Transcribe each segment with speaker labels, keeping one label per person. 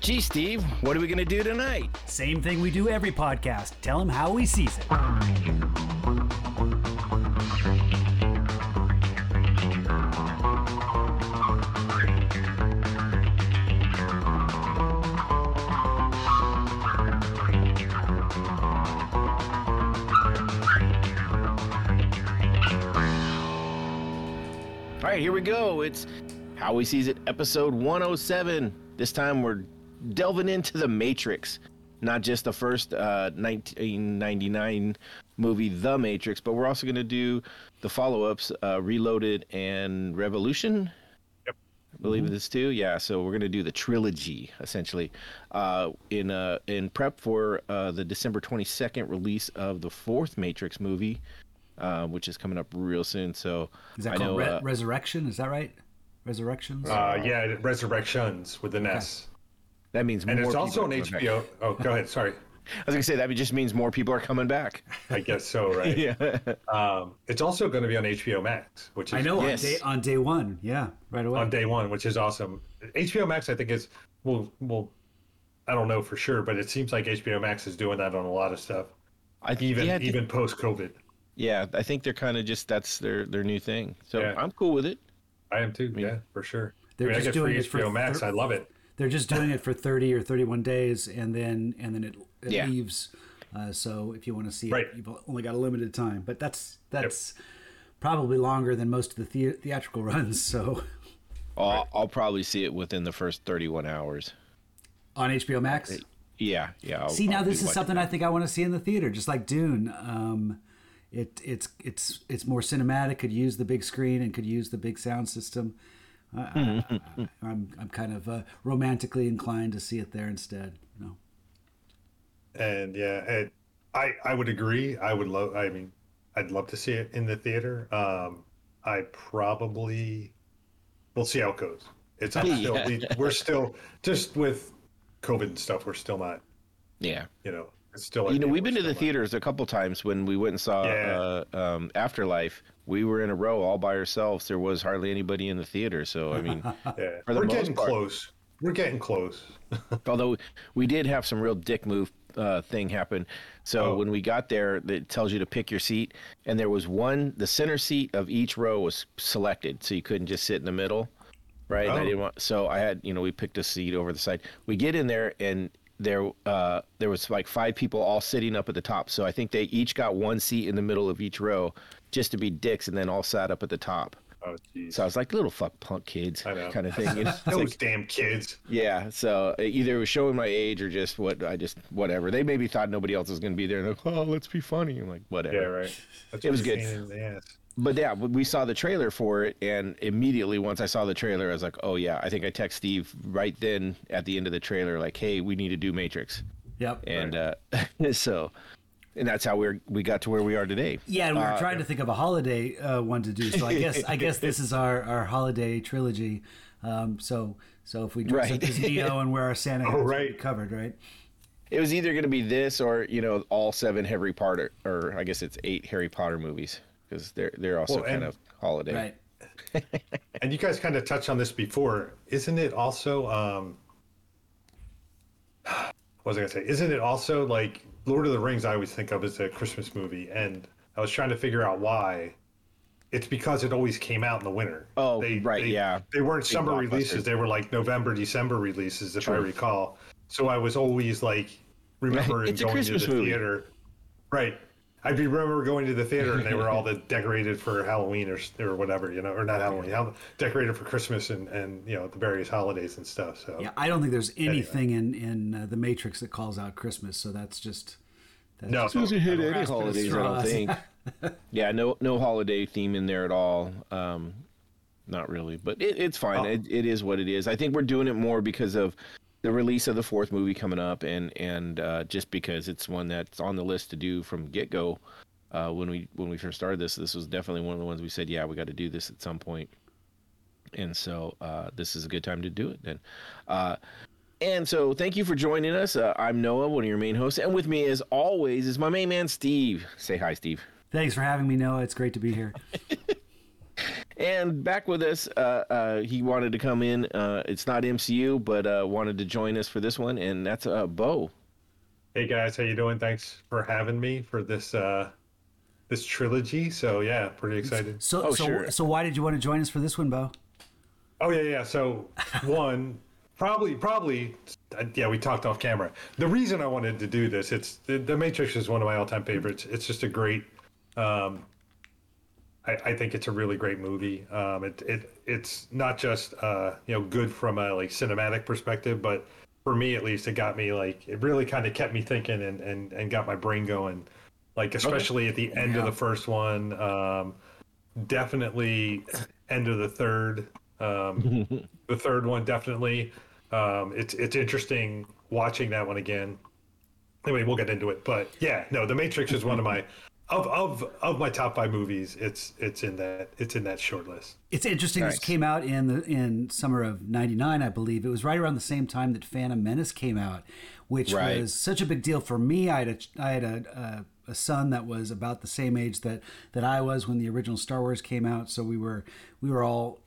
Speaker 1: Gee, Steve, what are we going to do tonight?
Speaker 2: Same thing we do every podcast. Tell him how we sees it.
Speaker 1: All right, here we go. It's How We Sees It, episode 107. This time we're delving into the Matrix. Not just the first uh, 1999 movie, The Matrix, but we're also going to do the follow ups, uh, Reloaded and Revolution.
Speaker 3: Yep.
Speaker 1: I believe this too. Yeah, so we're going to do the trilogy essentially uh, in uh, in prep for uh, the December 22nd release of the fourth Matrix movie, uh, which is coming up real soon. So
Speaker 2: Is that
Speaker 1: I
Speaker 2: called
Speaker 1: know,
Speaker 2: Re-
Speaker 1: uh,
Speaker 2: Resurrection? Is that right? Resurrections?
Speaker 3: Uh, yeah, Resurrections with an S.
Speaker 1: that means
Speaker 3: And
Speaker 1: more
Speaker 3: it's also
Speaker 1: people
Speaker 3: on
Speaker 1: are coming
Speaker 3: HBO. Oh, go ahead. Sorry.
Speaker 1: I was gonna say that just means more people are coming back.
Speaker 3: I guess so, right?
Speaker 1: yeah.
Speaker 3: Um, it's also going to be on HBO Max, which is
Speaker 2: I know
Speaker 1: Yes.
Speaker 2: on day on day one. Yeah, right away.
Speaker 3: on day one, which is awesome. HBO Max, I think, is will will. I don't know for sure, but it seems like HBO Max is doing that on a lot of stuff,
Speaker 1: I
Speaker 3: even
Speaker 1: yeah, I think-
Speaker 3: even post COVID.
Speaker 1: yeah, I think they're kind of just that's their their new thing. So
Speaker 3: Yeah.
Speaker 1: I'm cool with it.
Speaker 3: I am too. Yeah, for sure.
Speaker 2: They're
Speaker 3: I mean, I
Speaker 2: just
Speaker 3: get
Speaker 2: doing
Speaker 3: free
Speaker 2: it for
Speaker 3: HBO Max.
Speaker 2: thir-
Speaker 3: I love it.
Speaker 2: They're just doing it for 30 or 31 days, and then and then it, it
Speaker 1: Yeah.
Speaker 2: leaves. Uh, so if you want to see
Speaker 3: Right.
Speaker 2: it, you've only got a limited time. But that's that's probably longer than most of the, the theatrical runs. So
Speaker 1: I'll, I'll probably see it within the first 31 hours.
Speaker 2: on HBO Max.
Speaker 1: Yeah, yeah. I'll-
Speaker 2: See now
Speaker 1: I'll
Speaker 2: this is something I think I want to see in the theater, just like Dune. Um, it it's it's it's more cinematic. Could use the big screen and could use the big sound system. I, I, I'm I'm kind of uh, romantically inclined to see it there instead. You know.
Speaker 3: And yeah, it, I I would agree. I would love. I mean, I'd love to see it in the theater. Um, I probably we'll see how it goes. It's I'm still
Speaker 1: Yeah.
Speaker 3: we, we're still just with COVID and stuff. We're still not.
Speaker 1: Yeah.
Speaker 3: You know, it's still.
Speaker 1: You know,
Speaker 3: we're
Speaker 1: we've been to the
Speaker 3: not-
Speaker 1: theaters a couple times when we went and saw
Speaker 3: Yeah.
Speaker 1: uh, um, Afterlife. We were in a row all by ourselves. There was hardly anybody in the theater. So, I mean,
Speaker 3: Yeah, we're getting
Speaker 1: part.
Speaker 3: close. We're getting close.
Speaker 1: although we did have some real dick move uh, thing happen. So
Speaker 3: Oh.
Speaker 1: when we got there, it tells you to pick your seat, and there was one. The center seat of each row was selected, so you couldn't just sit in the middle, right? And I
Speaker 3: Oh.
Speaker 1: didn't want. So I had, you know, we picked a seat over the side. We get in there, and there, uh, there was like five people all sitting up at the top. So I think they each got one seat in the middle of each row, just to be dicks, and then all sat up at the top.
Speaker 3: Oh, jeez.
Speaker 1: So I was like, little fuck punk kids,
Speaker 3: I know.
Speaker 1: kind of thing. You know?
Speaker 3: Those
Speaker 1: like-
Speaker 3: damn kids.
Speaker 1: yeah, so uh, either it was showing my age or just what I just whatever. They maybe thought nobody else was going to be there. And they're like, oh, let's be funny. I'm like, whatever.
Speaker 3: Yeah, right. That's
Speaker 1: It was good.
Speaker 3: pain in the ass.
Speaker 1: But yeah, we we saw the trailer for it, and immediately once I saw the trailer, I was like, oh yeah. I think I text Steve right then at the end of the trailer, like, hey, we need to do Matrix,
Speaker 2: Yep.
Speaker 1: and uh, so, and that's how we're we got to where we are today.
Speaker 2: Yeah, and we were
Speaker 1: Uh,
Speaker 2: trying to think of a holiday uh, one to do. So I guess I guess this is our, our holiday trilogy. Um, so so if we dress
Speaker 1: Right.
Speaker 2: up as Neo and wear our Santa hats,
Speaker 3: Oh,
Speaker 2: we'll be
Speaker 3: right.
Speaker 2: covered, right?
Speaker 1: It was either going to be this or you know all seven Harry Potter, or I guess it's eight Harry Potter movies because they're they're also
Speaker 3: Well,
Speaker 1: kind of holiday.
Speaker 2: Right.
Speaker 3: And you guys kind of touched on this before. Isn't it also um what was I gonna say? Isn't it also like Lord of the Rings I always think of as a Christmas movie and I was trying to figure out why. It's because it always came out in the winter.
Speaker 1: Oh, they, right, yeah.
Speaker 3: They weren't
Speaker 1: Big
Speaker 3: summer releases, they were like November, December releases, if I recall. So I was always like remembering
Speaker 1: It's a
Speaker 3: going
Speaker 1: Christmas
Speaker 3: to the
Speaker 1: movie.
Speaker 3: theater. Right. I remember going to the theater and they were all the decorated for Halloween or or whatever, you know, or not Halloween, how decorated for Christmas and and you know the various holidays and stuff. So
Speaker 2: Yeah, I don't think there's anything in in uh, the Matrix that calls out Christmas. So that's just that's
Speaker 3: No.
Speaker 2: just
Speaker 3: Doesn't
Speaker 1: hit any
Speaker 2: grasping
Speaker 1: holidays, I don't think. yeah, no no holiday theme in there at all. Um, not really, but it, it's fine.
Speaker 3: Oh.
Speaker 1: It, it is what it is. I think we're doing it more because of the release of the fourth movie coming up, and and uh, just because it's one that's on the list to do from get go. Uh, when we when we first started this, this was definitely one of the ones we said, yeah, we got to do this at some. And so uh, this is a good time to do it. Then. Uh, and so, thank you for joining us. Uh, I'm Noah, one of your main hosts, and with me, as always, is my main man Steve. Say hi, Steve.
Speaker 2: Thanks for having me, Noah. It's great to be here.
Speaker 1: And back with us, uh, uh, he wanted to come in. Uh, it's not MCU, but uh, wanted to join us for this one, and that's uh, Bo.
Speaker 3: Hey guys, how you doing? Thanks for having me for this uh this trilogy. So yeah, pretty excited.
Speaker 2: So,
Speaker 1: Oh,
Speaker 2: so,
Speaker 1: sure.
Speaker 2: so why did you want to join us for this one, Bo?
Speaker 3: Oh yeah, yeah. So one, probably, probably, uh, yeah. We talked off camera. The reason I wanted to do this, it's the, the Matrix is one of my all-time favorites. It's just a great. Um, I, I think it's a really great movie. Um, it, it it's not just uh, you know good from a like cinematic perspective, but for me at least, it got me like it really kind of kept me thinking and and and got my brain going. Like especially at the end of the first one, um, definitely end of the third. Um, the third one definitely. Um, it's it's interesting watching that one again. Anyway, we'll get into it, but yeah, no, The Matrix is one of my of of of my top five movies. It's it's in that it's in that short list.
Speaker 2: It's interesting.
Speaker 1: Nice.
Speaker 2: This came out in the in summer of '99, I believe. It was right around the same time that Phantom Menace came out, which
Speaker 1: Right.
Speaker 2: was such a big deal for me. I had a I had a, a, a son that was about the same age that that I was when the original Star Wars came out. So we were we were all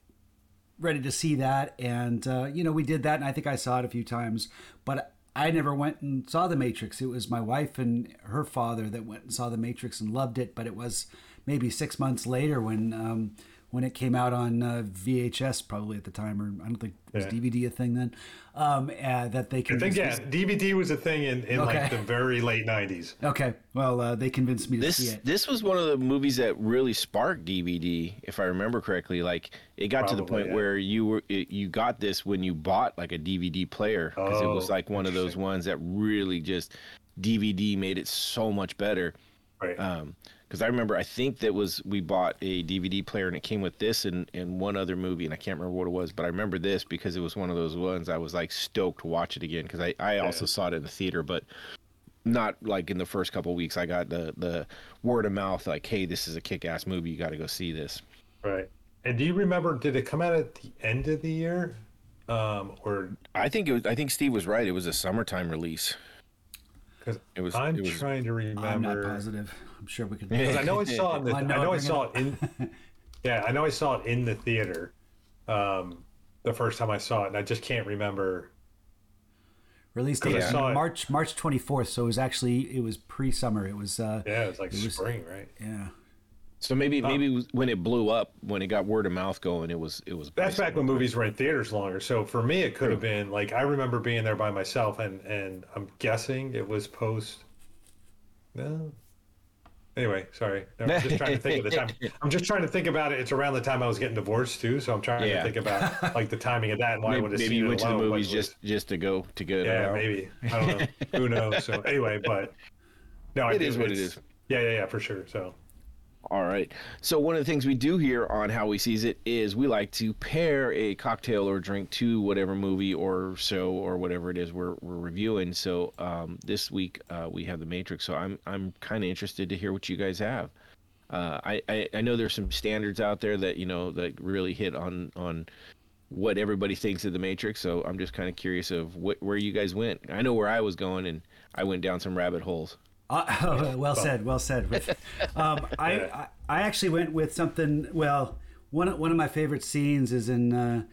Speaker 2: ready to see that, and uh, you know we did that, and I think I saw it a few times, but. I never went and saw The Matrix. It was my wife and her father that went and saw The Matrix and loved it. But it was maybe six months later when um, when it came out on uh, VHS, probably at the time, or I don't think was
Speaker 3: Yeah.
Speaker 2: DVD a thing then. Um, uh, that they
Speaker 3: I think yeah,
Speaker 2: me.
Speaker 3: DVD was a thing in, in like the very late '90s.
Speaker 2: Okay, well, uh, they convinced me to see
Speaker 1: This
Speaker 2: it.
Speaker 1: this was one of the movies that really sparked DVD, if I remember correctly. Like it got to the point
Speaker 3: yeah.
Speaker 1: where you were it, you got this when you bought like a DVD player because it was
Speaker 3: Oh,
Speaker 1: like one of those ones that really just DVD made it so much better.
Speaker 3: Right.
Speaker 1: Um, because I remember I think that was we bought a DVD player and it came with this and, and one other movie and I can't remember what it was, but I remember this because it was one of those ones I was like stoked to watch it again because I, I also saw it in the theater, but not like in the first couple weeks. I got the the word of mouth like, hey, this is a kick ass movie. You got to go see this.
Speaker 3: right. And do you remember? Did it come out at the end of the year, um, or
Speaker 1: I think it was. I think Steve was right. It was a summertime release.
Speaker 3: because
Speaker 1: It was-
Speaker 3: I'm
Speaker 1: it was-
Speaker 3: trying to
Speaker 2: I'm not
Speaker 3: remember.
Speaker 2: positive. I'm sure we could.
Speaker 3: Because I know I saw it. In the,
Speaker 2: I
Speaker 3: I
Speaker 2: know,
Speaker 3: know, I
Speaker 2: bring it
Speaker 3: saw it in. Yeah, I know I saw it in the theater. Um, the first time I saw it, and I just can't remember.
Speaker 2: Release date
Speaker 3: I
Speaker 2: was
Speaker 3: it.
Speaker 2: March March 24th, so it was actually it was pre-summer. It was uh,
Speaker 3: Yeah, it was like
Speaker 2: It was-
Speaker 3: spring, right?
Speaker 2: yeah.
Speaker 1: So maybe maybe when it blew up, when it got word of mouth going, it was it was.
Speaker 3: That's back when movies were in theaters longer. So for me, it could have been like I remember being there by myself, and and I'm guessing it was post. No. Anyway, sorry. I'm just trying to think of the time. I'm just trying to think about it. It's around the time I was getting divorced too, so I'm trying
Speaker 1: Yeah.
Speaker 3: to think about like the timing of that and why I would have
Speaker 1: maybe
Speaker 3: seen
Speaker 1: you
Speaker 3: it
Speaker 1: went to the movies
Speaker 3: it
Speaker 1: just just to go to it
Speaker 3: Yeah,
Speaker 1: out.
Speaker 3: maybe. I don't know. Who knows? So anyway, but no, I
Speaker 1: It
Speaker 3: do-
Speaker 1: is what
Speaker 3: it's- Yeah, yeah, yeah, for sure. So
Speaker 1: All right. So one of the things we do here on How We Sees It is we like to pair a cocktail or drink to whatever movie or show or whatever it is we're, we're reviewing. So um, this week uh, we have The Matrix. So I'm I'm kind of interested to hear what you guys have. Uh, I, I I know there's some standards out there that you know that really hit on on what everybody thinks of The Matrix. So I'm just kind of curious of wh- where you guys went. I know where I was going, and I went down some rabbit holes.
Speaker 2: Uh, well said, well said. Um, I, I actually went with something. Well, one of- one of my favorite scenes is in uh,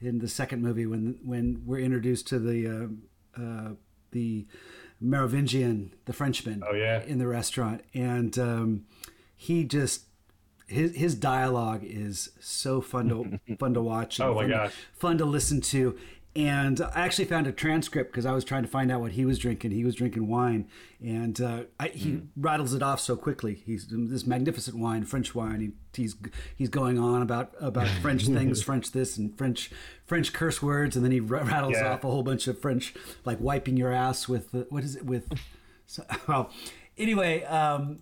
Speaker 2: in the second movie when when we're introduced to the uh, uh, the Merovingian, the Frenchman,
Speaker 3: Oh, yeah.
Speaker 2: in the restaurant, and um, he just. His, his dialogue is so fun to fun to watch.
Speaker 3: Oh, my
Speaker 2: fun
Speaker 3: gosh.
Speaker 2: fun to listen to. And I actually found a transcript because I was trying to find out what he was drinking. He was drinking wine, and uh, I, he
Speaker 3: Mm-hmm.
Speaker 2: rattles it off so quickly. He's this magnificent wine, French wine. He, he's he's going on about about French things, French this and French French curse words, and then he ra- rattles
Speaker 3: Yeah.
Speaker 2: off a whole bunch of French, like wiping your ass with what is it with? So, well, anyway, um,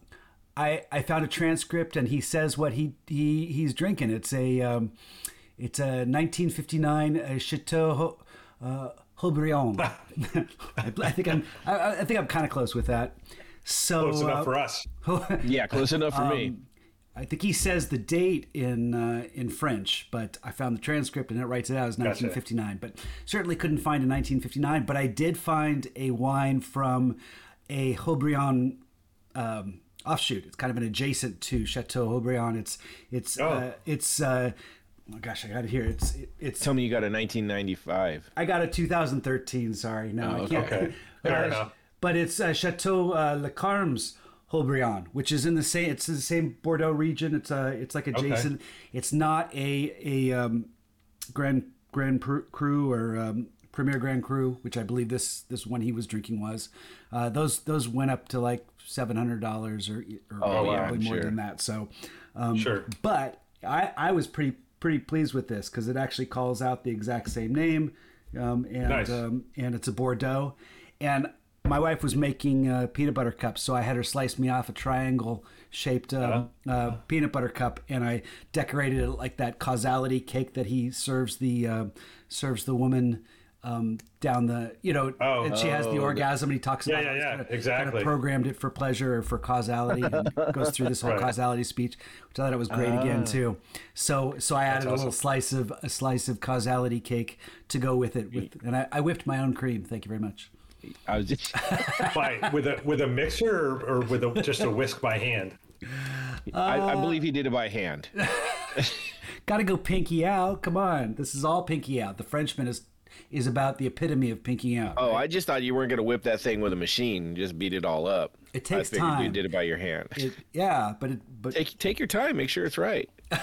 Speaker 2: I I found a transcript, and he says what he he he's drinking. It's a um, it's a 1959 uh, Chateau uh, Haut-Brion. I, I think I'm I, I think I'm kind of close with that. So
Speaker 3: close enough
Speaker 2: uh,
Speaker 3: for us.
Speaker 1: Yeah, close enough for me.
Speaker 2: Um, I think he says the date in uh, in French, but I found the transcript and it writes it out as 1959. But certainly couldn't find a 1959. But I did find a wine from a Haut-Brion um, offshoot. It's kind of an adjacent to Chateau Haut-Brion. It's it's
Speaker 3: Oh.
Speaker 2: uh, it's. Uh, oh my gosh, I got it here. It's it's.
Speaker 1: Tell me you got a 1995.
Speaker 2: I got a 2013. Sorry, no,
Speaker 1: Oh,
Speaker 2: I can't.
Speaker 3: okay. Fair enough.
Speaker 2: But it's uh, Chateau uh, Le Carmes Haut-Brion, which is in the same. It's in the same Bordeaux region. It's uh, it's like adjacent. Okay. It's not a a um, Grand Grand Cru or um, Premier Grand Cru, which I believe this this one he was drinking was. Uh, those those went up to like seven hundred dollars or or
Speaker 1: Oh,
Speaker 2: probably
Speaker 1: I'm
Speaker 2: more
Speaker 1: sure.
Speaker 2: than that. So um,
Speaker 3: Sure.
Speaker 2: but I, I was pretty pretty pleased with this because it actually calls out the exact same name, um, and
Speaker 3: Nice.
Speaker 2: um, and it's a Bordeaux, and my wife was making uh, peanut butter cups, so I had her slice me off a triangle shaped uh, uh, peanut butter cup, and I decorated it like that causality cake that he serves the uh, serves the woman. Um, down the, you know,
Speaker 3: Oh.
Speaker 2: and she has the
Speaker 1: Oh,
Speaker 2: orgasm, and he talks
Speaker 3: Yeah,
Speaker 2: about
Speaker 3: yeah, yeah,
Speaker 2: kinda- kinda
Speaker 3: exactly.
Speaker 2: programmed it for pleasure or for causality, and goes through this whole
Speaker 3: Right.
Speaker 2: causality speech, which I thought it was great again too. So, so I added a little
Speaker 3: awesome.
Speaker 2: slice of a slice of causality cake to go with it, with, and I, I whipped my own cream. Thank you very much.
Speaker 1: I was just,
Speaker 3: By with a with a mixer or, or with a, just a whisk by hand.
Speaker 1: I,
Speaker 2: Uh,
Speaker 1: I believe he did it by hand.
Speaker 2: Got to go pinky out. Come on, this is all pinky out. The Frenchman is is about the epitome of pinky out.
Speaker 1: Oh, I just thought you weren't gonna whip that thing with a machine, and just beat it all up.
Speaker 2: It takes
Speaker 1: I figured You did it by your hand.
Speaker 2: It- yeah, but it, but
Speaker 1: Take take your time. Make sure it's right.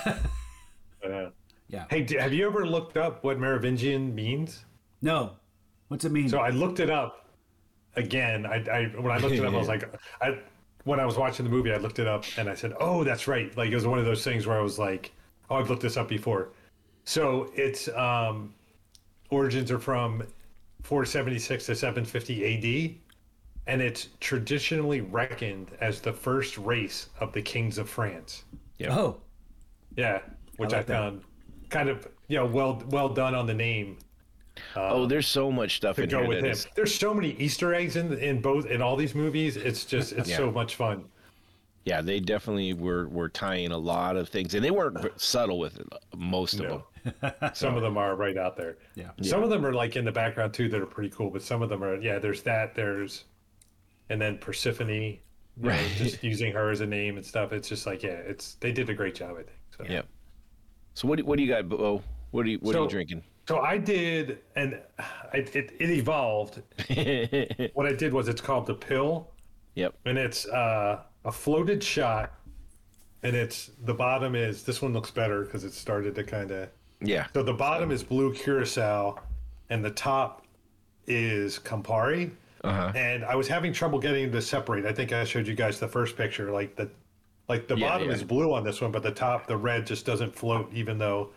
Speaker 3: Uh,
Speaker 2: yeah,
Speaker 3: hey, have you ever looked up what Merovingian means?
Speaker 2: no. What's it mean?
Speaker 3: So I looked it up again. I, I when I looked it up, I was like, I when I was watching the movie, I looked it up and I said, oh, that's right. Like it was one of those things where I was like, oh, I've looked this up before. So its um, origins are from 476 to 750 AD, and it's traditionally reckoned as the first race of the kings of France.
Speaker 1: Yeah.
Speaker 2: oh,
Speaker 3: Yeah, which I,
Speaker 2: like that.
Speaker 3: found kind of you know well well done on the name uh,
Speaker 1: oh, there's so much stuff
Speaker 3: to
Speaker 1: in
Speaker 3: go
Speaker 1: here
Speaker 3: with him.
Speaker 1: is-
Speaker 3: There's so many Easter eggs in in both in all these movies. It's just it's
Speaker 1: Yeah.
Speaker 3: so much fun.
Speaker 1: Yeah, they definitely were were tying a lot of things, and they weren't subtle with it. Most of
Speaker 3: No.
Speaker 1: them.
Speaker 3: Some of them are right out there.
Speaker 2: Yeah.
Speaker 3: Some of them are like in the background too that are pretty cool, but some of them are yeah. There's that. There's and then Persephone, you know,
Speaker 1: Right.
Speaker 3: just using her as a name and stuff. It's just like yeah, it's they did a great job. I think. So.
Speaker 1: Yep. So what do, what do you got, Bo? What are you what are you drinking?
Speaker 3: So I did, and it, it, it evolved. what I did was it's called the pill.
Speaker 1: Yep.
Speaker 3: and it's uh, a floated shot and it's the bottom is this one looks better because it started to kind of
Speaker 1: Yeah.
Speaker 3: so the bottom is blue curacao and the top is campari
Speaker 1: Uh-huh.
Speaker 3: and i was having trouble getting to separate i think i showed you guys the first picture like the like the
Speaker 1: Yeah,
Speaker 3: bottom
Speaker 1: yeah.
Speaker 3: is blue on this one but the top the red just doesn't float even though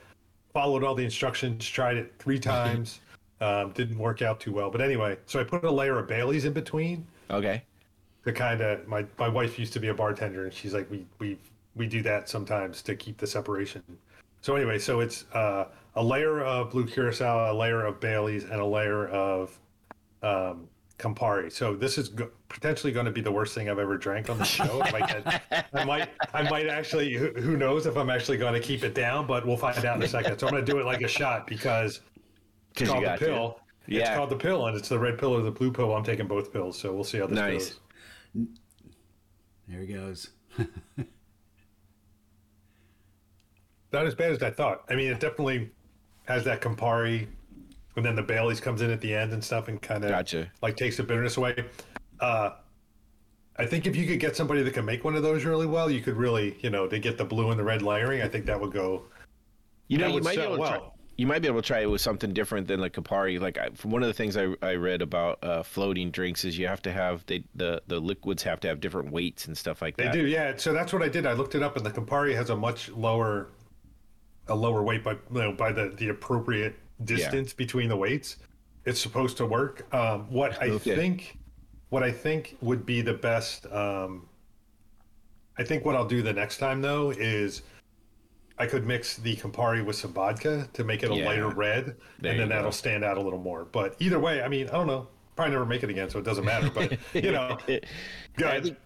Speaker 3: followed all the instructions tried it three times um, didn't work out too well but anyway so i put a layer of baileys in between
Speaker 1: Okay.
Speaker 3: To kind of my my wife used to be a bartender and she's like we we we do that sometimes to keep the separation. So anyway so it's uh, a layer of blue curacao a layer of bailey's and a layer of um, campari. So this is go- potentially going to be the worst thing i've ever drank on the show. I might, get- I might i might actually who, who knows if i'm actually going to keep it down but we'll find out in a second. So i'm going to do it like a shot because it's called the
Speaker 1: to.
Speaker 3: pill. It's
Speaker 1: Yeah.
Speaker 3: called the pill and it's the red pill or the blue pill. I'm taking both pills so we'll see how this
Speaker 1: Nice.
Speaker 3: goes
Speaker 2: there he goes.
Speaker 3: Not as bad as I thought. I mean, it definitely has that Campari, and then the Bailey's comes in at the end and stuff, and kind of
Speaker 1: Gotcha.
Speaker 3: like takes the bitterness away. Uh, I think if you could get somebody that can make one of those really well, you could really, you know, they get the blue and the red layering. I think that would go.
Speaker 1: You know,
Speaker 3: That
Speaker 1: you
Speaker 3: would
Speaker 1: might be
Speaker 3: sell
Speaker 1: able to try. You might be able to try it with something different than like Campari. Like I, from one of the things I, I read about uh, floating drinks is you have to have they, the the liquids have to have different weights and stuff like that.
Speaker 3: They do, yeah. So that's what I did. I looked it up, and the Campari has a much lower, a lower weight by you know by the the appropriate distance between the weights. It's supposed to work. Um, what I
Speaker 1: Okay.
Speaker 3: think, what I think would be the best. Um, I think what I'll do the next time though is. I could mix the Campari with some vodka to make it a
Speaker 1: Yeah.
Speaker 3: lighter red,
Speaker 1: There
Speaker 3: and then that'll stand out a little more. But either way, I mean, I don't know. Probably never make it again, so it doesn't matter. But you know,
Speaker 1: I
Speaker 3: good.
Speaker 1: think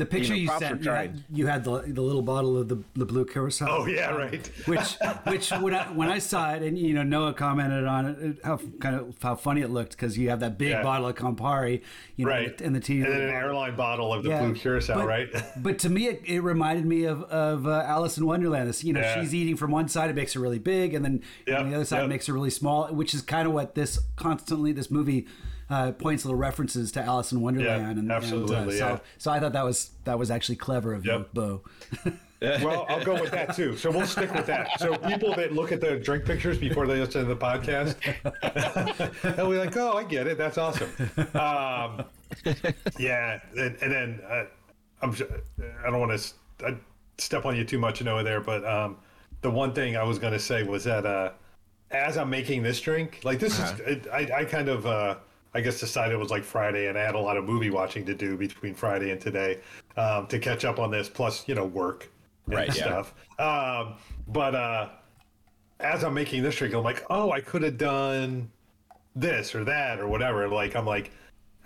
Speaker 2: The picture
Speaker 1: know,
Speaker 2: you, sent, you had, you had the, the little bottle of the, the blue curacao.
Speaker 3: Oh yeah, right.
Speaker 2: which which when I when I saw it and you know Noah commented on it how kind of how funny it looked because you have that big
Speaker 3: Yeah.
Speaker 2: bottle of Campari you know
Speaker 3: right.
Speaker 2: and the teeny
Speaker 3: and then an airline bottle of the
Speaker 2: Yeah,
Speaker 3: blue curacao,
Speaker 2: but,
Speaker 3: right?
Speaker 2: but to me, it, it reminded me of of uh, Alice in Wonderland. This, you know,
Speaker 3: Yeah.
Speaker 2: she's eating from one side, it makes her really big, and then
Speaker 3: Yep,
Speaker 2: on the other side,
Speaker 3: yep.
Speaker 2: it makes her really small. Which is kind of what this constantly this movie uh, points little references to Alice in Wonderland. and,
Speaker 3: absolutely,
Speaker 2: and, uh, so,
Speaker 3: yeah.
Speaker 2: so I thought that was that was actually clever of you,
Speaker 3: Yep.
Speaker 2: Bo.
Speaker 3: well, I'll go with that too. So we'll stick with that. So people that look at the drink pictures before they listen to the podcast, they'll be like, "Oh, I get it. That's awesome." Um, yeah, and, and then uh, I'm. s- I don't want to step on you too much, Noah, there, but um, the one thing I was going to say was that uh, as I'm making this drink, like this is, it, I, I kind of. Uh, I guess decided it was like Friday, and I had a lot of movie watching to do between Friday and today um, to catch up on this. Plus, you know, work and
Speaker 1: Right, yeah.
Speaker 3: stuff. Um, but uh, as I'm making this drink, I'm like, oh, I could have done this or that or whatever. Like, I'm like,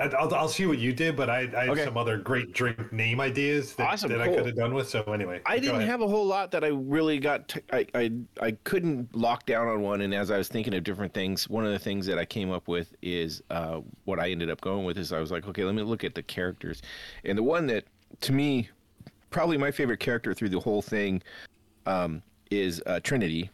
Speaker 3: I'll, I'll see what you did, but I, I have
Speaker 1: Okay.
Speaker 3: some other great drink name ideas that,
Speaker 1: Awesome,
Speaker 3: that I could have done with. So anyway,
Speaker 1: I didn't
Speaker 3: ahead.
Speaker 1: have a whole lot that I really got. T- I, I I couldn't lock down on one, and as I was thinking of different things, one of the things that I came up with is uh, what I ended up going with is I was like, okay, let me look at the characters, and the one that to me, probably my favorite character through the whole thing, um, is uh, Trinity.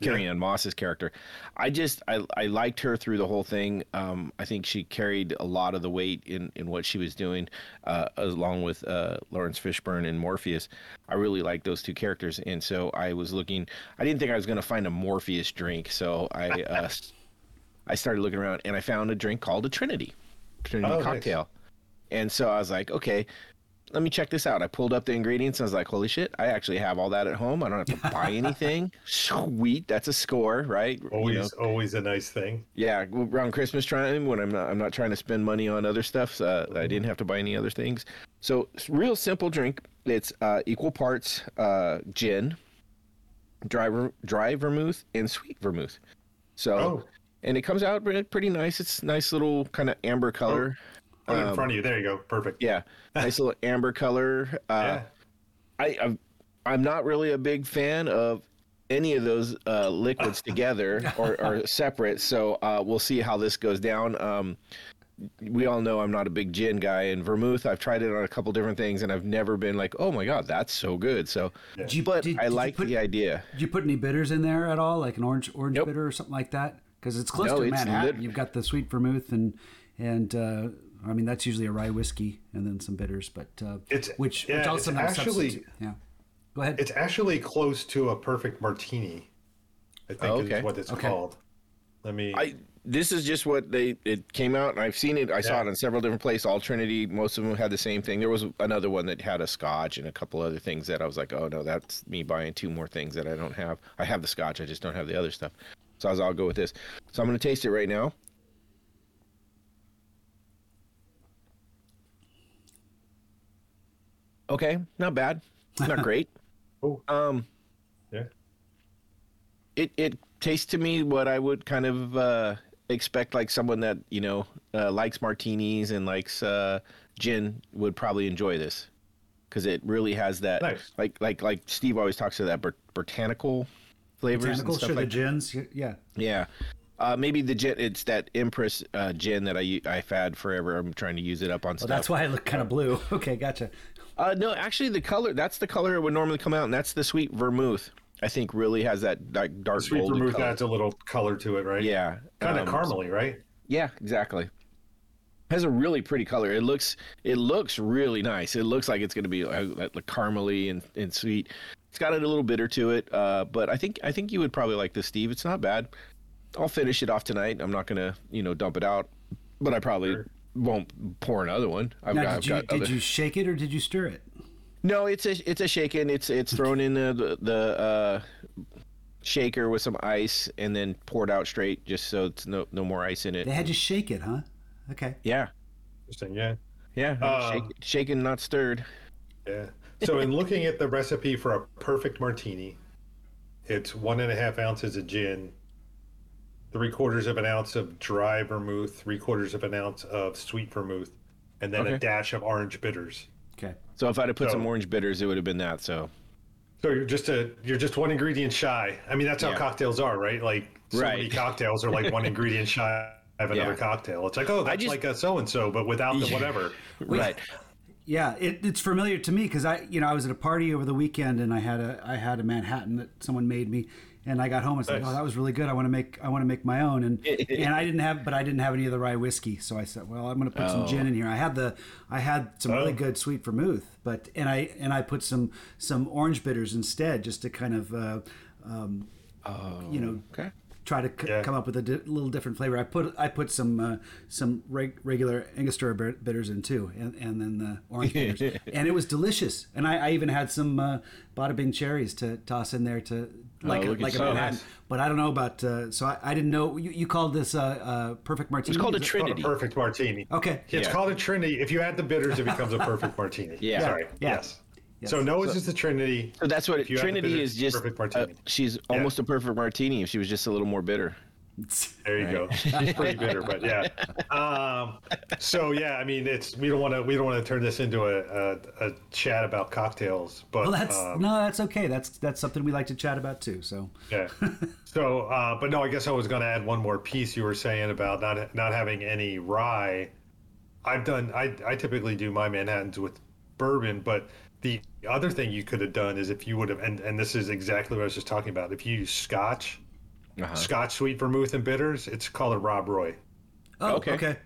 Speaker 1: Carrie Ann Moss's character, I just I, I liked her through the whole thing. Um, I think she carried a lot of the weight in, in what she was doing, uh, along with uh, Laurence Fishburne and Morpheus. I really liked those two characters, and so I was looking. I didn't think I was going to find a Morpheus drink, so I uh, I started looking around and I found a drink called a Trinity, Trinity
Speaker 3: Oh, nice.
Speaker 1: cocktail, and so I was like, okay. Let me check this out. I pulled up the ingredients and I was like, holy shit, I actually have all that at home. I don't have to buy anything. Sweet. That's a score, right? You
Speaker 3: Always,
Speaker 1: know?
Speaker 3: always a nice thing.
Speaker 1: Yeah, around Christmas time when I'm not I'm not trying to spend money on other stuff, uh, I didn't have to buy any other things. So real simple drink. It's uh, equal parts uh, gin, dry dry vermouth, and sweet vermouth. So
Speaker 3: Oh.
Speaker 1: and it comes out pretty nice. It's nice little kind of amber color.
Speaker 3: Put it in front of you. There you go. Perfect.
Speaker 1: Um, Yeah, nice little amber color. Uh,
Speaker 3: Yeah.
Speaker 1: I I'm, I'm not really a big fan of any of those uh, liquids together or, or separate. So uh, we'll see how this goes down. Um, we all know I'm not a big gin guy, and vermouth. I've tried it on a couple different things, and I've never been like, "Oh my god, that's so good." So,
Speaker 2: Did you-
Speaker 1: but
Speaker 2: did-
Speaker 1: I
Speaker 2: did you
Speaker 1: like
Speaker 2: put-
Speaker 1: the idea.
Speaker 2: Did you put any bitters in there at all, like an orange orange
Speaker 1: Nope.
Speaker 2: bitter or something like that? Because it's close
Speaker 1: No,
Speaker 2: to
Speaker 1: it's
Speaker 2: Manhattan.
Speaker 1: lit-
Speaker 2: You've got the sweet vermouth and and uh, I mean that's usually a rye whiskey and then some bitters, but uh,
Speaker 3: It's-
Speaker 2: which
Speaker 3: yeah,
Speaker 2: which also
Speaker 3: it's actually-
Speaker 2: substitute- yeah. Go ahead.
Speaker 3: It's actually close to a perfect martini. I think
Speaker 1: Oh, okay.
Speaker 3: is what it's
Speaker 2: Okay.
Speaker 3: called. Let me.
Speaker 1: I this is just what they it came out, and I've seen it. I saw it in several different places. All Trinity, most of them had the same thing. There was another one that had a Scotch and a couple other things that I was like, oh no, that's me buying two more things that I don't have. I have the Scotch, I just don't have the other stuff. So I was, I'll go with this. So I'm gonna taste it right now. Okay, not bad, not great.
Speaker 3: oh,
Speaker 1: Um,
Speaker 3: yeah.
Speaker 1: it it tastes to me what I would kind of uh, expect, like someone that you know uh, likes martinis and likes uh, gin would probably enjoy this, because it really has that
Speaker 3: Nice.
Speaker 1: like like like Steve always talks to that bot- botanical flavors
Speaker 2: Botanical,
Speaker 1: and stuff
Speaker 2: sure, the gins, yeah.
Speaker 1: yeah. Uh, maybe the gin. It's that Empress uh, gin that I I have had forever. I'm trying to use it up on
Speaker 2: Well,
Speaker 1: stuff.
Speaker 2: that's why I look kind of blue. Okay, gotcha.
Speaker 1: Uh, no, actually, the color that's the color it would normally come out, and that's the sweet vermouth. I think really has that like dark
Speaker 3: Sweet
Speaker 1: golden
Speaker 3: vermouth
Speaker 1: color.
Speaker 3: adds a little color to it, right?
Speaker 1: Yeah,
Speaker 3: Kind of
Speaker 1: um,
Speaker 3: caramely, right?
Speaker 1: Yeah, exactly. Has a really pretty color. It looks it looks really nice. It looks like it's going to be like, like, like caramely and, and sweet. It's got a little bitter to it, uh, but I think I think you would probably like this, Steve. It's not bad. I'll finish it off tonight. I'm not going to you know dump it out, but I probably
Speaker 3: Sure.
Speaker 1: Won't pour another one. I've
Speaker 2: Now,
Speaker 1: got,
Speaker 2: did
Speaker 1: I've
Speaker 2: you
Speaker 1: got
Speaker 2: did
Speaker 1: other-
Speaker 2: you shake it or did you stir it?
Speaker 1: No, it's a it's a shaken. It's it's thrown in the the, the uh, shaker with some ice and then poured out straight, just so it's no no more ice in it.
Speaker 2: They had to shake it, huh? Okay.
Speaker 1: Yeah,
Speaker 3: Interesting. Yeah.
Speaker 1: yeah.
Speaker 3: Uh,
Speaker 1: shake, shaken, not stirred.
Speaker 3: Yeah. So, in looking at the recipe for a perfect martini, it's one and a half ounces of gin, three quarters of an ounce of dry vermouth, three quarters of an ounce of sweet vermouth, and then a dash of orange bitters.
Speaker 2: Okay.
Speaker 1: So if I'd have put
Speaker 3: So-
Speaker 1: some orange bitters, it would have been that. So
Speaker 3: So you're just a you're just one ingredient shy. I mean, that's how
Speaker 1: Yeah.
Speaker 3: cocktails are, right? Like so
Speaker 1: Right.
Speaker 3: many cocktails are like one ingredient shy of another
Speaker 1: Yeah.
Speaker 3: cocktail. It's like, oh, that's
Speaker 1: just-
Speaker 3: like a so and so, but without the whatever.
Speaker 1: right.
Speaker 2: Yeah, it, it's familiar to me because I, you know, I was at a party over the weekend and I had a, I had a Manhattan that someone made me, and I got home. I was like,
Speaker 3: Nice.
Speaker 2: oh, that was really good. I want to make, I want to make my own, and and I didn't have, but I didn't have any of the rye whiskey, so I said, well, I'm going to put some gin in here. I had the, I had some really
Speaker 3: Oh.
Speaker 2: good sweet vermouth, but and I and I put some some orange bitters instead, just to kind of, uh, um, you know,
Speaker 1: Okay.
Speaker 2: try to c-
Speaker 3: Yeah.
Speaker 2: come up with a di- little different flavor. I put I put some uh, some reg- regular Angostura bitters in too, and, and then the orange bitters, and it was delicious. And I, I even had some uh, Bada Bing cherries to toss in there to like a, like a
Speaker 1: you.
Speaker 2: Manhattan.
Speaker 3: Nice.
Speaker 2: But I don't know about uh, so I, I didn't know you, you called this uh, uh, perfect martini.
Speaker 1: It's called a
Speaker 2: Is it-
Speaker 3: Called a
Speaker 1: Trinity.
Speaker 3: perfect martini.
Speaker 2: Okay.
Speaker 3: It's called a Trinity. If you add the bitters, it becomes a perfect martini.
Speaker 1: Yeah.
Speaker 3: Sorry.
Speaker 2: Yeah.
Speaker 3: Yes.
Speaker 2: Yes.
Speaker 3: So Noah's is the Trinity.
Speaker 1: So that's what
Speaker 3: If you add the
Speaker 1: Trinity
Speaker 3: bitters,
Speaker 1: is just.
Speaker 3: perfect
Speaker 1: uh,
Speaker 3: martini.
Speaker 1: she's almost a perfect martini if she was just a little more bitter.
Speaker 3: There you go. He's pretty bitter, but yeah. Um, so yeah, I mean, it's we don't want to we don't want to turn this into a, a, a chat about cocktails, but
Speaker 2: Well, that's
Speaker 3: um,
Speaker 2: no, that's okay. That's that's something we like to chat about too. So
Speaker 3: yeah. So, uh, but no, I guess I was going to add one more piece you were saying about not not having any rye. I've done. I I typically do my Manhattans with bourbon, but the other thing you could have done is if you would have, and and this is exactly what I was just talking about. If you use Scotch,
Speaker 1: Uh-huh.
Speaker 3: Scotch sweet vermouth and bitters, it's called a Rob Roy.
Speaker 2: oh,
Speaker 1: Okay.
Speaker 2: okay.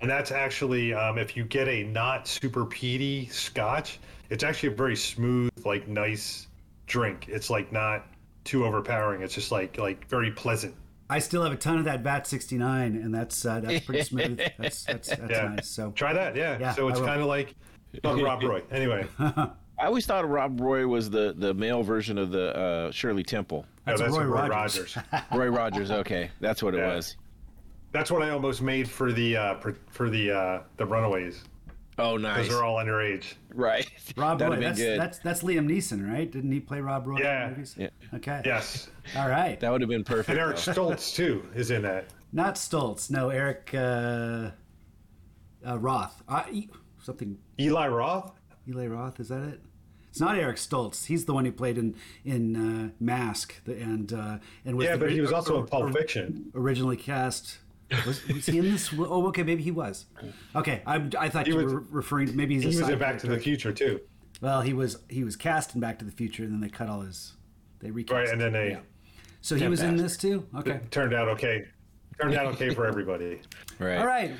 Speaker 3: And that's actually, um, if you get a not super peaty scotch, it's actually a very smooth, like nice drink. It's like not too overpowering. It's just like like very pleasant.
Speaker 2: I still have a ton of that VAT 69, and that's uh, that's pretty smooth. That's that's, that's
Speaker 3: Yeah.
Speaker 2: nice. So
Speaker 3: Try that, yeah.
Speaker 2: Yeah,
Speaker 3: so it's kind of like not Rob Roy. Anyway, no,
Speaker 1: I always thought Rob Roy was the, the male version of the uh, Shirley Temple.
Speaker 2: That's
Speaker 3: that's
Speaker 2: Roy
Speaker 3: Roy
Speaker 2: Rogers.
Speaker 3: Rogers.
Speaker 1: Roy Rogers. Okay, that's what it was.
Speaker 3: That's what I almost made for the uh, for, for the uh, the Runaways
Speaker 1: Oh,
Speaker 3: because
Speaker 1: nice.
Speaker 3: they're all underage.
Speaker 1: Right.
Speaker 2: Rob
Speaker 1: That'd
Speaker 2: Roy, that's,
Speaker 1: good.
Speaker 2: that's that's Liam Neeson, right? Didn't he play Rob Roy
Speaker 3: Yeah.
Speaker 2: in movies?
Speaker 1: Yeah.
Speaker 2: Okay.
Speaker 3: Yes,
Speaker 2: All right.
Speaker 1: That would have been perfect.
Speaker 3: and Eric
Speaker 1: though.
Speaker 3: Stoltz too is in that.
Speaker 2: Not Stoltz. No, Eric uh, uh, Roth. Uh, e- something.
Speaker 3: Eli Roth.
Speaker 2: Eli Roth. Is that it? It's not Eric Stoltz. He's the one who played in in uh, Mask and uh, and was
Speaker 3: Yeah,
Speaker 2: the
Speaker 3: but he was
Speaker 2: ori-
Speaker 3: also in
Speaker 2: or-
Speaker 3: Pulp Fiction.
Speaker 2: originally cast. Was, was he in this? Oh, okay, maybe he was. Okay, I, I thought you
Speaker 3: was-
Speaker 2: were referring. Maybe he's a
Speaker 3: He was in Back to the. Future too.
Speaker 2: Well, he was he was cast in Back to the Future, and then they cut all his. They recast.
Speaker 3: Right, and then they
Speaker 2: Yeah. So he was in this too. Okay.
Speaker 3: turned out okay. Turned out okay for everybody.
Speaker 1: Right.
Speaker 2: All right.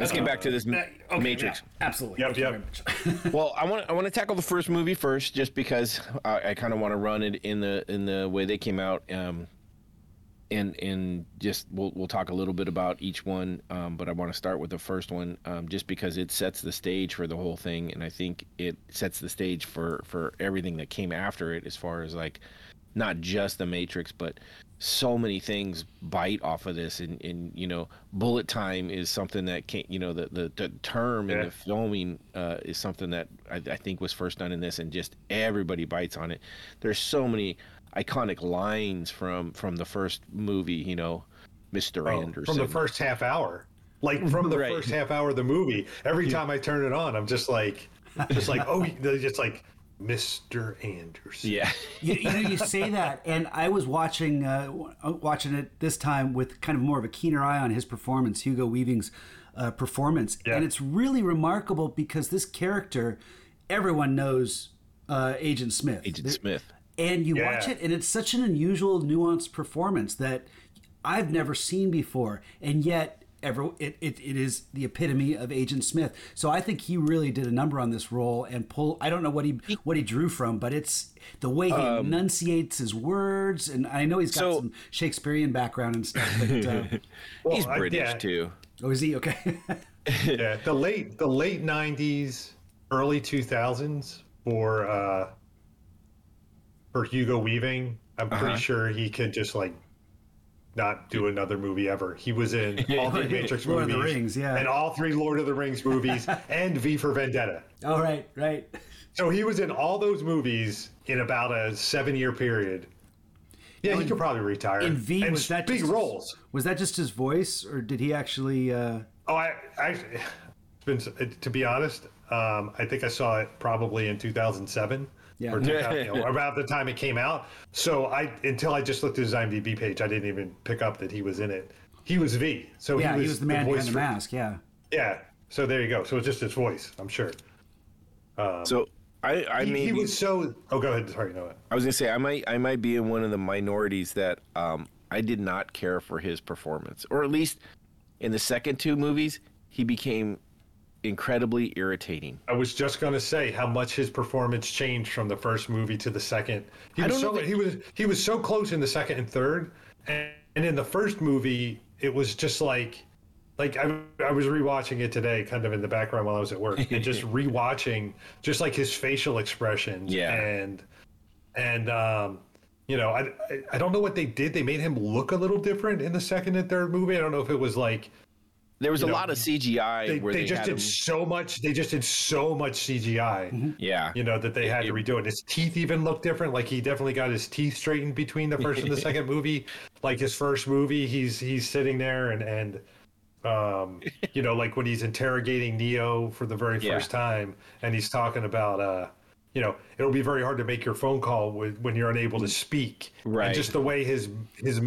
Speaker 1: Let's get back to this
Speaker 2: Uh, okay,
Speaker 1: Matrix.
Speaker 2: yeah, absolutely.
Speaker 3: Yep,
Speaker 2: Thank
Speaker 3: yep.
Speaker 2: very much.
Speaker 1: Well, I want I want to tackle the first movie first, just because I, I kind of want to run it in the in the way they came out, um, and and just we'll we'll talk a little bit about each one, um, but I want to start with the first one, um, just because it sets the stage for the whole thing, and I think it sets the stage for for everything that came after it, as far as like not just the Matrix, but so many things bite off of this, and, and you know, bullet time is something that can't, you know, the the, the term and the filming uh, is something that I, I think was first done in this, and just everybody bites on it. There's so many iconic lines from from the first movie, you know, Mr.
Speaker 3: Oh,
Speaker 1: Anderson.
Speaker 3: from the first half hour. Like from the
Speaker 1: Right.
Speaker 3: first half hour of the movie, every time I turn it on, I'm just like, just like, oh, just like, Mr. Anders.
Speaker 1: yeah,
Speaker 2: you, you know, you say that, and I was watching uh, watching it this time with kind of more of a keener eye on his performance, Hugo Weaving's uh, performance,
Speaker 3: Yeah.
Speaker 2: and it's really remarkable because this character, everyone knows uh, Agent Smith.
Speaker 1: Agent
Speaker 2: There-
Speaker 1: Smith.
Speaker 2: and you
Speaker 3: Yeah.
Speaker 2: watch it and it's such an unusual nuanced performance that i've never seen before and yet ever it, it, it is the epitome of agent smith so i think he really did a number on this role and pull i don't know what he what he drew from but it's the way he enunciates his words and i know he's got
Speaker 1: Um, so-
Speaker 2: some shakespearean background and stuff but uh,
Speaker 3: Well,
Speaker 1: He's
Speaker 3: I-
Speaker 1: British
Speaker 3: yeah,
Speaker 1: too.
Speaker 2: oh is he okay
Speaker 3: yeah, the late the late '90s, early 2000s for uh, for Hugo Weaving. I'm pretty
Speaker 1: Uh-huh.
Speaker 3: sure he could just like not do another movie ever. He was in all three Matrix
Speaker 2: Lord of the
Speaker 3: movies,
Speaker 2: Rings, yeah.
Speaker 3: and all three Lord of the Rings movies, and V for Vendetta.
Speaker 2: all right right
Speaker 3: So he was in all those movies in about a seven year period. Yeah, he could probably retire.
Speaker 2: in v
Speaker 3: and
Speaker 2: was that
Speaker 3: big
Speaker 2: just his-
Speaker 3: roles?
Speaker 2: was that just his voice or did he actually uh
Speaker 3: Oh, I, I been to be honest, Um, I think I saw it probably in 2007.
Speaker 2: Yeah.
Speaker 3: Or 2000, you know, about the time it came out. So I until I just looked at his IMDb page, I didn't even pick up that he was in it. He was V. So
Speaker 2: yeah,
Speaker 3: he was,
Speaker 2: the man behind
Speaker 3: voice
Speaker 2: the mask. Yeah.
Speaker 3: Yeah. So there you go. So it's just his voice, I'm sure.
Speaker 1: So I I
Speaker 3: He,
Speaker 1: may
Speaker 3: he was so. Oh, go ahead. Sorry, no.
Speaker 1: I was gonna say I might I might be in one of the minorities that um, I did not care for his performance, or at least in the second two movies, he became incredibly irritating.
Speaker 3: I was just going to say how much his performance changed from the first movie to the second. He
Speaker 1: I
Speaker 3: was so
Speaker 1: know that-
Speaker 3: he was he was so close in the second and third, and, and in the first movie it was just like like I, I was rewatching it today, kind of in the background while I was at work, and just rewatching just like his facial expressions
Speaker 1: Yeah.
Speaker 3: and and um you know I, I I don't know what they did. They made him look a little different in the second and third movie. I don't know if it was like
Speaker 1: There was
Speaker 3: You
Speaker 1: a
Speaker 3: know,
Speaker 1: lot of CGI
Speaker 3: they,
Speaker 1: where
Speaker 3: they
Speaker 1: they,
Speaker 3: just did
Speaker 1: him,
Speaker 3: so much. They just did so much CGI
Speaker 1: yeah.
Speaker 3: you know that they had to redo it. His teeth even look different. Like he definitely got his teeth straightened between the first and the second movie. Like his first movie, he's he's sitting there and and um you know like when he's interrogating Neo for the very
Speaker 1: Yeah.
Speaker 3: first time and he's talking about uh you know it'll be very hard to make your phone call with, when you're unable to speak.
Speaker 1: Right.
Speaker 3: And just the way his his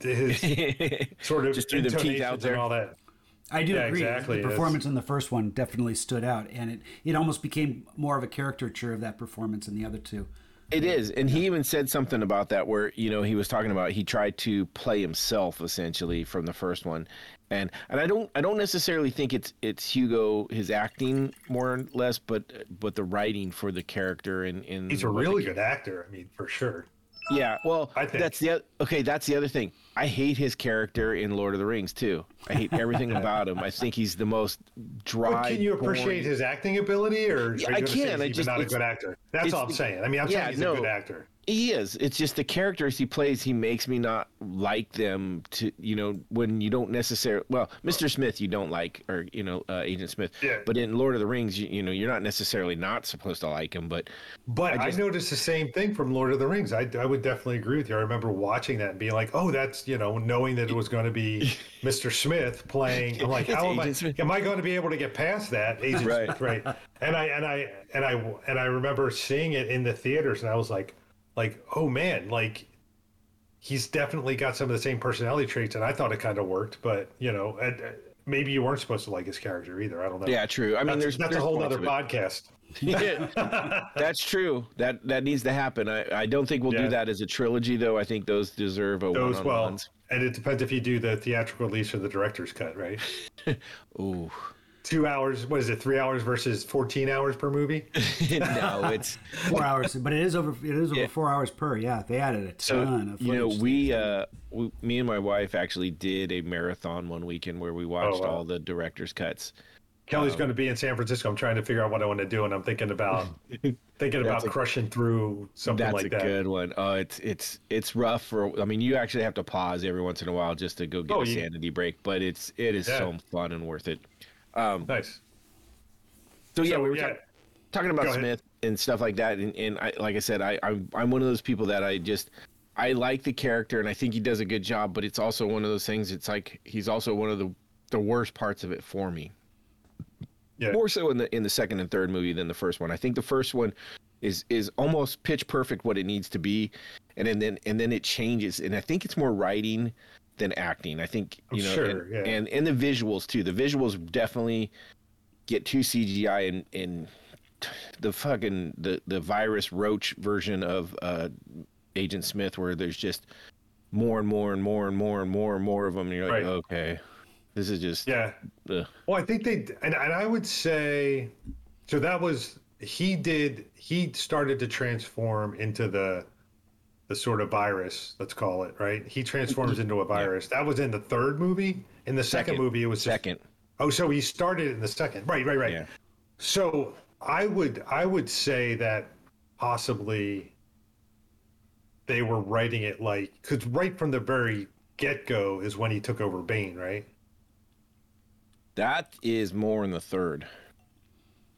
Speaker 3: his sort of
Speaker 1: Just threw the teeth out there.
Speaker 3: and all that.
Speaker 2: I do
Speaker 3: Yeah,
Speaker 2: agree.
Speaker 3: exactly.
Speaker 2: The
Speaker 3: It's-
Speaker 2: performance in the first one definitely stood out, and it, it almost became more of a caricature of that performance in the other two.
Speaker 1: It is, and he even said something about that where you know he was talking about he tried to play himself essentially from the first one, and and I don't I don't necessarily think it's it's Hugo his acting more or less, but but the writing for the character and in
Speaker 3: He's a really good actor. I mean, for sure.
Speaker 1: Yeah. Well,
Speaker 3: I think.
Speaker 1: that's the oth- okay. That's the other thing. I hate his character in Lord of the Rings too. I hate everything about him. I think he's the most dry.
Speaker 3: But can you appreciate
Speaker 1: boring-
Speaker 3: his acting ability, or
Speaker 1: Yeah,
Speaker 3: are you
Speaker 1: I
Speaker 3: gonna say
Speaker 1: can. I
Speaker 3: he's
Speaker 1: just-
Speaker 3: not a good actor? That's
Speaker 1: it's
Speaker 3: all I'm saying. I mean, I'm
Speaker 1: Yeah,
Speaker 3: saying he's
Speaker 1: no.
Speaker 3: a good actor.
Speaker 1: He is. It's just the characters he plays. He makes me not like them. To you know, when you don't necessarily. Well, Mr. Smith, you don't like, or you know, uh, Agent Smith.
Speaker 3: Yeah.
Speaker 1: But in Lord of the Rings, you, you know, you're not necessarily not supposed to like him. But
Speaker 3: But I,
Speaker 1: just-
Speaker 3: noticed the same thing from Lord of the Rings. I, I would definitely agree with you. I remember watching that and being like, "Oh, that's you know," knowing that it was going to be Mr. Smith playing. I'm like, "How am I? Am I going to be able to get past that?" Agent
Speaker 1: Right.
Speaker 3: Smith, right? And I and I and I and I remember seeing it in the theaters, and I was like, like, oh man, like he's definitely got some of the same personality traits, and I thought it kind of worked. But you know, uh, maybe you weren't supposed to like his character either. I don't know.
Speaker 1: yeah, true. I mean,
Speaker 3: that's,
Speaker 1: there's
Speaker 3: that's
Speaker 1: there's
Speaker 3: a whole other podcast.
Speaker 1: Yeah, that's true. That that needs to happen. I, I don't think we'll
Speaker 3: Yeah.
Speaker 1: do that as a trilogy, though. I think those deserve a
Speaker 3: Those well, and it depends if you do the theatrical release or the director's cut, right?
Speaker 1: Ooh,
Speaker 3: Two hours. What is it? Three hours versus fourteen hours per movie.
Speaker 1: no, it's
Speaker 2: Four hours, but it is over. It is over
Speaker 1: Yeah.
Speaker 2: four hours per. Yeah, they added a
Speaker 1: so
Speaker 2: ton of.
Speaker 1: you know we uh we, me and my wife actually did a marathon one weekend where we watched
Speaker 3: Oh, wow.
Speaker 1: all the director's cuts.
Speaker 3: Kelly's going to be in San Francisco. I'm trying to figure out what I want to do, and I'm thinking about thinking about
Speaker 1: a-
Speaker 3: crushing through something
Speaker 1: That's
Speaker 3: like
Speaker 1: a
Speaker 3: that.
Speaker 1: good one. Oh, it's it's it's rough for. I mean, you actually have to pause every once in a while just to go get
Speaker 3: Oh,
Speaker 1: a sanity break, but it's it is
Speaker 3: Yeah.
Speaker 1: so fun and worth it. Um,
Speaker 3: Nice.
Speaker 1: so yeah,
Speaker 3: So,
Speaker 1: we were
Speaker 3: yeah.
Speaker 1: talk- talking about
Speaker 3: Go ahead.
Speaker 1: Smith and stuff like that, and, and I, like I said, I I'm, I'm one of those people that I just I like the character and I think he does a good job, but it's also one of those things. It's like he's also one of the the worst parts of it for me.
Speaker 3: Yeah.
Speaker 1: More so in the in the second and third movie than the first one. I think the first one is is almost pitch perfect what it needs to be, and then, then and then it changes. And I think it's more writing than acting. I think you know,
Speaker 3: Sure,
Speaker 1: and,
Speaker 3: yeah.
Speaker 1: and and the visuals too. The visuals definitely get too CGI and and the fucking the the virus roach version of uh Agent Smith where there's just more and more and more and more and more and more of them and you're like
Speaker 3: Right.
Speaker 1: okay this is just
Speaker 3: Yeah.
Speaker 1: ugh.
Speaker 3: Well, I think they and, and I would say so that was he did he started to transform into the the sort of virus, let's call it, right? He transforms mm-hmm. into a virus. That was in the third movie. In the second,
Speaker 1: Second.
Speaker 3: movie it was just,
Speaker 1: second
Speaker 3: Oh, so he started in the second. Right, right, right.
Speaker 1: Yeah.
Speaker 3: So I would I would say that possibly they were writing it like because right from the very get go is when he took over Bane, right?
Speaker 1: that is more in the third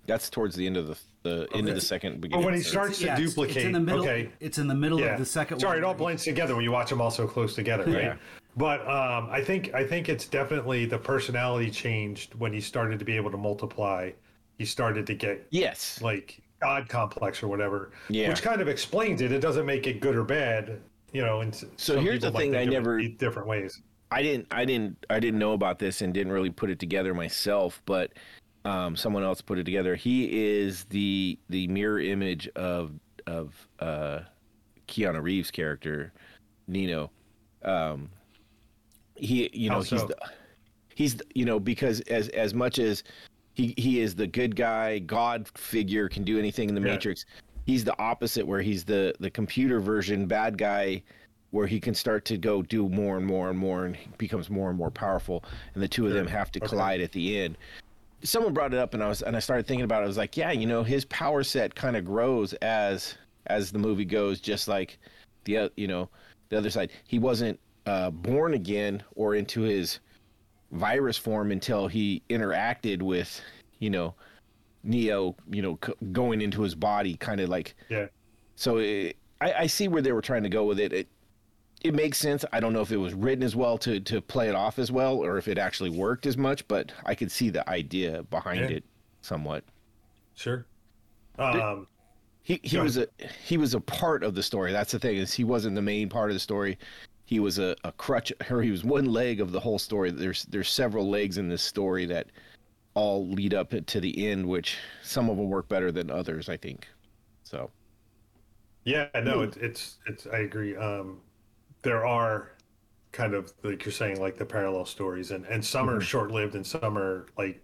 Speaker 1: that's towards the end of the the end of the second
Speaker 3: But
Speaker 1: beginning
Speaker 3: when he
Speaker 1: of
Speaker 3: starts to
Speaker 2: Yeah,
Speaker 3: duplicate,
Speaker 2: It's in the middle.
Speaker 3: okay,
Speaker 2: It's in the middle
Speaker 3: yeah.
Speaker 2: of the second
Speaker 3: Sorry,
Speaker 2: one.
Speaker 3: it all blends together when you watch them all so close together, right?
Speaker 1: Yeah.
Speaker 3: But um, I think I think it's definitely the personality changed when he started to be able to multiply. he started to get
Speaker 1: Yes.
Speaker 3: like god complex or whatever.
Speaker 1: Yeah.
Speaker 3: Which kind of explains it. It doesn't make it good or bad, you know. And
Speaker 1: So here's the thing I never-
Speaker 3: in different ways.
Speaker 1: I didn't I didn't I didn't know about this and didn't really put it together myself, but um, someone else put it together. He is the the mirror image of of uh, Keanu Reeves' character, Neo. Um, he you know he's the, he's the- you know because as as much as he he is the good guy, God figure, can do anything in the
Speaker 3: Yeah.
Speaker 1: Matrix. He's the opposite, where he's the the computer version bad guy, where he can start to go do more and more and more, and becomes more and more powerful, and the two of them have to
Speaker 3: Okay.
Speaker 1: collide at the end. Someone brought it up, and I was and I started thinking about it. I was like, yeah, you know, his power set kind of grows as as the movie goes, just like the you know the other side. He wasn't uh, born again or into his virus form until he interacted with, you know, Neo, you know, c- going into his body, kind of like.
Speaker 3: Yeah.
Speaker 1: So it, I, I see where they were trying to go with it. It it makes sense. I don't know if it was written as well to to play it off as well, or if it actually worked as much, but I could see the idea behind
Speaker 3: Yeah.
Speaker 1: it somewhat.
Speaker 3: Sure. Um,
Speaker 1: He he was a he was a part of the story. That's the thing is he wasn't the main part of the story. He was a, a crutch or he was one leg of the whole story. There's there's several legs in this story that all lead up to the end, which some of them work better than others, I think. So
Speaker 3: Yeah, no, it's it's it's. I agree. Um, there are kind of like you're saying, like the parallel stories, and and some
Speaker 1: Mm-hmm.
Speaker 3: are short lived, and some are like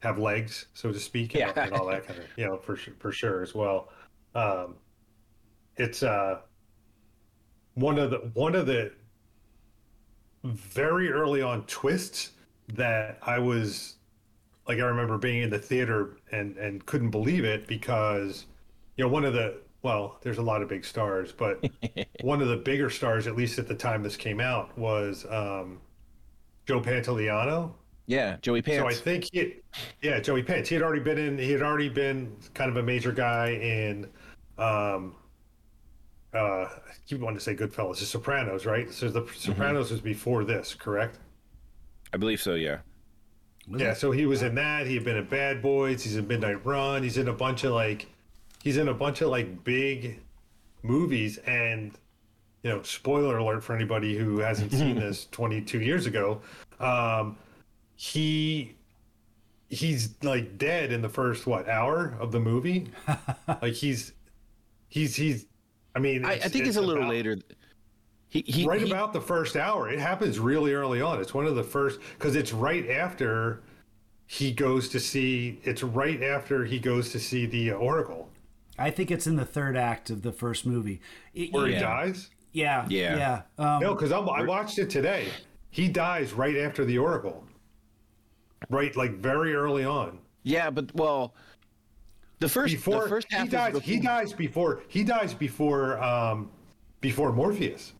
Speaker 3: have legs, so to speak, and,
Speaker 1: Yeah.
Speaker 3: and all that kind of you know for for sure as well. Um, it's uh one of the one of the very early on twists that I was like I remember being in the theater and and couldn't believe it because you know one of the well there's a lot of big stars but one of the bigger stars at least at the time this came out was um, Joe Pantoliano.
Speaker 1: yeah, Joey Pants.
Speaker 3: So I think he, yeah, Joey Pants. He had already been in. He had already been kind of a major guy in. Um, uh, I keep wanting to say Goodfellas, The Sopranos, right? So the
Speaker 1: Mm-hmm.
Speaker 3: Sopranos was before this, correct?
Speaker 1: I believe so. Yeah.
Speaker 2: Was
Speaker 3: Yeah,
Speaker 2: it?
Speaker 3: so he was in that. He had been in Bad Boys. He's in Midnight Run. He's in a bunch of like, he's in a bunch of like big movies. And you know, spoiler alert for anybody who hasn't seen this 22 years ago. Um, he he's like dead in the first what hour of the movie. like he's he's he's. I mean,
Speaker 1: I, I think it's, a little
Speaker 3: about-
Speaker 1: later. He, he
Speaker 3: right
Speaker 1: he-
Speaker 3: about the first hour. It happens really early on. It's one of the first because it's right after he goes to see. It's right after he goes to see the Oracle
Speaker 2: I think it's in the third act of the first movie. It-
Speaker 3: where he dies.
Speaker 2: yeah,
Speaker 1: Yeah.
Speaker 2: yeah. Um,
Speaker 3: No, because I watched it today. He dies right after the Oracle. Right, like very early on.
Speaker 1: yeah, but well, the first
Speaker 3: Before
Speaker 1: the first half
Speaker 3: he
Speaker 1: is
Speaker 3: dies,
Speaker 1: before-
Speaker 3: he dies before he dies before um before Morpheus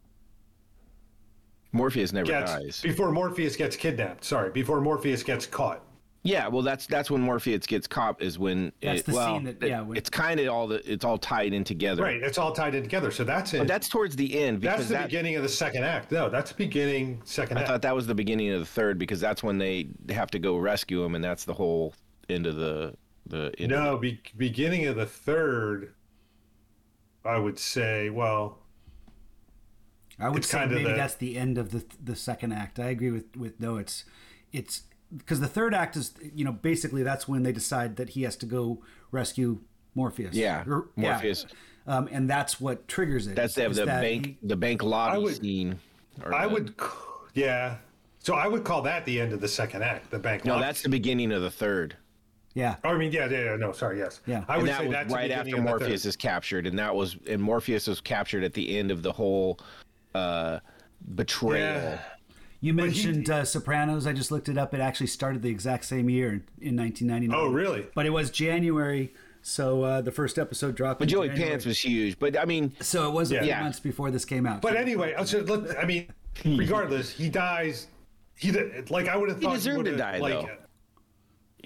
Speaker 1: Morpheus never
Speaker 3: gets
Speaker 1: dies.
Speaker 3: before Morpheus gets kidnapped. Sorry, before Morpheus gets caught.
Speaker 1: Yeah, well, that's that's when Morpheus gets caught. Is when
Speaker 2: That's
Speaker 1: it,
Speaker 2: the
Speaker 1: well,
Speaker 2: scene that-
Speaker 1: it-
Speaker 2: yeah, when-
Speaker 1: it's kind of all the it's all tied in together.
Speaker 3: Right, it's all tied in together. So that's it.
Speaker 1: But that's towards the end because
Speaker 3: That's the
Speaker 1: that,
Speaker 3: beginning of the second act. No, that's beginning second
Speaker 1: I
Speaker 3: act.
Speaker 1: thought that was the beginning of the third because that's when they have to go rescue him, and that's the whole end of the the end
Speaker 3: no, be, beginning of the third. I would say, well,
Speaker 2: I would say
Speaker 3: kinda
Speaker 2: maybe
Speaker 3: the-
Speaker 2: that's the end of the the second act. I agree with with no. It's it's because the third act is you know basically that's when they decide that he has to go rescue Morpheus.
Speaker 1: Yeah,
Speaker 2: Or-
Speaker 1: Morpheus.
Speaker 2: Um, and that's what triggers it.
Speaker 1: That's the,
Speaker 2: is
Speaker 1: the
Speaker 2: that
Speaker 1: bank
Speaker 2: he-
Speaker 1: the bank lobby
Speaker 3: would-
Speaker 1: scene. or
Speaker 3: I
Speaker 1: the-
Speaker 3: would, yeah. So I would call that the end of the second act, the bank.
Speaker 1: No,
Speaker 3: lot.
Speaker 1: that's the beginning of the third.
Speaker 2: yeah.
Speaker 3: Oh, I mean, yeah, yeah, yeah, no, sorry, yes.
Speaker 2: Yeah.
Speaker 3: I would
Speaker 1: that
Speaker 3: say that's
Speaker 1: right
Speaker 3: beginning
Speaker 1: after
Speaker 3: of the.
Speaker 1: Morpheus is captured, and that was and Morpheus was captured at the end of the whole uh, betrayal.
Speaker 3: Yeah.
Speaker 2: You
Speaker 3: he-
Speaker 2: mentioned uh, Sopranos. I just looked it up. It actually started the exact same year in, in 1999.
Speaker 3: Oh, really?
Speaker 2: But it was January, so uh, the first episode dropped.
Speaker 1: But
Speaker 2: in
Speaker 1: Joey
Speaker 2: January.
Speaker 1: Pants was huge. But I mean,
Speaker 2: So it was a few
Speaker 1: Yeah.
Speaker 2: months before this came out.
Speaker 3: But anyway, so let, I mean, regardless, he dies. He like I would have thought
Speaker 1: He
Speaker 3: thought
Speaker 1: deserved to die,
Speaker 3: like,
Speaker 1: though.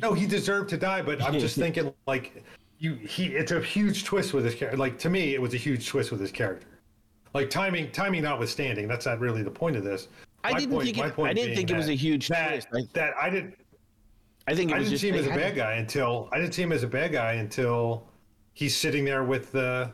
Speaker 3: No, he deserved to die, but I'm just thinking like you. He it's a huge twist with his character. Like to me, it was a huge twist with his character. Like timing, timing notwithstanding, that's not really the point of this.
Speaker 1: I didn't
Speaker 3: point-
Speaker 1: think it- I didn't think it was a huge
Speaker 3: that,
Speaker 1: twist. I-
Speaker 3: that I didn't.
Speaker 1: I think it
Speaker 3: I
Speaker 1: was
Speaker 3: didn't
Speaker 1: just
Speaker 3: see him as a
Speaker 1: had-
Speaker 3: bad guy until I didn't see him as a bad guy until he's sitting there with the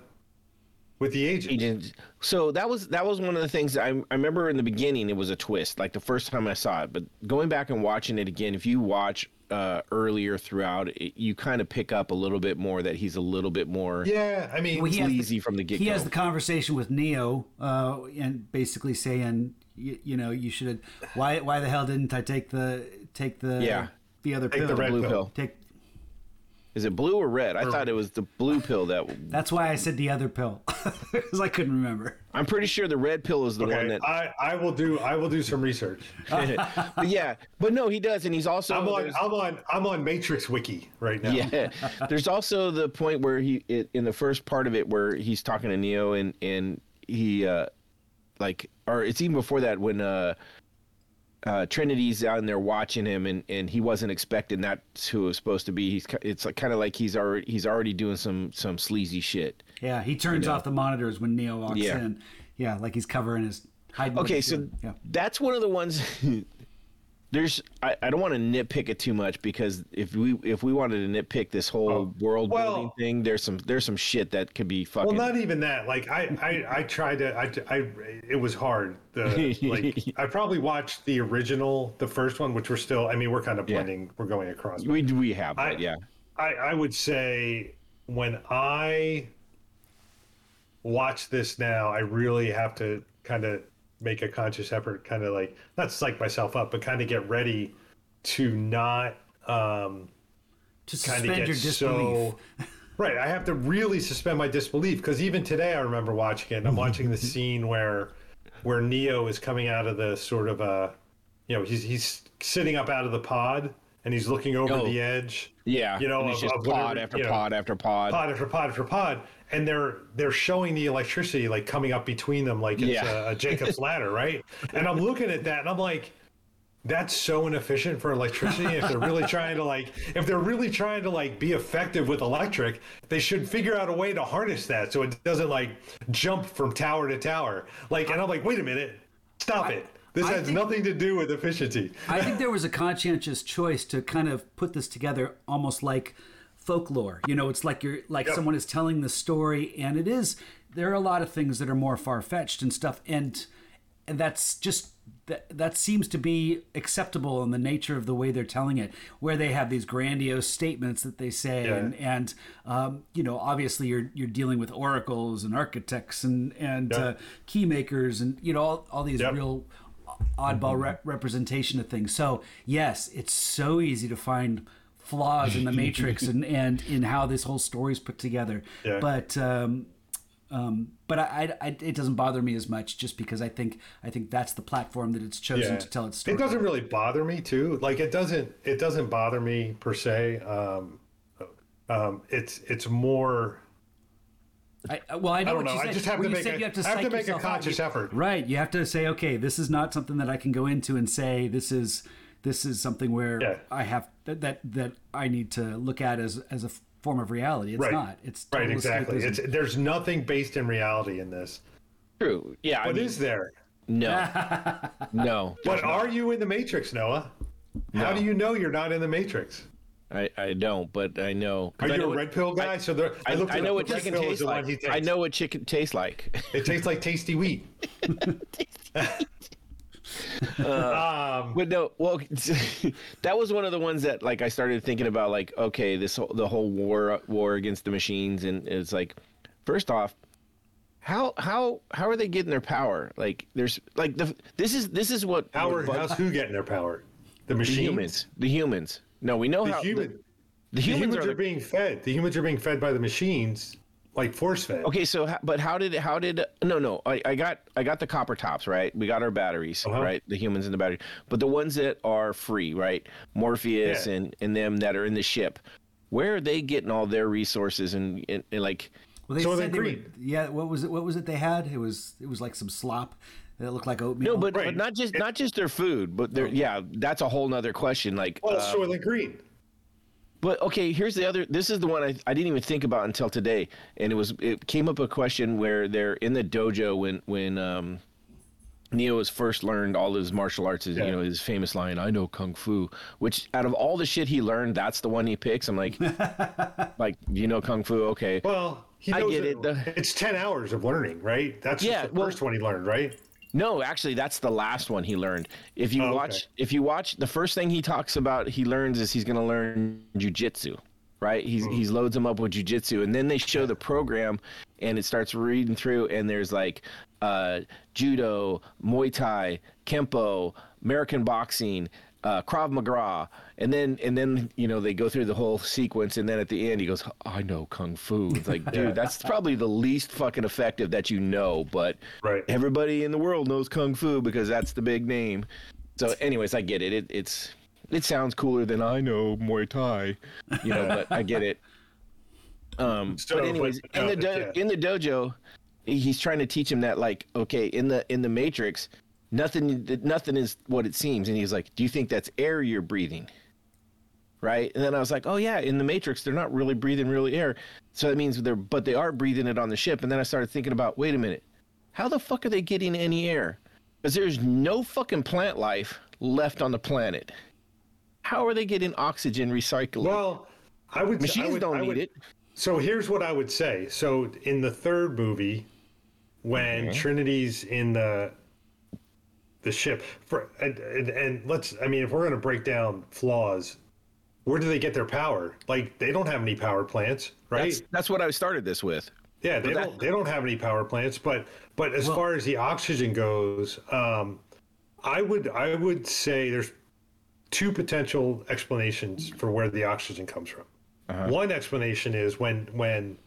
Speaker 3: with the agent.
Speaker 1: agent. So that was that was one of the things I, I remember in the beginning. It was a twist, like the first time I saw it. But going back and watching it again, if you watch uh, earlier throughout, it, you kind of pick up a little bit more that he's a little bit more
Speaker 3: Yeah, I mean,
Speaker 2: Well, he has the-
Speaker 1: sleazy from the get
Speaker 2: he has the conversation with Neo, uh, and basically saying, you, you know, you should. Have why why the hell didn't I take the take the
Speaker 1: Yeah.
Speaker 2: the other
Speaker 3: Take
Speaker 2: pill?
Speaker 3: the red
Speaker 1: blue
Speaker 3: pill.
Speaker 1: pill.
Speaker 2: Take.
Speaker 1: Is it blue or red? I thought it was the blue pill that.
Speaker 2: That's why I said the other pill because I couldn't remember.
Speaker 1: I'm pretty sure the red pill is the one
Speaker 3: okay,
Speaker 1: that.
Speaker 3: I, I will do I will do some research.
Speaker 1: but yeah, but no, he does, and he's also.
Speaker 3: I'm on I'm on I'm on Matrix Wiki right now.
Speaker 1: yeah there's also the point where he it, in the first part of it where he's talking to neo and and he uh like or it's even before that when uh uh, Trinity's out there watching him, and, and he wasn't expecting that's who it was supposed to be. He's it's like, kind of like he's already he's already doing some some sleazy shit.
Speaker 2: Yeah, he turns off the monitors when Neo walks
Speaker 1: Yeah.
Speaker 2: in. Yeah, like he's covering his hiding.
Speaker 1: Okay, so
Speaker 2: yeah.
Speaker 1: that's one of the ones. there's I, I don't want to nitpick it too much because if we if we wanted to nitpick this whole
Speaker 3: Oh,
Speaker 1: world
Speaker 3: well-
Speaker 1: building thing, there's some there's some shit that could be fucking.
Speaker 3: Well, not even that. Like I, I, I tried to. I, I, it was hard. The like, I probably watched the original, the first one, which we're still. I mean, we're kind of
Speaker 1: Yeah.
Speaker 3: blending. We're going across.
Speaker 1: we do we have,
Speaker 3: I-
Speaker 1: but yeah.
Speaker 3: I, I would say when I watch this now, I really have to kind of make a conscious effort, kind of like not psych myself up, but kind of get ready to not um,
Speaker 2: To
Speaker 3: kind
Speaker 2: suspend
Speaker 3: of
Speaker 2: your
Speaker 3: get
Speaker 2: disbelief.
Speaker 3: so. Right, I have to really suspend my disbelief because even today I remember watching it. And I'm watching the scene where where Neo is coming out of the sort of uh you know he's he's sitting up out of the pod and he's looking over
Speaker 1: Oh.
Speaker 3: the edge
Speaker 1: Yeah,
Speaker 3: you know,
Speaker 1: and
Speaker 3: of-
Speaker 1: just
Speaker 3: of
Speaker 1: pod
Speaker 3: whatever,
Speaker 1: after
Speaker 3: you know,
Speaker 1: pod after pod.
Speaker 3: pod after pod after pod, and they're they're showing the electricity like coming up between them like it's
Speaker 1: Yeah.
Speaker 3: a, a Jacob's ladder, right? And I'm looking at that and I'm like, that's so inefficient for electricity. If they're really trying to like, if they're really trying to like be effective with electric, they should figure out a way to harness that so it doesn't like jump from tower to tower. Like, and I'm like, wait a minute, stop it. This
Speaker 2: I
Speaker 3: has
Speaker 2: think-
Speaker 3: nothing to do with efficiency.
Speaker 2: I think there was a conscientious choice to kind of put this together almost like folklore. You know, it's like you're like
Speaker 3: Yep.
Speaker 2: someone is telling the story and it is there are a lot of things that are more far-fetched and stuff and and that's just that, that seems to be acceptable in the nature of the way they're telling it where they have these grandiose statements that they say
Speaker 3: Yeah.
Speaker 2: and and um, you know obviously you're you're dealing with oracles and architects and and
Speaker 3: Yeah.
Speaker 2: uh, key makers and you know all, all these
Speaker 3: Yep.
Speaker 2: real oddball rep- representation of things. So yes, it's so easy to find flaws in the matrix and and in how this whole story's put together.
Speaker 3: Yeah.
Speaker 2: But um, um, but I, I, it doesn't bother me as much just because I think I think that's the platform that it's chosen to tell its story.
Speaker 3: It doesn't really bother me too. Like it doesn't it doesn't bother me per se. Um, um, it's it's more.
Speaker 2: I, I- well, I know
Speaker 3: I don't
Speaker 2: what
Speaker 3: know.
Speaker 2: you
Speaker 3: I just have
Speaker 2: Where
Speaker 3: to
Speaker 2: you
Speaker 3: make
Speaker 2: said
Speaker 3: a,
Speaker 2: you have to,
Speaker 3: I have to make a
Speaker 2: yourself out.
Speaker 3: conscious
Speaker 2: You-
Speaker 3: effort.
Speaker 2: Right. You have to say, okay, this is not something that I can go into and say this is this is something where
Speaker 3: Yeah.
Speaker 2: I have that, that that I need to look at as as a form of reality. It's
Speaker 3: Right.
Speaker 2: not. It's
Speaker 3: Right, exactly.
Speaker 2: escapism.
Speaker 3: It's there's nothing based in reality in this.
Speaker 1: True. Yeah. I mean,
Speaker 3: is there?
Speaker 1: no, no.
Speaker 3: But are you in the Matrix, Noah? How do you know you're not in the Matrix?
Speaker 1: I, I don't, but I know.
Speaker 3: Are
Speaker 1: I
Speaker 3: you
Speaker 1: know
Speaker 3: a
Speaker 1: what-
Speaker 3: red pill guy? so there, I,
Speaker 1: I,
Speaker 3: looked
Speaker 1: I know what chicken tastes like. I know what chicken tastes like.
Speaker 3: It tastes like tasty wheat. um,
Speaker 1: But no, well, that was one of the ones that like I started thinking about, like, okay, this whole, the whole war war against the machines, and it's like, first off, how how how are they getting their power? Like, there's like the this is this is what
Speaker 3: how are,
Speaker 1: what
Speaker 3: how's who getting their power? The
Speaker 1: the
Speaker 3: machines.
Speaker 1: humans, the humans. No, we know
Speaker 3: The
Speaker 1: how
Speaker 3: human.
Speaker 1: the,
Speaker 3: The
Speaker 1: humans,
Speaker 3: humans
Speaker 1: are
Speaker 3: are
Speaker 1: the,
Speaker 3: being fed. The humans are being fed by the machines, like force fed.
Speaker 1: Okay, so but how did how did no no I, I got I got the copper tops right. We got our batteries
Speaker 3: Uh-huh.
Speaker 1: right, the humans in the battery. But the ones that are free right, Morpheus
Speaker 3: Yeah.
Speaker 1: and and them that are in the ship, where are they getting all their resources and, and, and like
Speaker 2: Well, they
Speaker 3: So
Speaker 2: said
Speaker 3: they
Speaker 2: they were, yeah. What was it? What was it they had? It was it was like some slop that looked like oatmeal.
Speaker 1: no, but,
Speaker 3: Right.
Speaker 1: but not just not just their food, but their yeah, that's a whole nother question. Like,
Speaker 3: Well,
Speaker 1: uh,
Speaker 3: Soylent Green.
Speaker 1: But okay, here's the other. This is the one I, I didn't even think about until today, and it was it came up a question where they're in the dojo when when um Neo has first learned all his martial arts. Is,
Speaker 3: Yeah.
Speaker 1: You know his famous line, "I know kung fu." Which out of all the shit he learned, that's the one he picks. I'm like, like you know kung fu? Okay.
Speaker 3: Well, he
Speaker 1: I get it, the-
Speaker 3: It's ten hours of learning, right? That's just
Speaker 1: Yeah,
Speaker 3: the
Speaker 1: well-
Speaker 3: first one he learned, right?
Speaker 1: No, actually, that's the last one he learned. If you
Speaker 3: Oh, okay.
Speaker 1: watch, if you watch, the first thing he talks about he learns is he's going to learn jujitsu, right? He's
Speaker 3: Hmm.
Speaker 1: he's loads him up with jujitsu, and then they show the program, and it starts reading through, and there's like uh, judo, Muay Thai, kempo, American boxing. Uh, Krav Maga, and then and then you know they go through the whole sequence, and then at the end he goes, "I know kung fu." It's like, dude, that's probably the least fucking effective that you know, but
Speaker 3: Right.
Speaker 1: everybody in the world knows kung fu because that's the big name. So, anyways, I get it. it it's it sounds cooler than I know Muay Thai, you know, but I get it. Um,
Speaker 3: So,
Speaker 1: but
Speaker 3: but,
Speaker 1: anyways, in the do-
Speaker 3: yeah.
Speaker 1: in the dojo, he's trying to teach him that like, okay, in the in the Matrix, nothing nothing is what it seems, and he's like, do you think that's air you're breathing? Right, and then I was like, oh yeah, in the Matrix, they're not really breathing really air, so that means they're but they are breathing it on the ship. And then I started thinking about, wait a minute, how the fuck are they getting any air? Because there's no fucking plant life left on the planet. How are they getting oxygen recycling?
Speaker 3: Well, I would I
Speaker 1: Machines
Speaker 3: would-
Speaker 1: don't
Speaker 3: I
Speaker 1: need
Speaker 3: would-
Speaker 1: it.
Speaker 3: So here's what I would say. So in the third movie, when mm-hmm. Trinity's in the the ship, for and, and, and let's I mean, if we're gonna break down flaws, where do they get their power? Like they don't have any power plants, right?
Speaker 1: That's, that's what I started this with.
Speaker 3: Yeah, they
Speaker 1: that-
Speaker 3: don't they don't have any power plants, but but as far as the oxygen goes, um, I would I would say there's two potential explanations for where the oxygen comes from.
Speaker 1: Uh-huh.
Speaker 3: One explanation is when when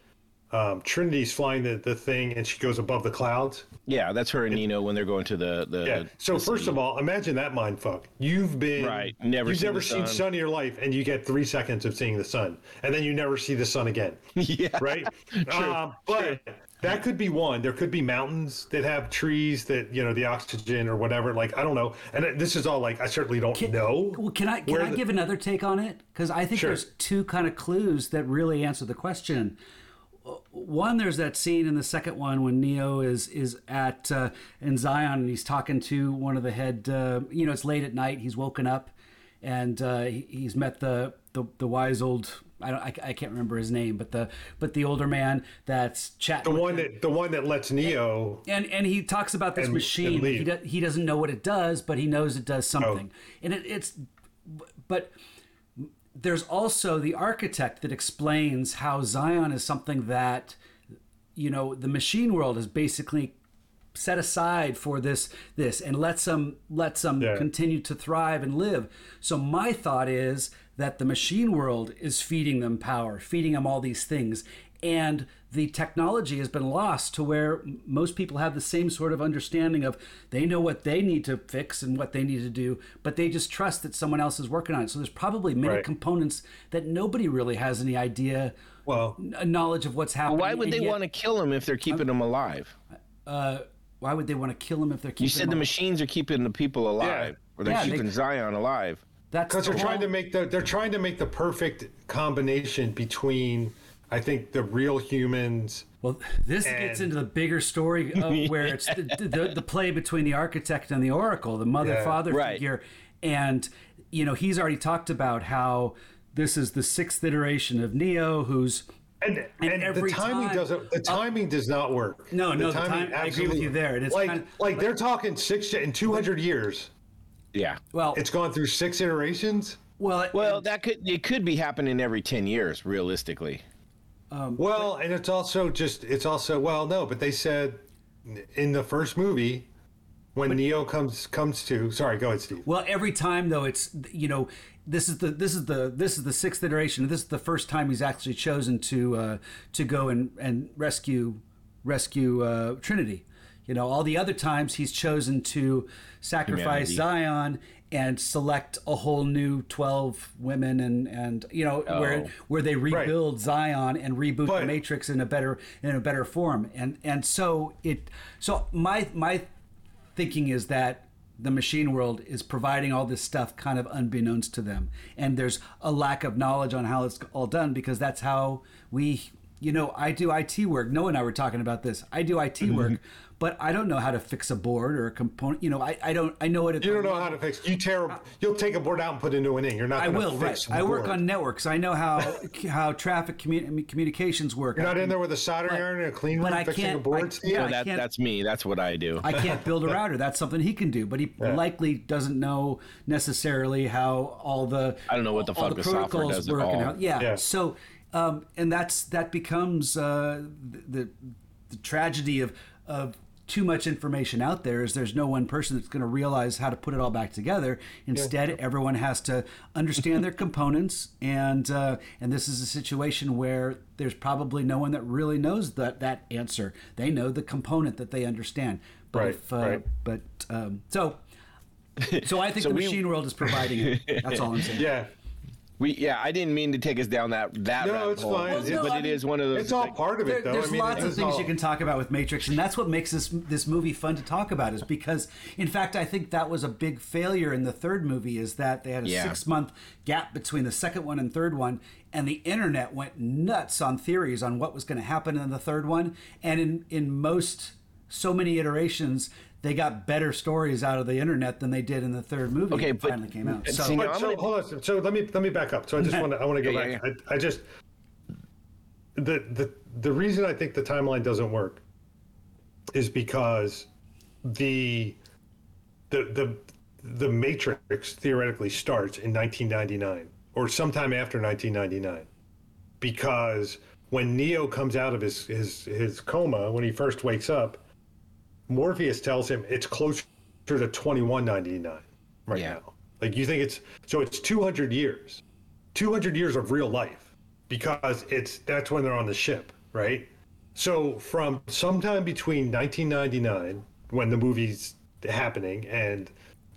Speaker 3: um, Trinity's flying the, the thing and she goes above the clouds.
Speaker 1: Yeah, that's her and Neo when they're going to the the.
Speaker 3: Yeah. So first of all, imagine that mind fuck. You've been
Speaker 1: Right, never
Speaker 3: You've
Speaker 1: seen
Speaker 3: never
Speaker 1: the
Speaker 3: seen
Speaker 1: sun.
Speaker 3: sun in your life, and you get three seconds of seeing the sun, and then you never see the sun again.
Speaker 1: yeah,
Speaker 3: right? True. um, but that could be one. There could be mountains that have trees that you know the oxygen or whatever. Like I don't know. And this is all like I certainly don't know.
Speaker 2: Well, can I can
Speaker 3: where
Speaker 2: I
Speaker 3: the-
Speaker 2: give another take on it? Because I think
Speaker 3: Sure.
Speaker 2: there's two kind of clues that really answer the question. One, there's that scene in the second one when Neo is is at uh, in Zion and he's talking to one of the head. Uh, you know, it's late at night. He's woken up, and uh, he's met the the, the wise old. I don't. I, I can't remember his name, but the but the older man that's chatting.
Speaker 3: The one that the one that lets Neo.
Speaker 2: and and he talks about this
Speaker 3: And-
Speaker 2: machine.
Speaker 3: and
Speaker 2: he, do, he doesn't know what it does, but he knows it does something.
Speaker 3: Oh.
Speaker 2: And it, it's but there's also the architect that explains how Zion is something that you know the machine world is basically set aside for this this and lets them lets them
Speaker 3: Yeah.
Speaker 2: continue to thrive and live. So my thought is that the machine world is feeding them power, feeding them all these things, and the technology has been lost to where most people have the same sort of understanding of they know what they need to fix and what they need to do, but they just trust that someone else is working on it. So there's probably many
Speaker 3: Right.
Speaker 2: components that nobody really has any idea,
Speaker 3: Well,
Speaker 2: n- knowledge of what's happening.
Speaker 1: Why would
Speaker 2: and
Speaker 1: they
Speaker 2: yet-
Speaker 1: want to kill him if they're keeping him alive?
Speaker 2: Uh, why would they want to kill him if they're keeping?
Speaker 1: You said
Speaker 2: him
Speaker 1: the
Speaker 2: alive?
Speaker 1: machines are keeping the people alive, or they're
Speaker 2: Yeah, they-
Speaker 1: keeping Zion alive.
Speaker 2: That's
Speaker 3: because
Speaker 2: the
Speaker 3: they're trying to make the they're trying to make the perfect combination between, I think, the real humans.
Speaker 2: Well, this gets into the bigger story of where it's the, the, the play between the architect and the oracle, the mother
Speaker 3: Yeah.
Speaker 2: father
Speaker 1: Right.
Speaker 2: figure, and you know he's already talked about how this is the sixth iteration of Neo, who's
Speaker 3: And, and, the
Speaker 2: every
Speaker 3: timing
Speaker 2: time-
Speaker 3: doesn't. The timing does not work.
Speaker 2: No, no, the
Speaker 3: timing
Speaker 2: time- I agree with you there, and it's
Speaker 3: like
Speaker 2: kind of-
Speaker 3: like they're talking six in two hundred years.
Speaker 1: Yeah.
Speaker 2: well,
Speaker 3: It's gone through six iterations.
Speaker 2: well,
Speaker 1: Well, that could it could be happening every ten years, realistically.
Speaker 3: Well, and it's also just it's also well no, but they said in the first movie when Neo comes comes to sorry, go ahead, Steve.
Speaker 2: Well, every time though, it's you know this is the this is the this is the sixth iteration. This is the first time he's actually chosen to uh, to go and and rescue rescue uh, Trinity. You know, all the other times he's chosen to sacrifice
Speaker 1: Humanity.
Speaker 2: Zion and select a whole new twelve women and and you know where
Speaker 1: Oh.
Speaker 2: where they rebuild Zion and reboot the Matrix in a better in a better form. And and so it so my my thinking is that the machine world is providing all this stuff kind of unbeknownst to them and there's a lack of knowledge on how it's all done because that's how we you know, I do IT work. Noah and I were talking about this. I do IT
Speaker 3: Mm-hmm.
Speaker 2: work, but I don't know how to fix a board or a component. You know, I, I don't I know what it.
Speaker 3: You don't know how to fix. You tear. You'll take a board out and put a new one in. You're not.
Speaker 2: I
Speaker 3: gonna
Speaker 2: will. Right.
Speaker 3: Fix the
Speaker 2: I work
Speaker 3: board.
Speaker 2: on networks. I know how how traffic commu- communications work.
Speaker 3: You're
Speaker 2: I
Speaker 3: not in there with a soldering iron and a clean
Speaker 2: but
Speaker 3: room
Speaker 2: I
Speaker 3: fixing a
Speaker 2: can't-
Speaker 3: board.
Speaker 2: I- yeah,
Speaker 1: Well, that, that's me. That's what I do.
Speaker 2: I can't build a router. That's something he can do, but he likely doesn't know necessarily how all the
Speaker 1: I don't know what the fuck the software
Speaker 2: protocols
Speaker 1: does at
Speaker 2: work and
Speaker 1: all.
Speaker 2: how- yeah.
Speaker 3: Yeah.
Speaker 2: So, um, and that's that becomes uh, the the tragedy of of too much information out there is there's no one person that's going to realize how to put it all back together. Instead, everyone has to understand their components, and uh, and this is a situation where there's probably no one that really knows that that answer. They know the component that they understand, but
Speaker 3: Right,
Speaker 2: if, uh,
Speaker 3: right.
Speaker 2: but um, so. So I think
Speaker 1: So
Speaker 2: the
Speaker 1: we-
Speaker 2: machine world is providing it. That's all I'm saying.
Speaker 3: yeah.
Speaker 1: We yeah, I didn't mean to take us down that that.
Speaker 3: No,
Speaker 1: rabbit
Speaker 3: it's
Speaker 1: hole,
Speaker 3: fine.
Speaker 1: but-
Speaker 3: Well, no,
Speaker 1: but
Speaker 2: I
Speaker 1: it
Speaker 2: mean,
Speaker 1: is one of those.
Speaker 3: It's all
Speaker 1: like-
Speaker 3: part of it, though.
Speaker 2: there's
Speaker 3: I mean,
Speaker 2: lots of things
Speaker 3: all-
Speaker 2: you can talk about with Matrix, and that's what makes this this movie fun to talk about. Is because, in fact, I think that was a big failure in the third movie. Is that they had a
Speaker 1: Yeah.
Speaker 2: six month gap between the second one and third one, and the internet went nuts on theories on what was going to happen in the third one, and in in most so many iterations. They got better stories out of the internet than they did in the third movie.
Speaker 1: Okay,
Speaker 2: that
Speaker 1: but-
Speaker 2: finally came out. So,
Speaker 1: see,
Speaker 3: so
Speaker 1: gonna-
Speaker 3: hold on. So let me let me back up. So I just want to I want to go
Speaker 1: Yeah,
Speaker 3: back.
Speaker 1: yeah,
Speaker 3: I, I just the the the reason I think the timeline doesn't work is because the the the the Matrix theoretically starts in 1999 or sometime after 1999 because when Neo comes out of his his his coma when he first wakes up Morpheus tells him it's closer to 2199 right
Speaker 1: Yeah.
Speaker 3: now. Like you think it's so it's 200 years. 200 years of real life because it's that's when they're on the ship, right? So from sometime between 1999 when the movie's happening and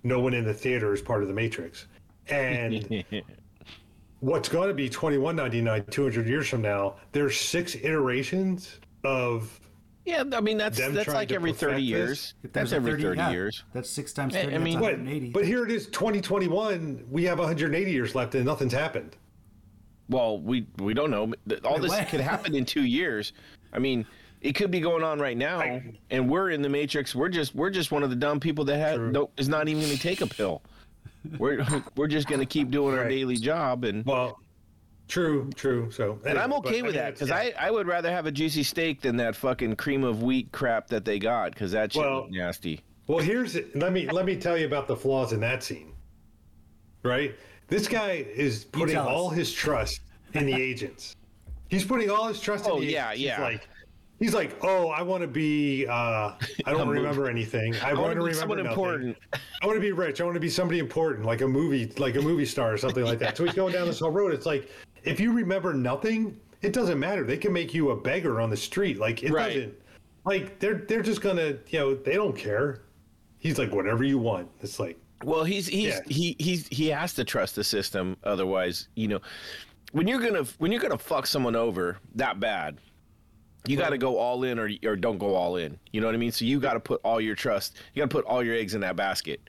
Speaker 3: no one in the theater is part of the Matrix and what's going to be 2199 200 years from now there's six iterations of
Speaker 1: Yeah, I mean that's
Speaker 3: Them
Speaker 1: that's
Speaker 3: trying
Speaker 1: like
Speaker 3: to
Speaker 1: every
Speaker 3: perfect
Speaker 1: thirty years.
Speaker 2: if
Speaker 1: That's every thirty
Speaker 2: yeah,
Speaker 1: years.
Speaker 2: That's six times
Speaker 1: I-
Speaker 2: thirty.
Speaker 1: I
Speaker 2: that's
Speaker 1: mean-
Speaker 3: But,
Speaker 2: 180.
Speaker 3: but here it is 2021 we have 180 years left and nothing's happened
Speaker 1: Well, we we don't know. All
Speaker 2: Wait,
Speaker 1: this
Speaker 2: what?
Speaker 1: could happen in two years. I mean, it could be going on right now,
Speaker 3: I-
Speaker 1: and we're in the matrix. We're just we're just one of the dumb people that had, don't, is not even going to take a pill. We're we're just going to keep doing our
Speaker 3: Right.
Speaker 1: daily job, and
Speaker 3: well true true so
Speaker 1: and I'm
Speaker 3: anyway, but,
Speaker 1: okay
Speaker 3: I
Speaker 1: with
Speaker 3: mean,
Speaker 1: that because
Speaker 3: yeah.
Speaker 1: I I would rather have a juicy steak than that fucking cream of wheat crap that they got because that shit
Speaker 3: Well-
Speaker 1: nasty.
Speaker 3: Well, here's let me let me tell you about the flaws in that scene. Right? This guy is putting all his trust in the agents. He's putting all his trust in
Speaker 1: Oh,
Speaker 3: the
Speaker 1: yeah,
Speaker 3: agents.
Speaker 1: yeah.
Speaker 3: He's like he's like, "Oh, I want to be uh I don't remember anything. I,
Speaker 1: I
Speaker 3: want
Speaker 1: want
Speaker 3: to
Speaker 1: to be
Speaker 3: remember
Speaker 1: someone
Speaker 3: nothing.
Speaker 1: important.
Speaker 3: I want to be rich. I want to be somebody important, like a movie, like a movie star or something like that." So he's going down this whole road. It's like if you remember nothing, it doesn't matter. They can make you a beggar on the street. Like it
Speaker 1: Right.
Speaker 3: doesn't like they're they're just gonna, you know, they don't care. He's like, whatever you want. It's like,
Speaker 1: Well, he's he's
Speaker 3: Yeah.
Speaker 1: he he's he has to trust the system. Otherwise, you know, when you're gonna when you're gonna fuck someone over that bad, you got to go all in or or don't go all in. You know what I mean? So you got to put all your trust. You got to put all your eggs in that basket.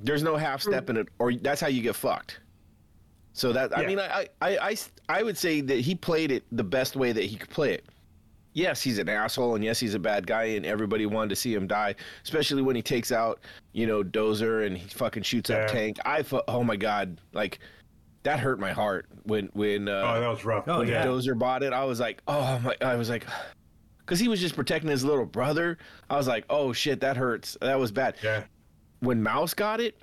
Speaker 1: There's no half step in it, or that's how you get fucked. So that I
Speaker 3: Yeah.
Speaker 1: mean, I, I I I would say that he played it the best way that he could play it. Yes, he's an asshole, and yes, he's a bad guy, and everybody wanted to see him die, especially when he takes out, you know, Dozer and he fucking shoots up Tank. I, fu- oh my god, like that hurt my heart when when uh,
Speaker 3: oh, that was rough.
Speaker 2: Oh,
Speaker 1: when
Speaker 2: yeah.
Speaker 1: Dozer bought it. I was like, oh my, I was like, because he was just protecting his little brother. I was like, oh shit, that hurts. That was bad.
Speaker 3: Yeah.
Speaker 1: When Mouse got it,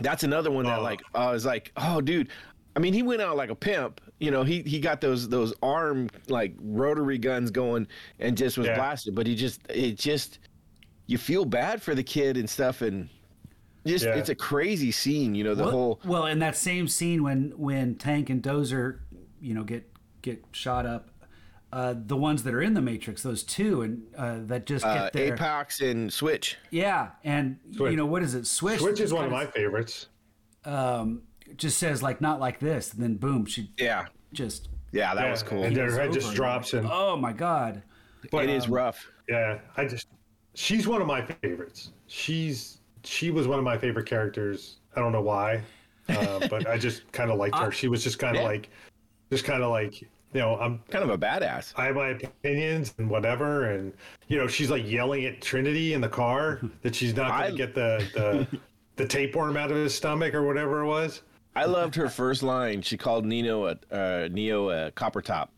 Speaker 1: that's another one that
Speaker 3: Oh.
Speaker 1: like I was like, oh dude. I mean, he went out like a pimp. You know, he he got those those arm like rotary guns going and just was
Speaker 3: Yeah.
Speaker 1: blasted. But he just it just you feel bad for the kid and stuff and. Just,
Speaker 3: Yeah.
Speaker 1: it's a crazy scene, you know. The
Speaker 2: well,
Speaker 1: whole
Speaker 2: well, in that same scene when when Tank and Dozer, you know, get get shot up, uh, the ones that are in the Matrix, those two, and uh, that just get
Speaker 1: uh,
Speaker 2: there,
Speaker 1: Apoc and Switch.
Speaker 2: yeah, and
Speaker 3: Switch.
Speaker 2: you know what is it? Switch.
Speaker 3: Switch is one of
Speaker 2: kinda,
Speaker 3: my favorites.
Speaker 2: Um, just says like not like this, and then boom, she
Speaker 1: Yeah,
Speaker 2: just
Speaker 1: yeah, that
Speaker 3: Yeah,
Speaker 1: was cool.
Speaker 3: And their
Speaker 2: It's
Speaker 3: head just drops
Speaker 2: I'm
Speaker 3: and
Speaker 2: oh my god,
Speaker 3: but,
Speaker 1: it is
Speaker 3: um,
Speaker 1: rough.
Speaker 3: Yeah, I just she's one of my favorites. She's she was one of my favorite characters. I don't know why, uh, but I just kind of liked her. She was just kind of
Speaker 1: Yeah.
Speaker 3: like, just kind of like you know, I'm
Speaker 1: kind of a badass.
Speaker 3: I have my opinions and whatever, and you know, she's like yelling at Trinity in the car that she's not going to get the the the tapeworm out of his stomach or whatever it was.
Speaker 1: I loved her first line. She called Nino a uh, Neo a copper top.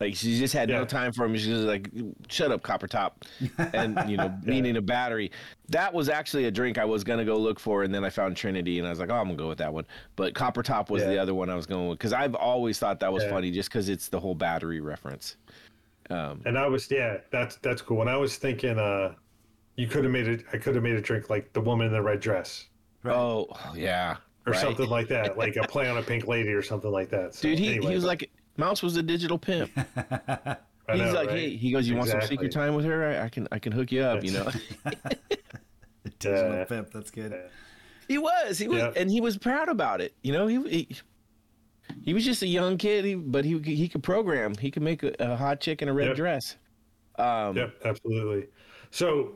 Speaker 1: Like she just had no time for him. She was like, "Shut up, copper top," and you know, meaning a battery. That was actually a drink I was gonna go look for, and then I found Trinity, and I was like, "Oh, I'm gonna go with that one." But copper top was the other one I was going with because I've always thought that was
Speaker 3: Yeah.
Speaker 1: funny, just because it's the whole battery reference. Um,
Speaker 3: And I was yeah, that's that's cool. And I was thinking, uh, you could have made it. I could have made a drink like the woman in the red dress
Speaker 1: Oh yeah,
Speaker 3: or
Speaker 1: right.
Speaker 3: something like that, like a play on a pink lady or something like that. So,
Speaker 1: Dude, he,
Speaker 3: anyway,
Speaker 1: he was
Speaker 3: but-
Speaker 1: like, Mouse was a digital pimp. He's
Speaker 3: know,
Speaker 1: like,
Speaker 3: right?
Speaker 1: hey, he goes, you want some secret time with her? I, I can, I can hook you up. You know.
Speaker 2: Digital
Speaker 3: Yeah.
Speaker 2: pimp. That's good.
Speaker 1: He was, he was,
Speaker 3: Yeah.
Speaker 1: and he was proud about it. You know, he he, he was just a young kid, he, but he he could program. He could make a, a hot chick in a red
Speaker 3: Yep.
Speaker 1: dress. Um,
Speaker 3: Yep, absolutely. So,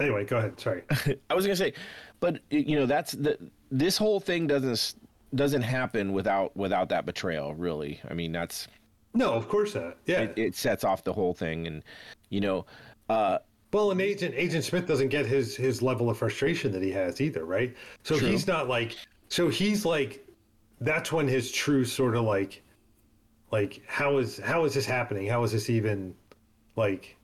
Speaker 3: anyway, go ahead. Sorry.
Speaker 1: I was gonna say, but you know, that's the this whole thing doesn't s- doesn't happen without without that betrayal. Really, I mean, that's
Speaker 3: No, of course not. Yeah.
Speaker 1: it, it sets off the whole thing, and you know, uh,
Speaker 3: Well, and Agent Agent Smith doesn't get his his level of frustration that he has either, right? So
Speaker 1: True.
Speaker 3: he's not like so he's like that's when his true sort of like like how is how is this happening? How is this even like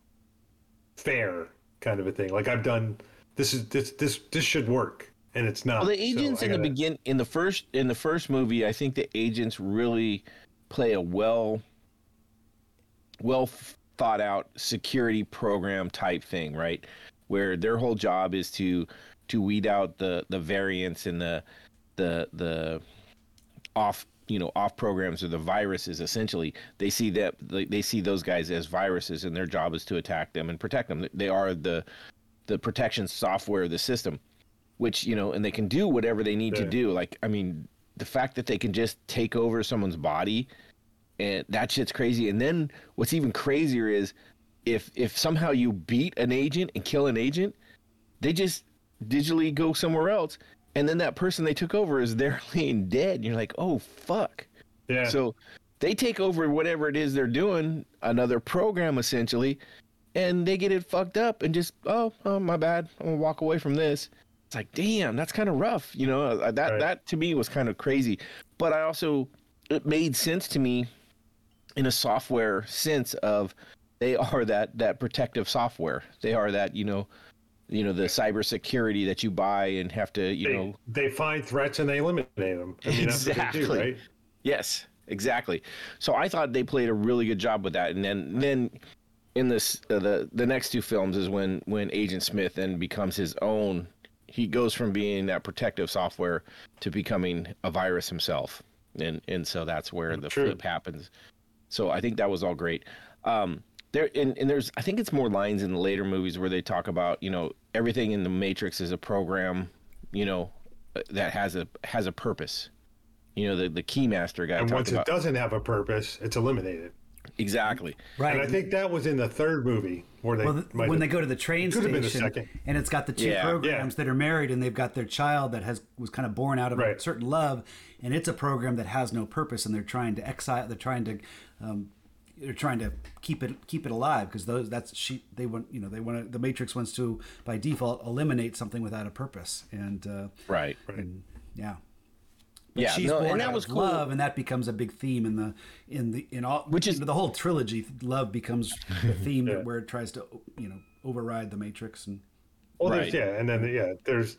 Speaker 3: fair kind of a thing? Like I've done this is this this this should work and it's not.
Speaker 1: Well, the agents
Speaker 3: I
Speaker 1: in the
Speaker 3: gotta-
Speaker 1: begin in the first in the first movie, I think the agents really play a well well thought out security program type thing, right? Where their whole job is to to weed out the the variants and the the the off you know off programs or the viruses essentially they see that they see those guys as viruses and their job is to attack them and protect them they are the the protection software of the system which you know and they can do whatever they need to do like i mean the fact that they can just take over someone's body and that shit's crazy and then what's even crazier is if if somehow you beat an agent and kill an agent they just digitally go somewhere else and then that person they took over is there laying dead and you're like oh fuck
Speaker 3: yeah.
Speaker 1: so they take over whatever it is they're doing, another program essentially, and they get it fucked up and just, oh, oh my bad. I'm gonna walk away from this. It's like, damn, that's kind of rough. You know, uh, that
Speaker 3: Right.
Speaker 1: that to me was kind of crazy. But I also it made sense to me in a software sense of they are that that protective software. They are that, you know, you know, the cybersecurity that you buy and have to, you
Speaker 3: they,
Speaker 1: know,
Speaker 3: they find threats and they eliminate them. I mean, that's what they do,
Speaker 1: Exactly.
Speaker 3: right?
Speaker 1: Yes, exactly. So I thought they played a really good job with that, and then then in this uh, the the next two films is when when Agent Smith then becomes his own. He goes from being that protective software to becoming a virus himself, and and so that's where the
Speaker 3: True.
Speaker 1: flip happens. So I think that was all great. Um, there and, and there's I think it's more lines in the later movies where they talk about you know everything in the Matrix is a program, you know, uh, that has a has a purpose. You know the the keymaster guy
Speaker 3: And once
Speaker 1: about
Speaker 3: it doesn't have a purpose, it's eliminated.
Speaker 1: Exactly.
Speaker 2: Right.
Speaker 3: And I think that was in the third movie where they
Speaker 2: well, the, when
Speaker 3: have-
Speaker 2: they go to the train
Speaker 3: Could have been the
Speaker 2: station,
Speaker 3: second.
Speaker 2: and it's got the two
Speaker 1: Yeah.
Speaker 2: programs that are married, and they've got their child that has was kind of born out of a certain love, and it's a program that has no purpose, and they're trying to exile, they're trying to, um, they're trying to keep it keep it alive because those that's she they want you know they want to, the Matrix wants to by default eliminate something without a purpose, and uh,
Speaker 1: Right.
Speaker 2: and yeah. But
Speaker 1: Yeah,
Speaker 2: she's
Speaker 1: no,
Speaker 2: born
Speaker 1: and that
Speaker 2: out
Speaker 1: was
Speaker 2: of
Speaker 1: cool.
Speaker 2: love, and that becomes a big theme in the in the in all
Speaker 1: Which is-
Speaker 2: the whole trilogy. Love becomes the theme
Speaker 3: Yeah.
Speaker 2: where it tries to you know override the Matrix and
Speaker 3: well,
Speaker 1: Right.
Speaker 3: there's, yeah, and then yeah, there's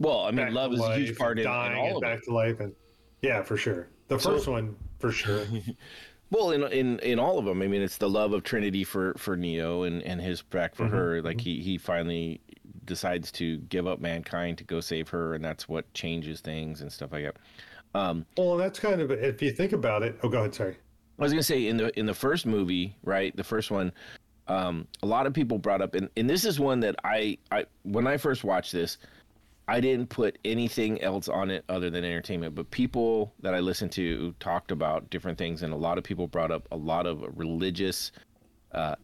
Speaker 1: Well, I mean, love is a huge
Speaker 3: and
Speaker 1: part in, in
Speaker 3: dying
Speaker 1: all
Speaker 3: and
Speaker 1: of it.
Speaker 3: back to life, and yeah, for sure. The
Speaker 1: So-
Speaker 3: first one, for sure.
Speaker 1: Well, in in in all of them, I mean, it's the love of Trinity for for Neo and and his back
Speaker 3: Mm-hmm.
Speaker 1: for her. Like he he finally decides to give up mankind to go save her, and that's what changes things and stuff like that. Um,
Speaker 3: well, that's kind of if you think about it. Oh, go ahead. Sorry.
Speaker 1: I was gonna say in the in the first movie, right? The first one, um, a lot of people brought up, and, and this is one that I I when I first watched this, I didn't put anything else on it other than entertainment. But people that I listened to talked about different things, and a lot of people brought up a lot of religious uh,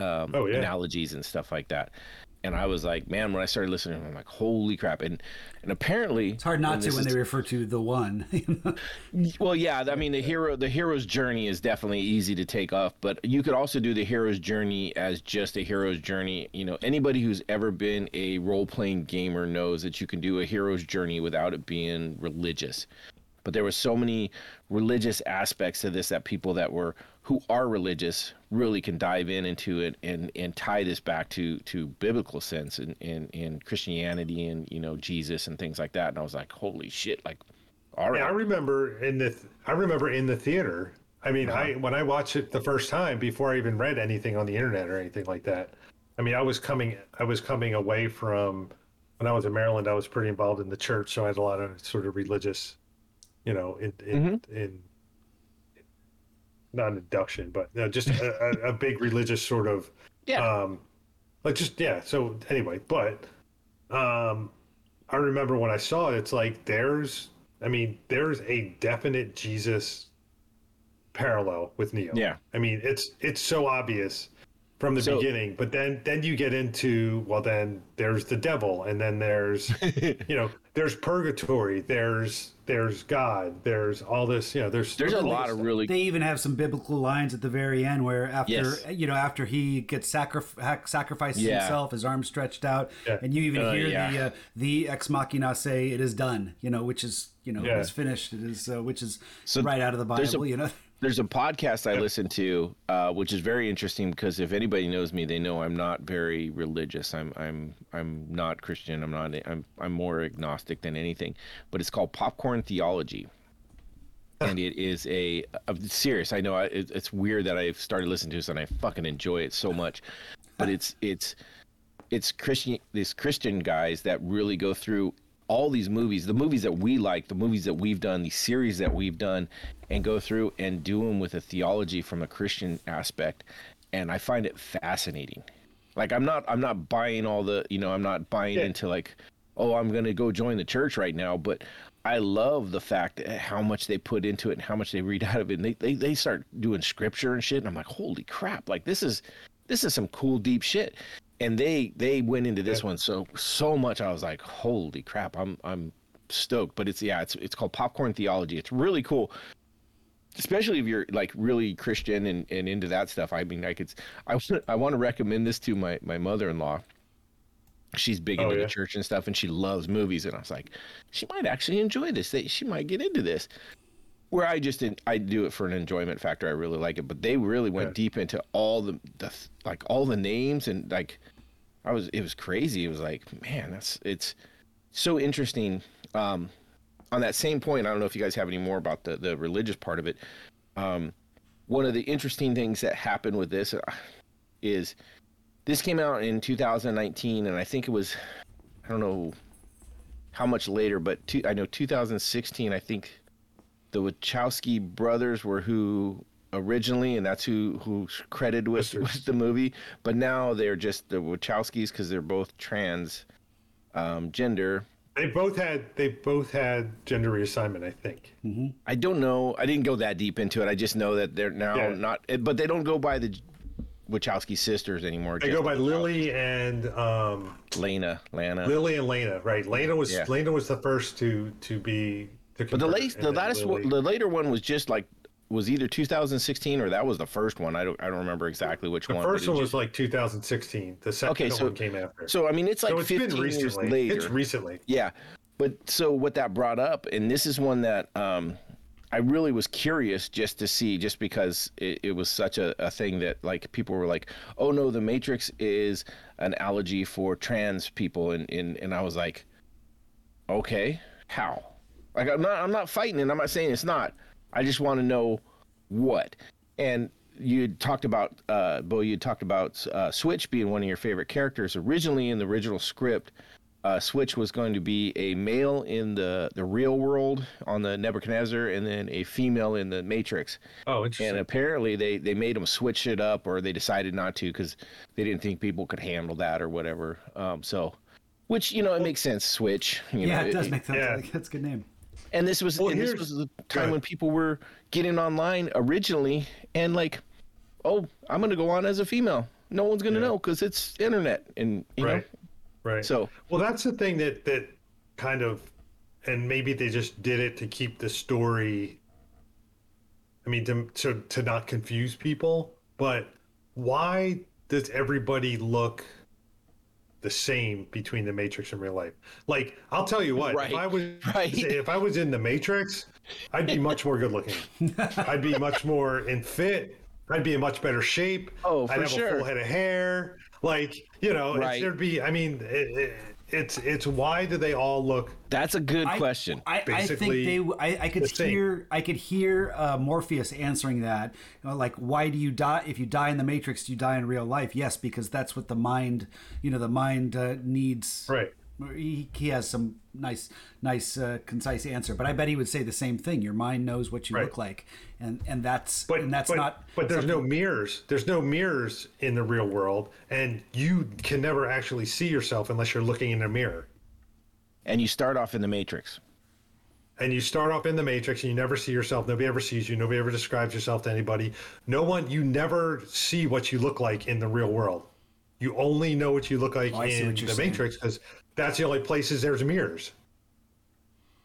Speaker 1: um,
Speaker 3: Oh, yeah.
Speaker 1: analogies and stuff like that. And I was like, man, when I started listening, I'm like, holy crap! And and apparently,
Speaker 2: It's hard not to when
Speaker 1: is-
Speaker 2: they refer to the one. you know?
Speaker 1: well, yeah, I mean the hero the hero's journey is definitely easy to take off, but you could also do the hero's journey as just a hero's journey. You know, anybody who's ever been a role playing gamer knows that you can do a hero's journey without it being religious. But there were so many religious aspects to this that people that were who are religious really can dive in into it and and tie this back to to biblical sense and and, and Christianity and you know Jesus and things like that. And I was like, holy shit, like all right.
Speaker 3: Yeah, I remember in the I remember in the theater. I mean, I uh-huh. when I watched it the first time before I even read anything on the internet or anything like that. I mean, I was coming I was coming away from when I was in Maryland. I was pretty involved in the church, so I had a lot of sort of religious, you know, in in, mm-hmm. in not an induction, but uh, just a, a, a big religious sort of
Speaker 1: Yeah.
Speaker 3: um like just yeah so anyway but um i remember when i saw it it's like there's i mean there's a definite jesus parallel with neo
Speaker 1: Yeah.
Speaker 3: i mean it's it's so obvious from the
Speaker 1: So-
Speaker 3: beginning but then then you get into well then there's the devil and then there's you know there's purgatory there's there's god there's all this you know there's
Speaker 1: There's a lot of really
Speaker 2: They even have some biblical lines at the very end where after
Speaker 1: Yes.
Speaker 2: you know after he gets sacrif- hac- sacrifices
Speaker 1: Yeah.
Speaker 2: himself, his arms stretched out,
Speaker 3: Yeah.
Speaker 2: and you even
Speaker 1: Uh,
Speaker 2: hear
Speaker 1: yeah.
Speaker 2: the uh, the ex machina say, "It is done," you know, which is you know
Speaker 3: Yeah.
Speaker 2: it's finished. It is uh, which is
Speaker 1: So
Speaker 2: right out of the
Speaker 1: there's a-
Speaker 2: Bible, you know.
Speaker 1: There's a podcast I listen to, uh, which is very interesting because if anybody knows me, they know I'm not very religious. I'm I'm I'm not Christian. I'm not. I'm I'm more agnostic than anything. But it's called Popcorn Theology, and it is a. I'm serious. I know I, it, it's weird that I've started listening to this and I fucking enjoy it so much, but it's it's it's Christian these Christian guys that really go through all these movies, the movies that we like, the movies that we've done, the series that we've done, and go through and do them with a theology from a Christian aspect, and I find it fascinating. Like I'm not I'm not buying all the you know I'm not buying
Speaker 3: Yeah.
Speaker 1: into like oh I'm gonna go join the church right now, but I love the fact that how much they put into it and how much they read out of it. And they, they they start doing scripture and shit, and I'm like holy crap! Like this is this is some cool deep shit. And they they went into this one so so much i was like holy crap i'm i'm stoked. But it's yeah it's it's called popcorn theology. It's really cool. Especially if you're like really christian and, and into that stuff. I mean like it's i, want- I want to recommend this to my my mother-in-law. She's big
Speaker 3: Oh,
Speaker 1: into
Speaker 3: yeah?
Speaker 1: the church and stuff and she loves movies. And i was like she might actually enjoy this. She might get into this where I just didn't, I do it for an enjoyment factor. I really like it, but they really went
Speaker 3: Yeah.
Speaker 1: deep into all the, the like all the names and like I was it was crazy. It was like man, that's it's so interesting. Um, on that same point, I don't know if you guys have any more about the the religious part of it. Um, one of the interesting things that happened with this uh, is this came out in 2019, and I think it was I don't know how much later, but two, I know 2016. I think the Wachowski brothers were who originally, and that's who who's credited with, with the movie. But now they're just the Wachowskis because they're both trans um, gender.
Speaker 3: they both had they both had gender reassignment i think
Speaker 1: I don't know. I didn't go that deep into it. I just know that they're now
Speaker 3: Yeah.
Speaker 1: not, eh, but they don't go by the Wachowski sisters anymore.
Speaker 3: they go by lily and um
Speaker 1: Lena, Lana.
Speaker 3: Lily and Lena, right? Lena was
Speaker 1: Yeah.
Speaker 3: Lena was the first to to be
Speaker 1: But the late, the latest, one, the later one was just like was either 2016 or that was the first one. I don't, I don't remember exactly which
Speaker 3: the
Speaker 1: one. The
Speaker 3: first one
Speaker 1: just-
Speaker 3: was like 2016. The second
Speaker 1: Okay, so-
Speaker 3: one came after.
Speaker 1: So I mean, it's like
Speaker 3: so it's
Speaker 1: 15
Speaker 3: been
Speaker 1: years
Speaker 3: recently.
Speaker 1: later.
Speaker 3: It's recently.
Speaker 1: Yeah, but so what that brought up, and this is one that um, I really was curious just to see, just because it, it was such a, a thing that like people were like, "Oh no, the Matrix is an allergy for trans people," and and, and I was like, "Okay, how?" Like I'm not I'm not fighting it. I'm not saying it's not. I just want to know what. And you talked about, uh, Bo, you talked about uh, Switch being one of your favorite characters. Originally, in the original script, uh, Switch was going to be a male in the, the real world on the Nebuchadnezzar and then a female in the Matrix.
Speaker 3: Oh, interesting.
Speaker 1: And apparently, they, they made them switch it up or they decided not to because they didn't think people could handle that or whatever. Um, so, which, you know, it makes sense, Switch. You
Speaker 2: yeah,
Speaker 1: know,
Speaker 2: it does make sense.
Speaker 3: yeah.
Speaker 2: That's a good name.
Speaker 1: And this was
Speaker 3: Well,
Speaker 1: and this was the time when people were getting online originally and like, oh, I'm gonna go on as a female. No one's gonna
Speaker 3: Yeah.
Speaker 1: know because it's internet, and you
Speaker 3: right,
Speaker 1: know.
Speaker 3: right.
Speaker 1: So
Speaker 3: Well, that's the thing that that kind of, and maybe they just did it to keep the story. I mean, to to, to not confuse people, but why does everybody look the same between the Matrix and real life? Like, I'll tell you what,
Speaker 1: Right,
Speaker 3: if I was
Speaker 1: right.
Speaker 3: if I was in the Matrix, I'd be much more good looking. I'd be much more in fit. I'd be in much better shape.
Speaker 1: Oh,
Speaker 3: I'd
Speaker 1: for
Speaker 3: have a full head of hair. Like, you know, it's,
Speaker 1: Right.
Speaker 3: there'd be. I mean, it, it, it's it's why do they all look?
Speaker 1: that's a good
Speaker 2: I-
Speaker 1: question.
Speaker 2: I, I think
Speaker 3: Basically
Speaker 2: they. I, I could
Speaker 3: the same.
Speaker 2: hear. I could hear uh, Morpheus answering that. You know, like, why do you die? If you die in the Matrix, do you die in real life? Yes, because that's what the mind. You know, the mind uh, needs.
Speaker 3: Right.
Speaker 2: He, he has some nice, nice, uh, concise answer, but I bet he would say the same thing. Your mind knows what you
Speaker 3: Right.
Speaker 2: look like, and and that's
Speaker 3: But
Speaker 2: and that's
Speaker 3: but,
Speaker 2: not.
Speaker 3: But there's no mirrors. There's no mirrors in the real world, and you can never actually see yourself unless you're looking in a mirror.
Speaker 1: and you start off in the Matrix.
Speaker 3: and you start off in the matrix and you never see yourself nobody ever sees you nobody ever describes yourself to anybody no one you never see what you look like in the real world you only know what you look like
Speaker 2: Oh, I see
Speaker 3: in
Speaker 2: what you're
Speaker 3: the
Speaker 2: saying.
Speaker 3: matrix because that's the only places there's mirrors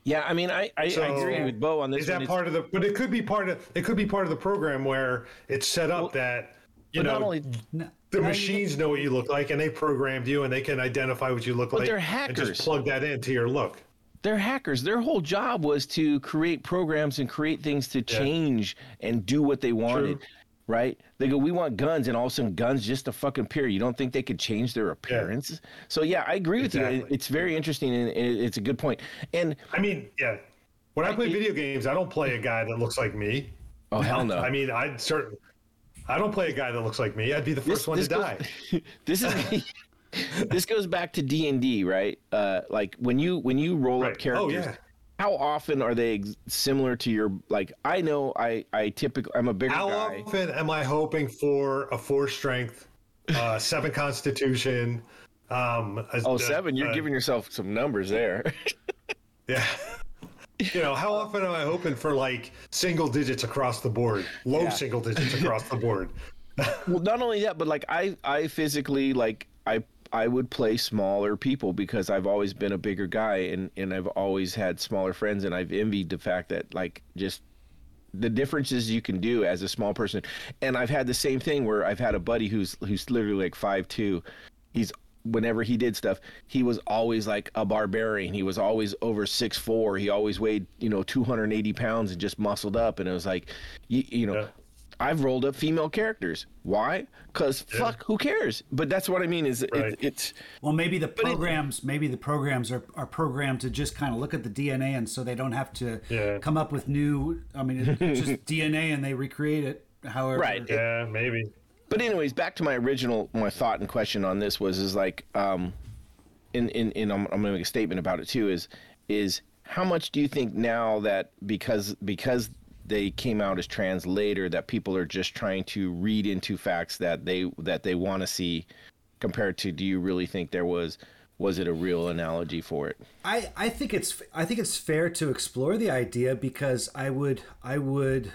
Speaker 1: Yeah, I mean, I I, I agree with Bo on this.
Speaker 3: is that
Speaker 1: one. It's-
Speaker 3: part of the but it could be part of it could be part of the program where it's set up that you know
Speaker 1: not only
Speaker 3: the
Speaker 2: no, you-
Speaker 3: machines know what you look like and they programmed you and they can identify what you look like
Speaker 1: they're
Speaker 3: and
Speaker 1: hackers.
Speaker 3: just plug that into your look
Speaker 1: they're hackers. Their whole job was to create programs and create things to change and do what they wanted. Right? They go, we want guns, and all of a sudden, guns just to fucking appear. You don't think they could change their appearance? So yeah, I agree with you. It's very interesting, and it's a good point. And
Speaker 3: i mean yeah when i play video games i don't play a guy that looks like me
Speaker 1: oh hell no,
Speaker 3: I mean, I'd certain. I don't play a guy that looks like me. I'd be the first one to
Speaker 1: goes,
Speaker 3: die.
Speaker 1: this is this goes back to D and D, right? Uh, like when you when you roll
Speaker 3: Right.
Speaker 1: up characters,
Speaker 3: Oh, yeah.
Speaker 1: How often are they ex- similar to your like? I know I I typically I'm a bigger
Speaker 3: How
Speaker 1: guy.
Speaker 3: often am I hoping for a four strength, uh, seven constitution? Um, a,
Speaker 1: Oh,
Speaker 3: a-
Speaker 1: seven! You're
Speaker 3: a-
Speaker 1: giving yourself some numbers there.
Speaker 3: Yeah. You know, how often am I hoping for like single digits across the board, low
Speaker 1: Yeah.
Speaker 3: single digits across the board?
Speaker 1: well, not only that, but like I, I physically like I, I would play smaller people because I've always been a bigger guy and and I've always had smaller friends and I've envied the fact that like just the differences you can do as a small person. And I've had the same thing where I've had a buddy who's who's literally like five two. He's whenever he did stuff, he was always like a barbarian. He was always over six four. He always weighed, you know, two hundred and eighty pounds and just muscled up. And it was like you, you know,
Speaker 3: Yeah.
Speaker 1: I've rolled up female characters. Why? Because fuck, who cares? But that's what I mean. Is
Speaker 3: Right.
Speaker 1: it, it's
Speaker 2: Well, maybe the
Speaker 1: it-
Speaker 2: programs, maybe the programs are, are programmed to just kind of look at the DNA, and so they don't have to
Speaker 3: Yeah.
Speaker 2: come up with new. I mean, it's just DNA, and they recreate it. However,
Speaker 1: Right.
Speaker 3: Yeah, maybe.
Speaker 1: but anyways, back to my original my thought and question on this was is like um, in in, in I'm, I'm gonna make a statement about it too. Is is how much do you think now that because because they came out as trans later that people are just trying to read into facts that they that they want to see compared to do you really think there was was it a real analogy for it?
Speaker 2: I, I think it's I think it's fair to explore the idea because I would I would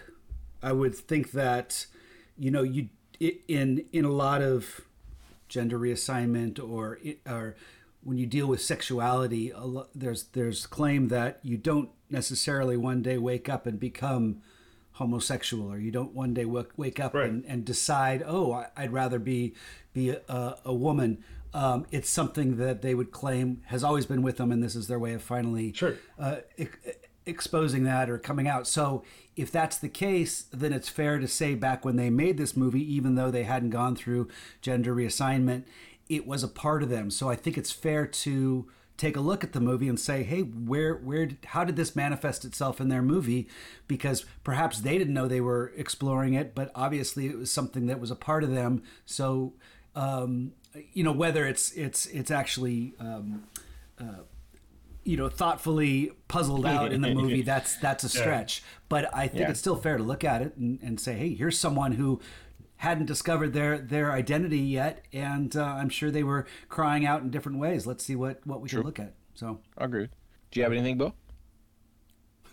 Speaker 2: I would think that you know you in in a lot of gender reassignment or or when you deal with sexuality lo- there's there's claim that you don't necessarily one day wake up and become homosexual or you don't one day wake, wake up
Speaker 3: Right.
Speaker 2: and, and decide oh I- I'd rather be be a, a woman um, it's something that they would claim has always been with them and this is their way of finally
Speaker 3: Sure.
Speaker 2: uh, e- exposing that or coming out so if that's the case then it's fair to say back when they made this movie even though they hadn't gone through gender reassignment it was a part of them. So i think it's fair to take a look at the movie and say hey where where how did this manifest itself in their movie? Because perhaps they didn't know they were exploring it but obviously it was something that was a part of them. So um, you know whether it's it's it's actually um, you know thoughtfully puzzled out in the movie that's that's a stretch. But i think
Speaker 1: Yeah.
Speaker 2: it's still fair to look at it and, and say hey here's someone who hadn't discovered their their identity yet and uh, i'm sure they were crying out in different ways let's see what what we can look at so
Speaker 1: I agree. Do you have anything, Bo?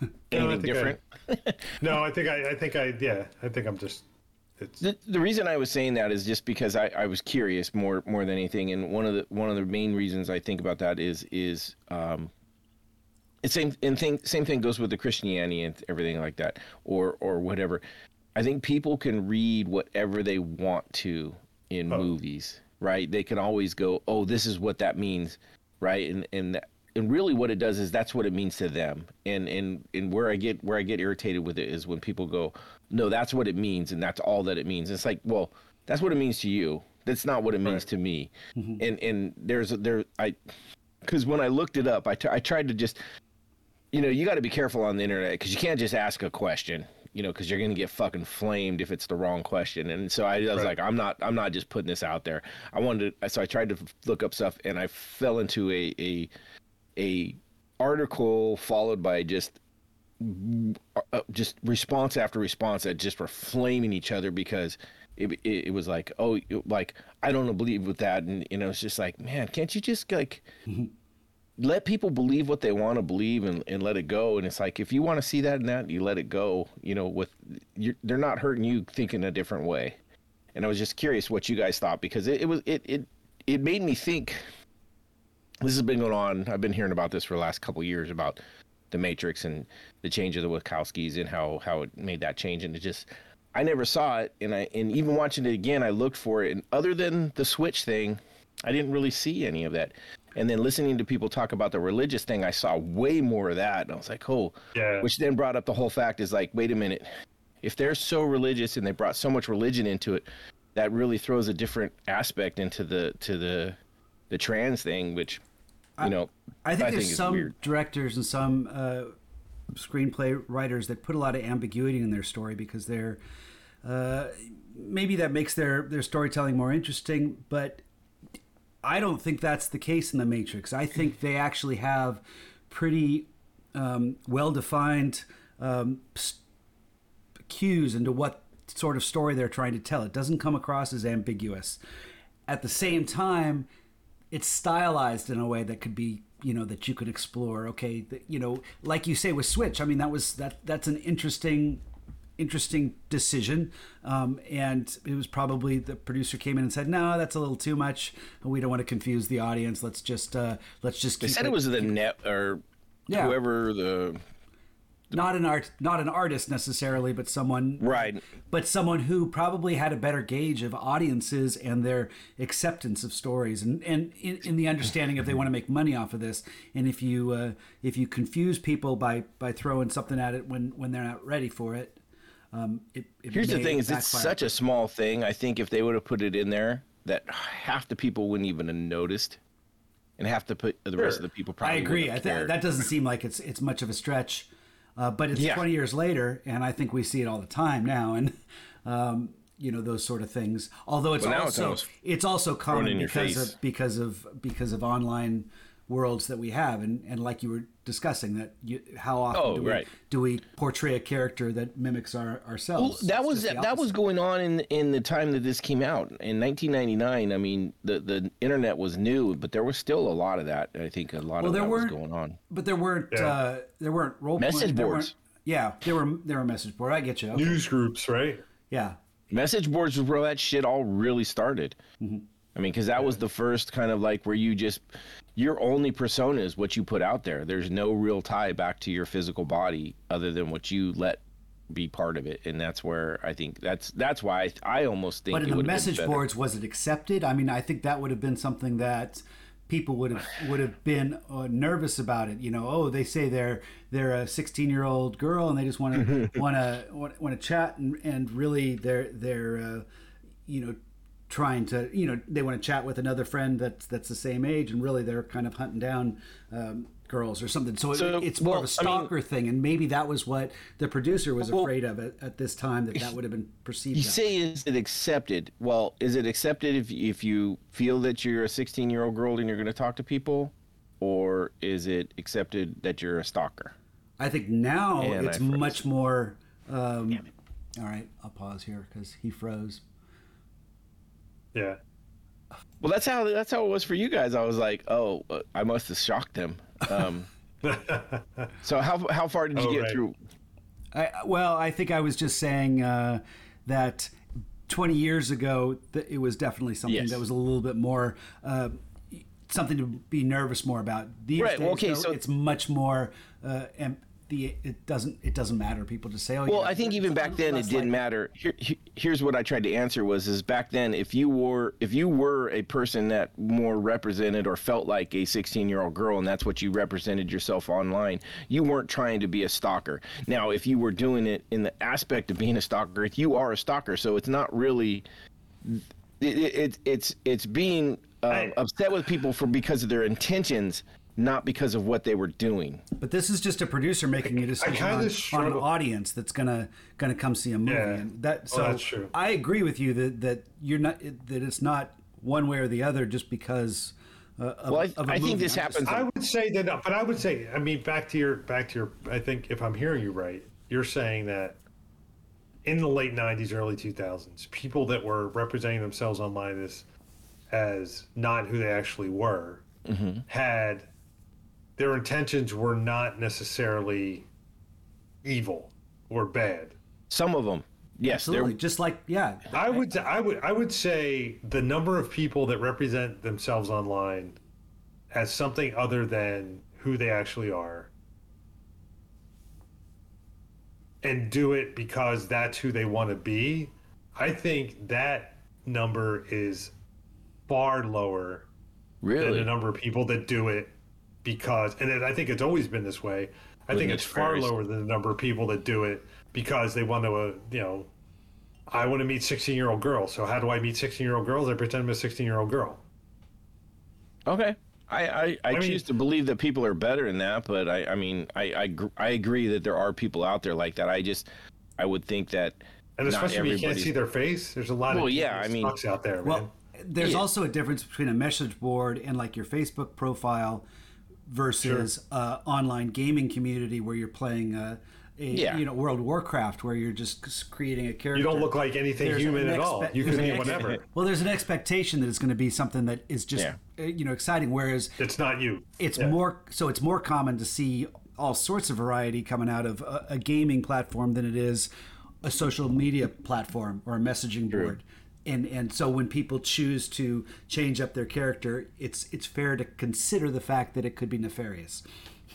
Speaker 3: No, I
Speaker 1: Anything
Speaker 3: think I-
Speaker 1: different?
Speaker 3: No, I think I, I think I, yeah, I think I'm just It's
Speaker 1: The, the reason I was saying that is just because I, I was curious more more than anything, and one of the one of the main reasons I think about that is is um, it's same and thing same thing goes with the Christianity and everything like that, or or whatever. I think people can read whatever they want to in
Speaker 3: Oh.
Speaker 1: movies, right? They can always go, oh, this is what that means, right? And and and really what it does is that's what it means to them. And and and where I get where I get irritated with it is when people go, no, that's what it means, and that's all that it means. It's like, well, that's what it means to you. That's not what it means
Speaker 3: Right.
Speaker 1: to me. Mm-hmm. And and there's there I because when I looked it up, I, t- I tried to just, you know, you got to be careful on the internet because you can't just ask a question, you know, because you're gonna get fucking flamed if it's the wrong question. And so I, was
Speaker 3: Right.
Speaker 1: like, I'm not, I'm not just putting this out there. I wanted, to, so I tried to look up stuff, and I fell into a a a article followed by just uh, just response after response that just were flaming each other because it, it, it was like oh like I don't believe with that and you know it's just like man can't you just like let people believe what they want to believe and, and let it go and it's like if you want to see that and that you let it go you know with they're not hurting you thinking a different way and I was just curious what you guys thought because it, it was it it it made me think this has been going on. I've been hearing about this for the last couple years about the Matrix and the change of the Wachowskis and how how it made that change. And it just, I never saw it, and I and even watching it again, I looked for it, and other than the Switch thing, I didn't really see any of that. And then listening to people talk about the religious thing, I saw way more of that, and I was like, oh,
Speaker 3: yeah.
Speaker 1: which then brought up the whole fact is like, wait a minute, if they're so religious and they brought so much religion into it, that really throws a different aspect into the to the the trans thing, which you know
Speaker 2: I think there's
Speaker 1: is
Speaker 2: some
Speaker 1: weird.
Speaker 2: directors and some uh, screenplay writers that put a lot of ambiguity in their story because they're uh, maybe that makes their their storytelling more interesting, but I don't think that's the case in the Matrix. I think they actually have pretty um, well defined um, cues into what sort of story they're trying to tell. It doesn't come across as ambiguous. At the same time, it's stylized in a way that could be you know that you could explore okay you know like you say with switch i mean that was that that's an interesting interesting decision um, and it was probably the producer came in and said no that's a little too much we don't want to confuse the audience let's just uh let's just
Speaker 1: They said it was the net or
Speaker 2: Yeah.
Speaker 1: whoever the
Speaker 2: not an art not an artist necessarily but someone
Speaker 1: right.
Speaker 2: but someone who probably had a better gauge of audiences and their acceptance of stories and, and in, in the understanding if they want to make money off of this and if you uh, if you confuse people by by throwing something at it when when they're not ready for it um, it, it
Speaker 1: Here's the thing: is it's such a small thing. I think if they would have put it in there, that half the people wouldn't even have noticed, and half the put the rest of the people
Speaker 2: I
Speaker 1: probably.
Speaker 2: agree. I
Speaker 1: have
Speaker 2: th- that doesn't seem like it's it's much of a stretch, uh, but it's
Speaker 1: Yeah.
Speaker 2: 20 years later, and I think we see it all the time now, and um, you know those sort of things. Although it's
Speaker 1: Well, now it's
Speaker 2: also it's also common because of because of because of online worlds that we have, and and like you were discussing that you, how often
Speaker 1: Oh,
Speaker 2: do we
Speaker 1: right.
Speaker 2: do we portray a character that mimics our
Speaker 1: Well,
Speaker 2: ourselves?
Speaker 1: that was that was going on in in the time that this came out in 1999. I mean, the the internet was new, but there was still a lot of that. I think a lot
Speaker 2: Well,
Speaker 1: of
Speaker 2: there
Speaker 1: that was going on.
Speaker 2: but there weren't
Speaker 3: Yeah.
Speaker 2: uh, there weren't role
Speaker 1: Message
Speaker 2: there
Speaker 1: boards.
Speaker 2: weren't- Yeah, there were there were message boards I get you. Okay.
Speaker 3: News groups, right?
Speaker 2: Yeah.
Speaker 1: Message boards was where that shit all really started.
Speaker 2: Mm-hmm.
Speaker 1: I mean, because that was the first kind of like where you just your only persona is what you put out there. There's no real tie back to your physical body other than what you let be part of it, and that's where I think that's that's why I, I almost think.
Speaker 2: But in the message boards, was it accepted? I mean, I think that would have been something that people would have would have been uh, nervous about it. You know, oh, they say they're they're a 16 year old girl and they just want to want to want to chat and and really they're they're uh, you know trying to you know they want to chat with another friend that's that's the same age and really they're kind of hunting down um, girls or something so,
Speaker 1: So,
Speaker 2: it, it's more
Speaker 1: well,
Speaker 2: of a
Speaker 1: I mean-
Speaker 2: stalker thing and maybe that was what the producer was
Speaker 1: Well-
Speaker 2: afraid of at, at this time that that would have been perceived
Speaker 1: You say is it accepted? Well, is it accepted if if you feel that you're a 16 year old girl and you're going to talk to people, or is it accepted that you're a stalker?
Speaker 2: I think now
Speaker 1: And
Speaker 2: it's much more. Um, all right, I'll pause here because he froze.
Speaker 3: Yeah.
Speaker 1: Well, that's how that's how it was for you guys. I was like, oh, uh, I must have shocked them. Um, so how how far did you
Speaker 3: Oh,
Speaker 1: get
Speaker 3: right.
Speaker 1: through?
Speaker 2: I, well, I think I was just saying uh, that 20 years ago, th- it was definitely something
Speaker 1: Yes.
Speaker 2: that was a little bit more uh, something to be nervous more about. These
Speaker 1: Right,
Speaker 2: days,
Speaker 1: okay,
Speaker 2: though,
Speaker 1: so-
Speaker 2: it's much more. Uh, and the it doesn't it doesn't matter. People just say, "Oh,
Speaker 1: Well,
Speaker 2: yeah,
Speaker 1: I think even back then it didn't
Speaker 2: likely.
Speaker 1: matter. Here, here's what I tried to answer was: is back then if you were if you were a person that more represented or felt like a 16 year old girl, and that's what you represented yourself online, you weren't trying to be a stalker. Now, if you were doing it in the aspect of being a stalker, if you are a stalker. So it's not really. It, it, it it's it's being uh,
Speaker 3: I-
Speaker 1: upset with people for because of their intentions, not because of what they were doing.
Speaker 2: But this is just a producer making a decision
Speaker 3: kinda
Speaker 2: on, on an audience that's gonna gonna come see a movie.
Speaker 3: Yeah.
Speaker 2: And that
Speaker 3: Well,
Speaker 2: so
Speaker 3: that's true.
Speaker 2: I agree with you that that you're not that it's not one way or the other just because. Uh, of,
Speaker 1: Well, I,
Speaker 2: of a
Speaker 1: I think this
Speaker 2: I'm just-
Speaker 1: happens.
Speaker 3: I would say that, but I would say, I mean, back to your, back to your. I think if I'm hearing you right, you're saying that in the late '90s, early 2000s, people that were representing themselves online as as not who they actually were had their intentions were not necessarily evil or bad.
Speaker 1: Some of them, yes,
Speaker 2: Absolutely, just like yeah,
Speaker 3: I would I would I would say the number of people that represent themselves online as something other than who they actually are and do it because that's who they want to be, I think that number is far lower than the number of people that do it because and it, I think it's always been this way. I think it's far
Speaker 1: gracious.
Speaker 3: lower than the number of people that do it because they want to, uh, you know, I want to meet 16 year old girls. So how do I meet 16 year old girls? I pretend I'm a 16 year old girl.
Speaker 1: Okay. I, I, I,
Speaker 3: mean-
Speaker 1: choose to believe that people are better than that, but I, I mean, I, I, gr- I agree that there are people out there like that. I just, I would think that.
Speaker 3: And
Speaker 1: not
Speaker 3: especially when you can't see their face. There's a lot
Speaker 1: Well,
Speaker 3: of
Speaker 1: yeah, I mean-
Speaker 3: fucks out there, man.
Speaker 2: Well, there's
Speaker 1: Yeah.
Speaker 2: also a difference between a message board and like your Facebook profile versus uh, online gaming community where you're playing a, a
Speaker 1: Yeah.
Speaker 2: you know World of Warcraft where you're just creating a character.
Speaker 3: you don't look like anything
Speaker 2: There's
Speaker 3: human
Speaker 2: an
Speaker 3: at all. You can
Speaker 2: there's
Speaker 3: be
Speaker 2: an ex-
Speaker 3: whatever.
Speaker 2: Well, there's an expectation that it's going to be something that is just
Speaker 1: Yeah.
Speaker 2: uh, you know exciting. Whereas
Speaker 3: It's not you.
Speaker 2: it's
Speaker 3: Yeah.
Speaker 2: more so it's more common to see all sorts of variety coming out of a, a gaming platform than it is a social media platform or a messaging board and and so when people choose to change up their character it's it's fair to consider the fact that it could be nefarious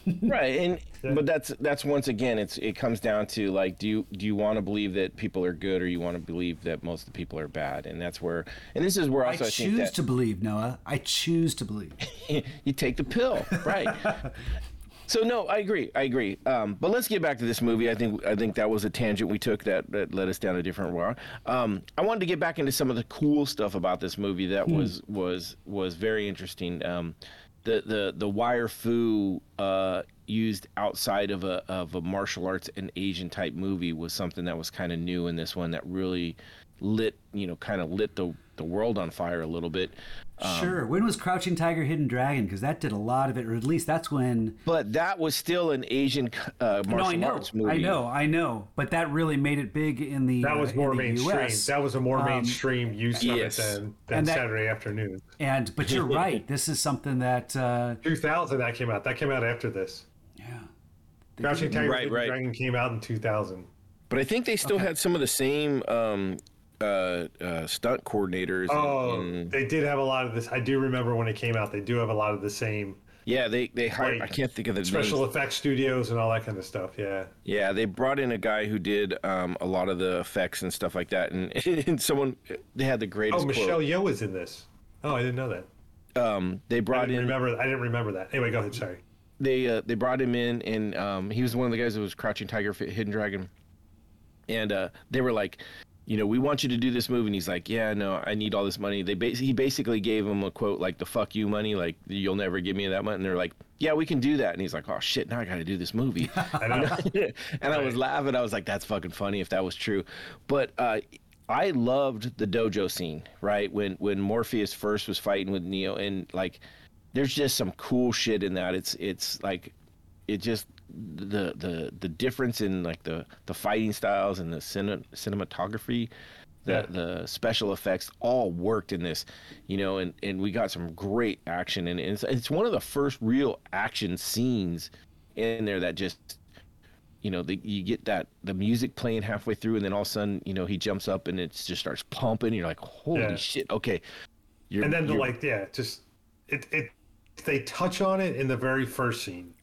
Speaker 1: right. And, but that's, that's once again, it's, it comes down to like, do you, do you want to believe that people are good or you want to believe that most of the people are bad? And that's where, and this is where
Speaker 2: i
Speaker 1: also I, think
Speaker 2: choose
Speaker 1: that
Speaker 2: to believe noah i choose to believe
Speaker 1: you take the pill, right? so no, I agree. I agree. Um, but let's get back to this movie. I think I think that was a tangent we took that, that led us down a different road. Um, I wanted to get back into some of the cool stuff about this movie that was was was very interesting. Um, the the the wire fu uh, used outside of a of a martial arts and Asian type movie was something that was kind of new in this one that really lit you know kind of lit the the world on fire a little bit. Um,
Speaker 2: sure when was crouching tiger hidden dragon because that did a lot of it or at least that's when
Speaker 1: But that was still an Asian uh, martial
Speaker 2: no i know
Speaker 1: arts movie.
Speaker 2: i know i know but that really made it big in the
Speaker 3: That
Speaker 2: uh,
Speaker 3: was
Speaker 2: in
Speaker 3: more mainstream.
Speaker 2: US.
Speaker 3: That was a more
Speaker 2: Um,
Speaker 3: mainstream use of
Speaker 1: yes.
Speaker 3: it than, than
Speaker 2: that-
Speaker 3: Saturday afternoon.
Speaker 2: And but you're right. This is something that uh,
Speaker 3: 2000 that came out. That came out after this.
Speaker 2: yeah.
Speaker 3: Crouching Tiger,
Speaker 1: Right,
Speaker 3: Hidden
Speaker 1: right.
Speaker 3: Dragon came out in 2000.
Speaker 1: But I think they still had some of the same um, uh, uh, stunt coordinators.
Speaker 3: Oh,
Speaker 1: and-
Speaker 3: they did have a lot of this. I do remember when it came out. They do have a lot of the same
Speaker 1: yeah, they they hired.
Speaker 3: Like,
Speaker 1: I can't think of the
Speaker 3: special
Speaker 1: names.
Speaker 3: effects studios and all that kind of stuff. Yeah.
Speaker 1: Yeah, they brought in a guy who did um, a lot of the effects and stuff like that, and, and someone they had the greatest.
Speaker 3: Oh, Michelle
Speaker 1: quote.
Speaker 3: Yeoh is in this. Oh, I didn't know that.
Speaker 1: Um, they
Speaker 3: I
Speaker 1: brought
Speaker 3: didn't
Speaker 1: in
Speaker 3: remember. I didn't remember that. Anyway, go ahead. Sorry.
Speaker 1: they uh, they brought him in, and um, he was one of the guys that was Crouching Tiger, Hidden Dragon, and uh, they were like, you know, we want you to do this movie, and he's like, yeah, no, I need all this money. They he basically gave him a quote like the "fuck you" money, like you'll never give me that money, and they're like, yeah, we can do that, and he's like, oh shit, now I got to do this movie, and I was laughing. I was like, that's fucking funny if that was true, but. uh I loved the dojo scene, right? When when Morpheus first was fighting with Neo, and like, there's just some cool shit in that. It's it's like, it just the the the difference in like the the fighting styles and the cine, cinematography, the
Speaker 3: Yeah.
Speaker 1: the special effects all worked in this, you know, and and we got some great action, and it's it's one of the first real action scenes in there that just you know, the, you get that the music playing halfway through, and then all of a sudden, you know, he jumps up and it just starts pumping. You're like, holy
Speaker 3: Yeah.
Speaker 1: shit, okay. You're,
Speaker 3: and then the like yeah just it it they touch on it in the very first scene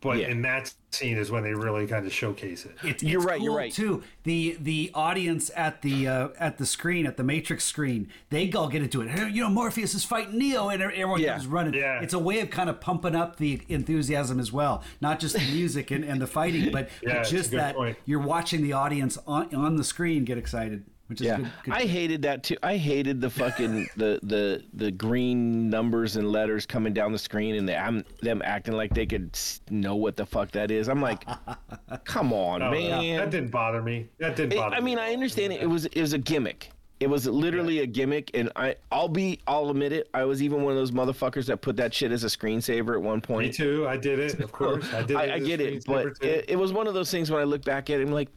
Speaker 3: but
Speaker 1: Yeah.
Speaker 3: in that scene is when they really kind of showcase it
Speaker 2: It's,
Speaker 1: You're
Speaker 2: it's
Speaker 1: right, you're right.
Speaker 2: Too the the audience at the uh, at the screen at the Matrix screen, they all get into it. Hey, you know, Morpheus is fighting Neo, and everyone
Speaker 1: Yeah.
Speaker 2: comes running.
Speaker 3: Yeah.
Speaker 2: It's a way of kind of pumping up the enthusiasm as well, not just the music and, and the fighting, but,
Speaker 3: Yeah,
Speaker 2: but just that
Speaker 3: point.
Speaker 2: you're watching the audience on on the screen get excited, which is
Speaker 1: yeah,
Speaker 2: good. good
Speaker 1: I hated that too. I hated the fucking the the the green numbers and letters coming down the screen and the, I'm, them acting like they could know what the fuck that is. I'm like, come on,
Speaker 3: Oh,
Speaker 1: man.
Speaker 3: that didn't bother me that didn't
Speaker 1: It-
Speaker 3: bother
Speaker 1: I mean,
Speaker 3: at
Speaker 1: I
Speaker 3: all.
Speaker 1: understand it. It was it was a gimmick. It was literally a gimmick, and I I'll be I'll admit it. I was even one of those motherfuckers that put that shit as a screensaver at one point.
Speaker 3: me too i did it of course i did it
Speaker 1: I,
Speaker 3: as
Speaker 1: get it, but it, it was one of those things when I look back at it, I'm like,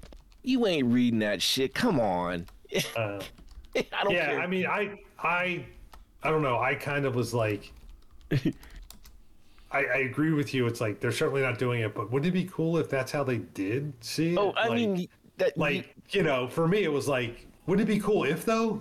Speaker 1: you ain't reading that shit. Come on.
Speaker 3: Uh,
Speaker 1: I don't
Speaker 3: yeah
Speaker 1: care.
Speaker 3: i mean i i i don't know i kind of was like I, I agree with you. It's like they're certainly not doing it, but wouldn't it be cool if that's how they did see it?
Speaker 1: oh, I
Speaker 3: Like-
Speaker 1: mean that
Speaker 3: like you know for me it was like wouldn't it be cool if though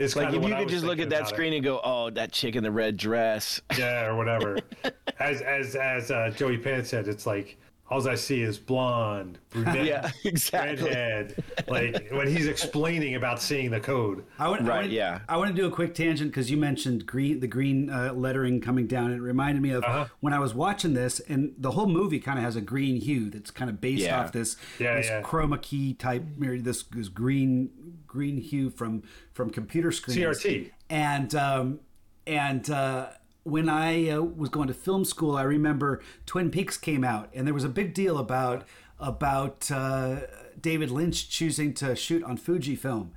Speaker 3: it's
Speaker 1: like if you could just look at that screen and go, oh, that chick in the red dress.
Speaker 3: yeah or whatever as as as uh, joey pan said it's like all i see is blonde brunette
Speaker 1: Yeah, exactly.
Speaker 3: redhead like when he's explaining about seeing the code
Speaker 2: I would, I
Speaker 1: Right,
Speaker 2: would-
Speaker 1: yeah.
Speaker 2: I want to do a quick tangent because you mentioned green, the green uh, lettering coming down. It reminded me of
Speaker 3: Uh-huh.
Speaker 2: when I was watching this, and the whole movie kind of has a green hue that's kind of based
Speaker 1: Yeah.
Speaker 2: off this,
Speaker 3: Yeah,
Speaker 2: this
Speaker 3: yeah.
Speaker 2: chroma key type, or this, this green green hue from from computer screens.
Speaker 3: CRT.
Speaker 2: And um, and uh, when I uh, was going to film school, I remember Twin Peaks came out, and there was a big deal about about uh, David Lynch choosing to shoot on Fujifilm.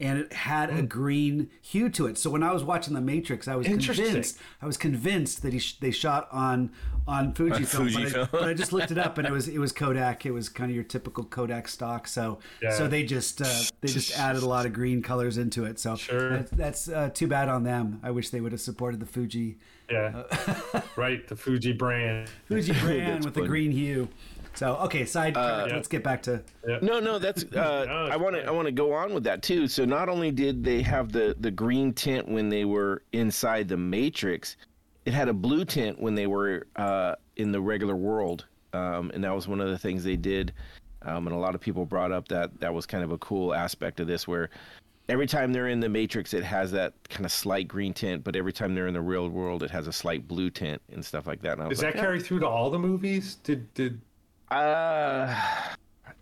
Speaker 2: And it had
Speaker 3: Hmm.
Speaker 2: a green hue to it. So when I was watching The Matrix, I was convinced. I was convinced that he sh- they shot on on Fujifilm. But, I,
Speaker 1: Fujifilm.
Speaker 2: but I just looked it up, and it was it was Kodak. It was kind of your typical Kodak stock. So
Speaker 3: Yeah.
Speaker 2: so they just uh, they just added a lot of green colors into it. So
Speaker 3: Sure.
Speaker 2: that's, that's uh, too bad on them. I wish they would have supported the Fuji
Speaker 3: yeah right the fuji brand
Speaker 2: Fuji brand with the green hue. So okay, side.
Speaker 3: yeah.
Speaker 2: Let's get back to.
Speaker 1: No, no, that's. Uh,
Speaker 3: No,
Speaker 1: I want to. I want to go on with that too. So not only did they have the the green tint when they were inside the Matrix, it had a blue tint when they were uh, in the regular world, um, and that was one of the things they did. Um, and a lot of people brought up that that was kind of a cool aspect of this, where every time they're in the Matrix, it has that kind of slight green tint, but every time they're in the real world, it has a slight blue tint and stuff like that. And I was
Speaker 3: does
Speaker 1: like,
Speaker 3: that carry through to all the movies did did
Speaker 1: uh,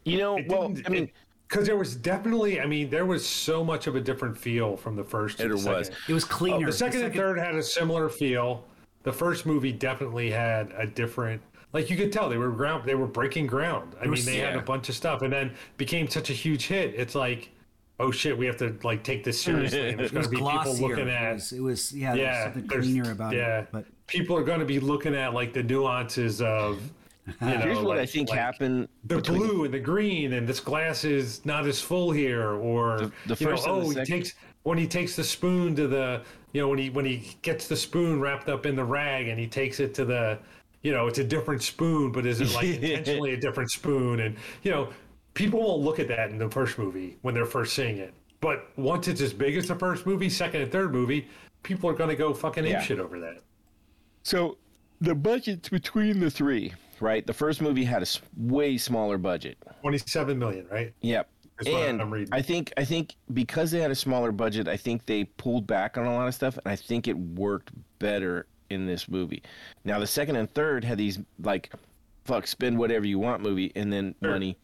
Speaker 1: you know,
Speaker 3: it
Speaker 1: well, I mean.
Speaker 3: because there was definitely, I mean, there was so much of a different feel from the first. to
Speaker 1: There
Speaker 3: the
Speaker 1: was.
Speaker 3: second.
Speaker 2: It was cleaner.
Speaker 3: Oh, the second and third had a similar feel. The first movie definitely had a different. Like you could tell they were ground. They were breaking ground. I mean,
Speaker 2: was-
Speaker 3: they had a bunch of stuff, and then became such a huge hit. It's like, oh shit, we have to like take this seriously. And there's
Speaker 2: It
Speaker 3: going
Speaker 2: was
Speaker 3: to be people
Speaker 2: glossier.
Speaker 3: looking
Speaker 2: It
Speaker 3: at.
Speaker 2: was, it was yeah. There was
Speaker 3: yeah,
Speaker 2: something
Speaker 3: there's-
Speaker 2: cleaner about
Speaker 3: yeah.
Speaker 2: it. But
Speaker 3: People are going to be looking at like the nuances of. You know,
Speaker 1: Here's what I think
Speaker 3: like
Speaker 1: happened.
Speaker 3: The
Speaker 1: between-
Speaker 3: blue and the green, and this glass is not as full here, or
Speaker 1: The- the
Speaker 3: you know,
Speaker 1: first the
Speaker 3: oh, he takes when he takes the spoon to the, you know, when he when he gets the spoon wrapped up in the rag, and he takes it to the, you know, it's a different spoon, but is it like intentionally a different spoon? And you know, people won't look at that in the first movie when they're first seeing it, but once it's as big as the first movie, second and third movie, people are going to go fucking
Speaker 1: Yeah.
Speaker 3: ape shit over that.
Speaker 1: So the budgets between the three, right? The first movie had a way smaller budget.
Speaker 3: Twenty-seven million, right?
Speaker 1: Yep.
Speaker 3: That's
Speaker 1: and. I think I think because they had a smaller budget, I think they pulled back on a lot of stuff, and I think it worked better in this movie. Now the second and third had these like, fuck, spend whatever you want movie, and then
Speaker 3: Sure.
Speaker 1: money,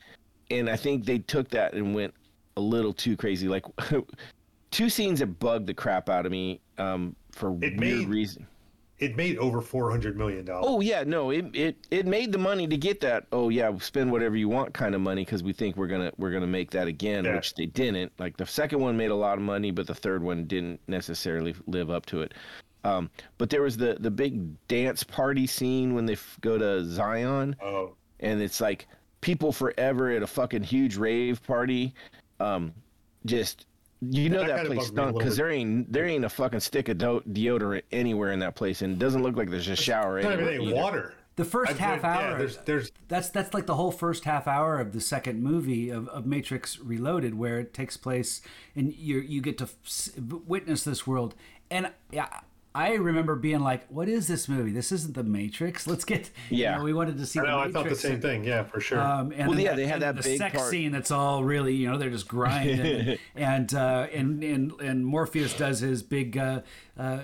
Speaker 1: and I think they took that and went a little too crazy. Like two scenes that bugged the crap out of me um, for
Speaker 3: It
Speaker 1: weird
Speaker 3: made-
Speaker 1: reason.
Speaker 3: It made over four hundred million dollars.
Speaker 1: Oh yeah, no, it it it made the money to get that. Oh yeah, spend whatever you want kind of money because we think we're gonna we're gonna make that again,
Speaker 3: Yeah.
Speaker 1: which they didn't. Like the second one made a lot of money, but the third one didn't necessarily live up to it. Um, but there was the the big dance party scene when they f- go to Zion,
Speaker 3: Oh,
Speaker 1: and it's like people forever at a fucking huge rave party. Um, just you know
Speaker 3: That
Speaker 1: that, place
Speaker 3: bugged me a
Speaker 1: stunk because there ain't there ain't a fucking stick of do- deodorant anywhere in that place, and it doesn't look like there's a shower
Speaker 3: not even any
Speaker 1: either.
Speaker 3: water.
Speaker 2: the first
Speaker 3: I-
Speaker 2: half
Speaker 3: yeah,
Speaker 2: hour.
Speaker 3: there's there's
Speaker 2: that's that's like the whole first half hour of the second movie of, of Matrix Reloaded, where it takes place and you you get to s- witness this world. And yeah, I remember being like, "What is this movie? This isn't the Matrix. Let's get." you
Speaker 1: Yeah.
Speaker 2: know, we wanted to see.
Speaker 3: I
Speaker 2: the
Speaker 3: know I
Speaker 2: Matrix
Speaker 3: thought the same
Speaker 2: and-
Speaker 3: thing. Yeah, for sure.
Speaker 2: Um, and
Speaker 1: Well, yeah,
Speaker 2: that-
Speaker 1: they had that
Speaker 2: the
Speaker 1: big
Speaker 2: sex
Speaker 1: part-
Speaker 2: scene that's all really, you know, they're just grinding, and uh, and and and Morpheus does his big, uh, uh,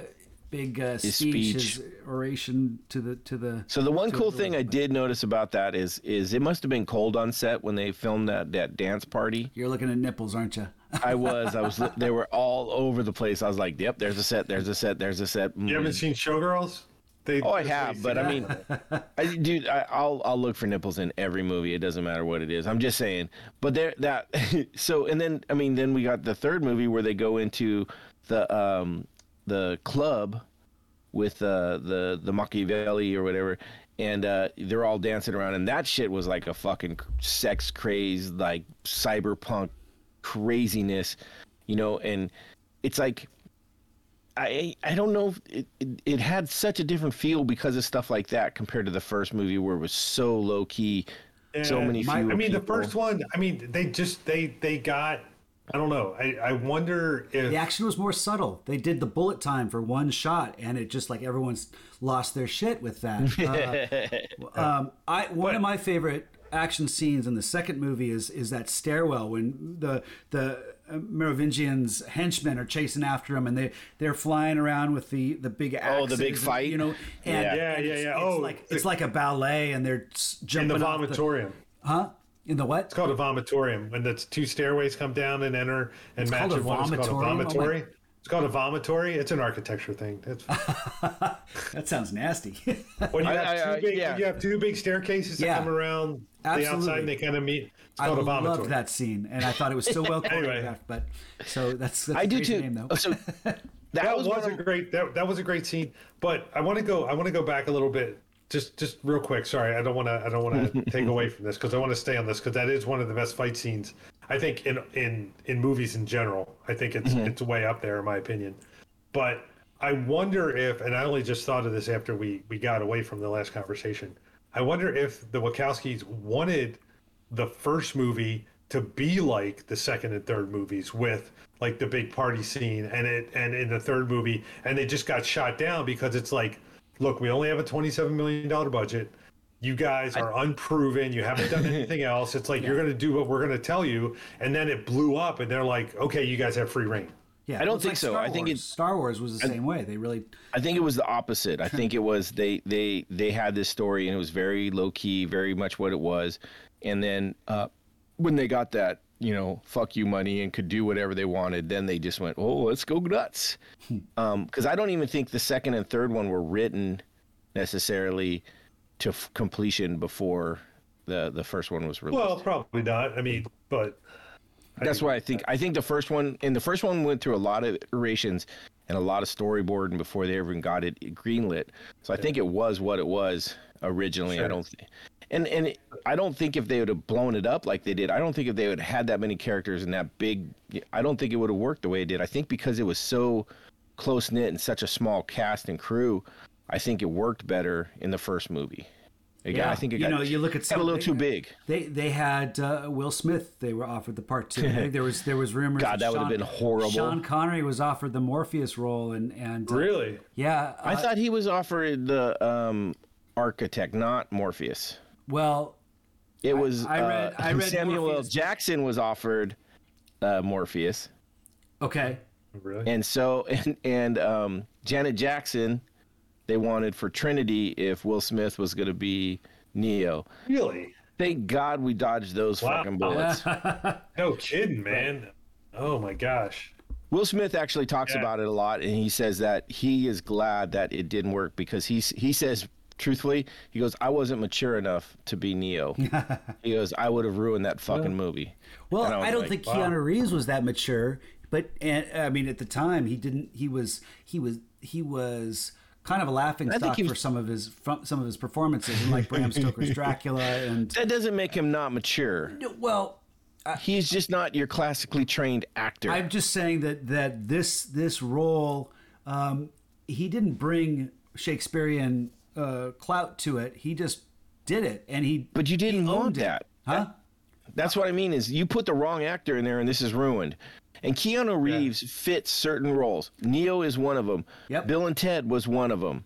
Speaker 2: big uh, speech,
Speaker 1: speech.
Speaker 2: his oration to the to the.
Speaker 1: So the one cool thing I did notice about that is is it must have been cold on set when they filmed that that dance party.
Speaker 2: You're looking at nipples, aren't you?
Speaker 1: I was I was they were all over the place. I was like, "Yep, there's a set, there's a set, there's a set."
Speaker 3: you haven't seen Showgirls? They,
Speaker 1: Oh, I have, but
Speaker 3: you
Speaker 1: I mean, I, dude, I, I'll I'll look for nipples in every movie. It doesn't matter what it is. I'm just saying. But there, that so, and then I mean, then we got the third movie where they go into the um the club with uh, the the Machiavelli or whatever, and uh, they're all dancing around, and that shit was like a fucking sex craze, like cyberpunk craziness, you know, and it's like I I don't know. If it, it it had such a different feel because of stuff like that compared to the first movie where it was so low key, so many
Speaker 3: my- I mean, the first one. I mean, they just they they got. I don't know. I I wonder if
Speaker 2: The action was more subtle. They did the bullet time for one shot, and it just like everyone's lost their shit with that. Uh, um, I one of my favorite action scenes in the second movie is is that stairwell when the the uh, Merovingians henchmen are chasing after him, and they they're flying around with the the big
Speaker 1: Oh, the big
Speaker 2: and,
Speaker 1: fight?
Speaker 2: you know. And,
Speaker 1: Yeah.
Speaker 3: Yeah,
Speaker 2: and
Speaker 3: yeah,
Speaker 2: it's,
Speaker 3: yeah.
Speaker 2: It's
Speaker 3: Oh,
Speaker 2: like
Speaker 3: the-
Speaker 2: it's like a ballet, and they're s-
Speaker 3: in the
Speaker 2: off the-
Speaker 3: vomitorium.
Speaker 2: huh? In the what?
Speaker 3: It's called a vomitorium. When the two stairways come down and enter and match
Speaker 2: called
Speaker 3: in one, it's called a
Speaker 2: vomitorium? Oh
Speaker 3: vomitory. It's called a vomitory. It's an architecture thing. It's,
Speaker 2: That sounds nasty.
Speaker 3: when you
Speaker 1: I-
Speaker 3: have
Speaker 1: I-
Speaker 3: two
Speaker 1: I-
Speaker 3: big,
Speaker 1: yeah.
Speaker 3: you have two big staircases that come around the outside and they kind of meet. It's
Speaker 2: I
Speaker 3: called a
Speaker 2: love
Speaker 3: vomitory.
Speaker 2: that scene, and I thought it was so well
Speaker 3: Anyway.
Speaker 2: choreographed. But so that's, that's
Speaker 1: I
Speaker 2: a
Speaker 1: do too.
Speaker 2: Name, though.
Speaker 1: Oh, so that,
Speaker 3: That
Speaker 1: was,
Speaker 3: was, a great. That, that was a great scene. But I want to go. I want to go back a little bit. Just just real quick. Sorry, I don't want to. I don't want to take away from this because I want to stay on this because that is one of the best fight scenes. I think in in in movies in general. I think it's mm-hmm. it's way up there in my opinion. But I wonder if, and I only just thought of this after we we got away from the last conversation. I wonder if the Wachowskis wanted the first movie to be like the second and third movies with like the big party scene and it and in the third movie and they just got shot down because it's like look we only have a 27 million dollar budget you guys are unproven you haven't done anything else it's like you're going to do what we're going to tell you and then it blew up and they're like okay you guys have free reign
Speaker 2: yeah,
Speaker 1: I don't think
Speaker 2: like
Speaker 1: so.
Speaker 2: Star
Speaker 1: I think
Speaker 2: Wars.
Speaker 1: it-
Speaker 2: Star Wars was the same way. They really
Speaker 1: I think it was the opposite. I think it was they they they had this story and it was very low key, very much what it was. And then uh, when they got that you know fuck you money and could do whatever they wanted, then they just went oh let's go nuts. Hmm. Um, because I don't even think the second and third one were written necessarily to f- completion before the the first one was released.
Speaker 3: well probably not i mean but
Speaker 1: That's why I think I think the first one and the first one went through a lot of iterations and a lot of storyboarding before they even got it greenlit. So I think it was what it was originally. I don't think, and and I don't think if they would have blown it up like they did, I don't think if they would have had that many characters and that big, I don't think it would have worked the way it did. I think because it was so close knit and such a small cast and crew, I think it worked better in the first movie. Again, I think it
Speaker 2: you
Speaker 1: got,
Speaker 2: know you look at some
Speaker 1: a little
Speaker 2: they-
Speaker 1: too big.
Speaker 2: They they had uh, Will Smith. They were offered the part two. I think there was there was rumors.
Speaker 1: God, that would have been horrible.
Speaker 2: Sean Connery was offered the Morpheus role, and and uh,
Speaker 3: really
Speaker 2: yeah.
Speaker 1: I
Speaker 2: uh,
Speaker 1: thought he was offered the um, architect, not Morpheus.
Speaker 2: Well,
Speaker 1: It was
Speaker 2: I read-
Speaker 1: uh,
Speaker 2: I read
Speaker 1: Samuel L. Jackson was offered uh, Morpheus,
Speaker 2: okay.
Speaker 3: really
Speaker 1: and so and and um, Janet Jackson they wanted for Trinity if Will Smith was going to be Neo.
Speaker 3: really
Speaker 1: Thank God we dodged those
Speaker 3: Wow.
Speaker 1: fucking bullets.
Speaker 3: no kidding man oh my gosh
Speaker 1: Will Smith actually talks
Speaker 3: Yeah.
Speaker 1: about it a lot, and he says that he is glad that it didn't work because he's he says truthfully he goes I wasn't mature enough to be Neo. he goes I would have ruined that fucking movie.
Speaker 2: Well,
Speaker 1: I
Speaker 2: I, don't
Speaker 1: like,
Speaker 2: think
Speaker 3: wow.
Speaker 2: Keanu Reeves was that mature, but and I mean at the time he didn't. He was he was he was kind of a laughing stock
Speaker 1: he
Speaker 2: for some of his from some of his performances, like Bram Stoker's Dracula and
Speaker 1: That doesn't make him not mature.
Speaker 2: well.
Speaker 1: He's just not your classically trained actor.
Speaker 2: I'm just saying that that this this role, um, he didn't bring Shakespearean uh, clout to it. He just did it, and he.
Speaker 1: But you didn't want
Speaker 2: it.
Speaker 1: that.
Speaker 2: huh?
Speaker 1: That's what I mean is you put the wrong actor in there and this is ruined. And Keanu Reeves fits certain roles. Neo is one of them.
Speaker 2: Yep.
Speaker 1: Bill and Ted was one of them.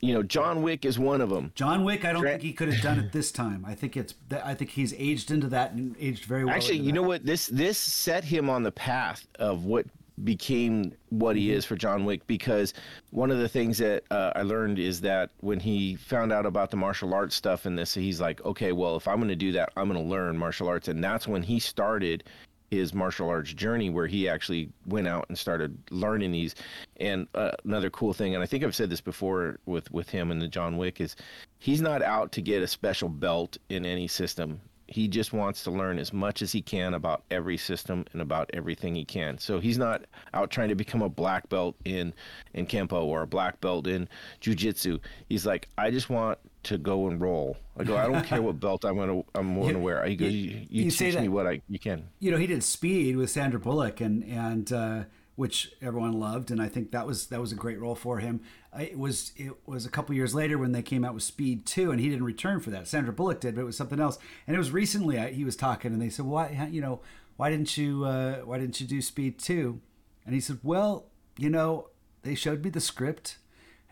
Speaker 1: You know, John Wick is one of them.
Speaker 2: John Wick, I don't
Speaker 1: Tra-
Speaker 2: think he could have done it this time. I think it's. I think he's aged into that and aged very well.
Speaker 1: Actually, you
Speaker 2: that.
Speaker 1: know what? This this set him on the path of what became what he is for John Wick because one of the things that uh, I learned is that when he found out about the martial arts stuff in this, he's like, okay, well, if I'm going to do that, I'm going to learn martial arts, and that's when he started his martial arts journey where he actually went out and started learning these. And uh, another cool thing and i think i've said this before with with him and the john wick is he's not out to get a special belt in any system he just wants to learn as much as he can about every system and about everything he can. So he's not out trying to become a black belt in in kempo or a black belt in jiu-jitsu. He's like i just want to go and roll. I go i don't care what belt i'm gonna i'm gonna wear. He goes you, you,
Speaker 2: you say
Speaker 1: teach me what i you can.
Speaker 2: You know, he did Speed with Sandra Bullock, and and uh, which everyone loved, and I think that was that was a great role for him. It was it was a couple years later when they came out with Speed Two, and he didn't return for that. Sandra Bullock did, but it was something else. And it was recently I, he was talking, and they said, "Why, you know, why didn't you uh, why didn't you do Speed 2? And he said, "Well, you know, they showed me the script."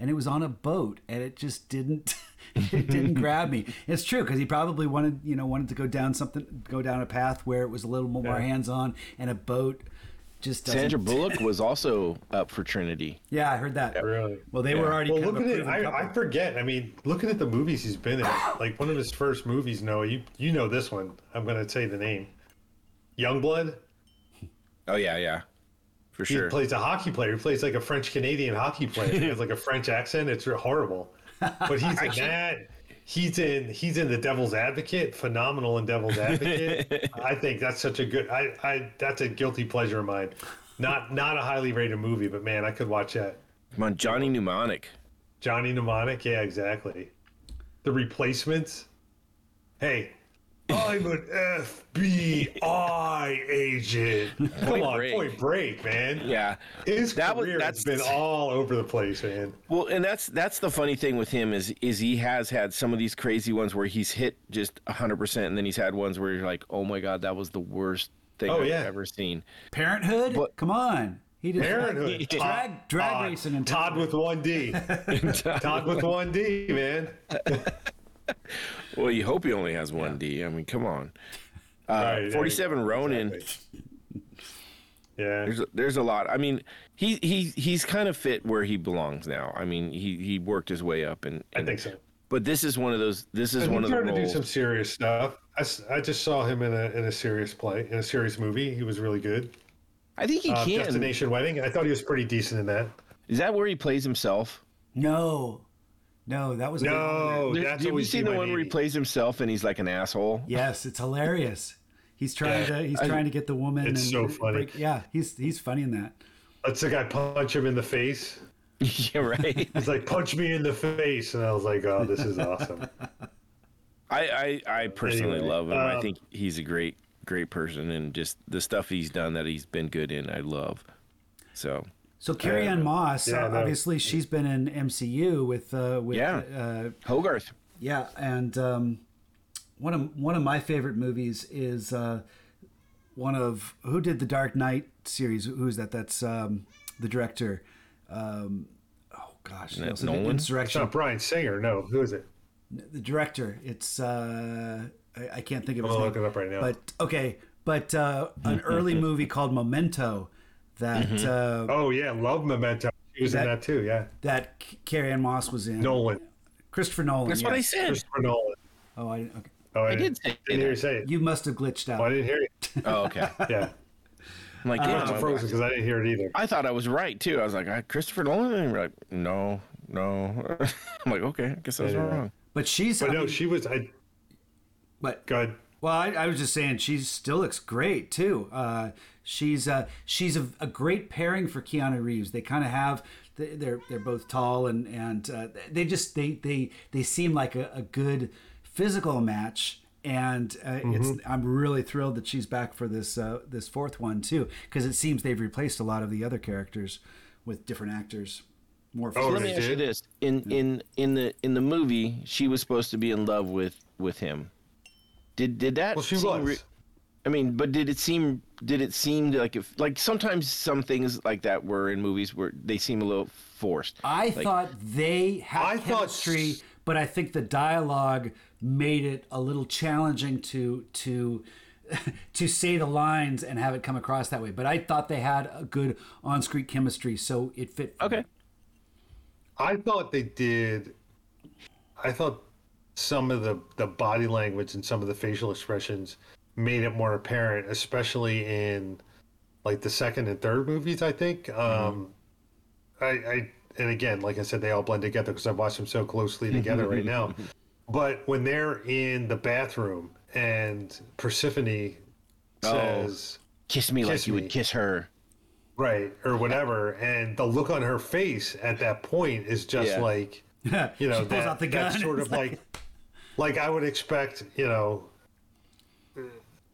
Speaker 2: And it was on a boat, and it just didn't, it didn't grab me. It's true because he probably wanted, you know, wanted to go down something, go down a path where it was a little more
Speaker 3: Yeah.
Speaker 2: hands-on, and a boat just doesn't.
Speaker 1: Sandra Bullock was also up for Trinity.
Speaker 2: Yeah, I heard that.
Speaker 3: Really?
Speaker 2: Well, they were already.
Speaker 3: Well,
Speaker 2: kind
Speaker 3: look at it. I, I forget. I mean, looking at the movies he's been in, like one of his first movies. No, you you know this one. I'm going to say the name. Youngblood.
Speaker 1: Oh yeah, yeah, for
Speaker 3: He
Speaker 1: sure.
Speaker 3: He plays a hockey player. He plays like a French Canadian hockey player. He has like a French accent. It's horrible. But he's in that. He's in. He's in the Devil's Advocate. Phenomenal in Devil's Advocate. I think that's such a good. I. I. That's a guilty pleasure of mine. Not not a highly rated movie, but man, I could watch that.
Speaker 1: Come on, Johnny Mnemonic.
Speaker 3: Johnny Mnemonic. Yeah, exactly. The Replacements. Hey, I'm an FBI agent. Come
Speaker 1: Point
Speaker 3: on,
Speaker 1: Break.
Speaker 3: Point Break, man.
Speaker 1: Yeah,
Speaker 3: His
Speaker 1: That was-
Speaker 3: career
Speaker 1: that's-
Speaker 3: has been all over the place, man.
Speaker 1: Well, and that's that's the funny thing with him is is he has had some of these crazy ones where he's hit just hundred percent, and then he's had ones where you're like, oh my god, that was the worst thing
Speaker 3: Oh,
Speaker 1: I've
Speaker 3: yeah.
Speaker 1: ever seen.
Speaker 2: Parenthood.
Speaker 1: But-
Speaker 2: Come on, he did
Speaker 3: Parenthood.
Speaker 2: drag drag
Speaker 3: Todd,
Speaker 2: racing and
Speaker 3: Todd with one D. Todd with one D, man.
Speaker 1: Well, you hope he only has one D. I mean, come on. Uh,
Speaker 3: Right, yeah,
Speaker 1: Forty-seven Ronin.
Speaker 3: exactly. Yeah.
Speaker 1: There's a, there's a lot. I mean, he he he's kind of fit where he belongs now. I mean, he he worked his way up, and,
Speaker 3: I think so.
Speaker 1: But this is one of those. This is
Speaker 3: And
Speaker 1: one
Speaker 3: he's
Speaker 1: of the
Speaker 3: trying to do some serious stuff. I, s- I just saw him in a in a serious play, in a serious movie. He was really good.
Speaker 1: I think he
Speaker 3: Uh,
Speaker 1: can.
Speaker 3: Destination Wedding. I thought he was pretty decent in that.
Speaker 1: Is that where he plays himself?
Speaker 2: No, no, that was a.
Speaker 3: No,
Speaker 1: There-
Speaker 3: that's
Speaker 1: have you
Speaker 3: always
Speaker 1: seen the one where he plays himself and he's like an asshole?
Speaker 2: Yes, it's hilarious. He's trying
Speaker 3: Yeah.
Speaker 2: to he's
Speaker 1: I-
Speaker 2: trying to get the woman.
Speaker 3: It's
Speaker 2: and
Speaker 3: so funny.
Speaker 2: break- yeah, he's he's funny in that.
Speaker 3: Let's the guy punch him in the face.
Speaker 1: yeah, right.
Speaker 3: He's like, punch me in the face, and I was like, oh, this is awesome.
Speaker 1: I, I, I personally
Speaker 3: Anyway,
Speaker 1: love him. I
Speaker 3: um,
Speaker 1: think he's a great, great person, and just the stuff he's done that he's been good in, I love. So
Speaker 2: So Carrie Ann Moss,
Speaker 3: Yeah,
Speaker 2: uh,
Speaker 3: no.
Speaker 2: obviously she's been in MCU with uh, with
Speaker 1: Yeah.
Speaker 2: uh,
Speaker 1: Hogarth.
Speaker 2: yeah, and um, one of one of my favorite movies is uh, one of who did the Dark Knight series. Who's that? That's um, the director. Um, oh gosh, he
Speaker 1: that
Speaker 2: also did
Speaker 1: Nolan?
Speaker 3: It's
Speaker 2: Insurrection.
Speaker 3: not Bryan Singer. No, who is it?
Speaker 2: the director. It's uh, I, I can't think of
Speaker 3: I'm
Speaker 2: his
Speaker 3: gonna
Speaker 2: name.
Speaker 3: look it up right now.
Speaker 2: But okay, but uh, an early movie called Memento that uh,
Speaker 3: Oh yeah, love Memento. She was
Speaker 2: That-
Speaker 3: in that too. Yeah,
Speaker 2: that Carrie Ann Moss was in.
Speaker 3: Nolan,
Speaker 2: Christopher Nolan.
Speaker 1: That's
Speaker 2: yeah.
Speaker 1: what I said.
Speaker 3: Christopher Nolan.
Speaker 2: Oh, I okay.
Speaker 3: Oh, I,
Speaker 1: I did say
Speaker 3: Didn't hear you say it.
Speaker 2: You must have glitched out.
Speaker 3: Oh, I didn't hear you.
Speaker 1: Oh, okay.
Speaker 3: Yeah,
Speaker 1: I'm like,
Speaker 3: I
Speaker 1: yeah,
Speaker 3: must have frozen because I didn't hear it either.
Speaker 1: I thought I was right too. I was like, "Ah, Christopher Nolan. And you're like, no, no. I'm like, okay, I guess I was
Speaker 3: Yeah.
Speaker 1: wrong.
Speaker 2: But she's.
Speaker 3: But
Speaker 2: I
Speaker 3: no,
Speaker 2: mean,
Speaker 3: she was. I
Speaker 2: but
Speaker 3: good.
Speaker 2: well, I, I was just saying she still looks great too. Uh, she's uh, she's a, a great pairing for Keanu Reeves. They kind of have they- they're they're both tall and and uh, they just they they they seem like a, a good physical match. And uh, it's I'm really thrilled that she's back for this uh, this fourth one too because it seems they've replaced a lot of the other characters with different actors. Morpheus.
Speaker 3: Oh,
Speaker 1: Let me ask you this: in in in the in the movie, she was supposed to be in love with with him. Did did that?
Speaker 3: Well, she
Speaker 1: seem
Speaker 3: was.
Speaker 1: re- I mean, but did it seem did it seem like if like sometimes some things like that were in movies where they seem a little forced.
Speaker 2: I
Speaker 1: Like-
Speaker 2: thought they had
Speaker 3: I thought
Speaker 2: chemistry,
Speaker 3: s-
Speaker 2: but I think the dialogue made it a little challenging to to to say the lines and have it come across that way. But I thought they had a good on-screen chemistry, so it fit. for
Speaker 1: Okay.
Speaker 2: me.
Speaker 3: I thought they did. I thought some of the the body language and some of the facial expressions made it more apparent, especially in like the second and third movies. I think. Um, I, I and again, like I said, they all blend together because I've watched them so closely together right now. But when they're in the bathroom and Persephone says.
Speaker 1: Kiss me like
Speaker 3: Kiss
Speaker 1: you would kiss her.
Speaker 3: right or whatever and the look on her face at that point is just
Speaker 1: Yeah.
Speaker 3: like you know
Speaker 2: she pulls
Speaker 3: that,
Speaker 2: out the
Speaker 3: that's sort
Speaker 2: It's
Speaker 3: of like like i would expect you know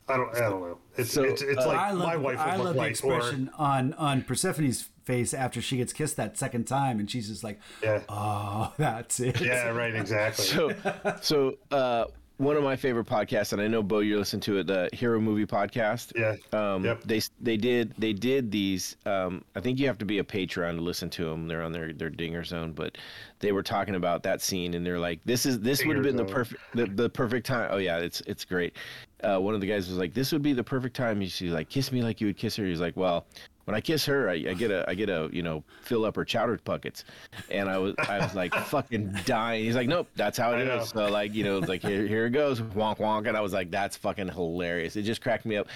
Speaker 3: i don't i don't know it's
Speaker 1: So,
Speaker 3: it's, it's
Speaker 1: uh,
Speaker 3: like
Speaker 2: I love,
Speaker 3: my wife would
Speaker 2: I
Speaker 3: look
Speaker 2: love the
Speaker 3: like
Speaker 2: expression on on Persephone's face after she gets kissed that second time, and she's just like,
Speaker 3: yeah
Speaker 2: "Oh, that's it."
Speaker 3: yeah right exactly
Speaker 1: So, so uh, one of my favorite podcasts, and I know Bo, you listen to it, the Hero Movie Podcast.
Speaker 3: yeah
Speaker 1: Um,
Speaker 3: Yep.
Speaker 1: They they did they did these. Um, I think you have to be a Patreon to listen to them. They're on their their Dinger Zone, but they were talking about that scene, and they're like, "This is this would have
Speaker 3: Dinger
Speaker 1: been the perfect the, the perfect time." Oh yeah, it's it's great. Uh, one of the guys was like, "This would be the perfect time." He's like, "Kiss me like you would kiss her." He's like, "Well." When I kiss her, I, I get a, I get a, you know, fill up her chowder buckets, and I was, I was like fucking dying. He's like, nope, that's how it
Speaker 3: I
Speaker 1: is.
Speaker 3: know.
Speaker 1: So like, you know, it's like here, here it goes, wonk wonk, and I was like, that's fucking hilarious. It just cracked me up.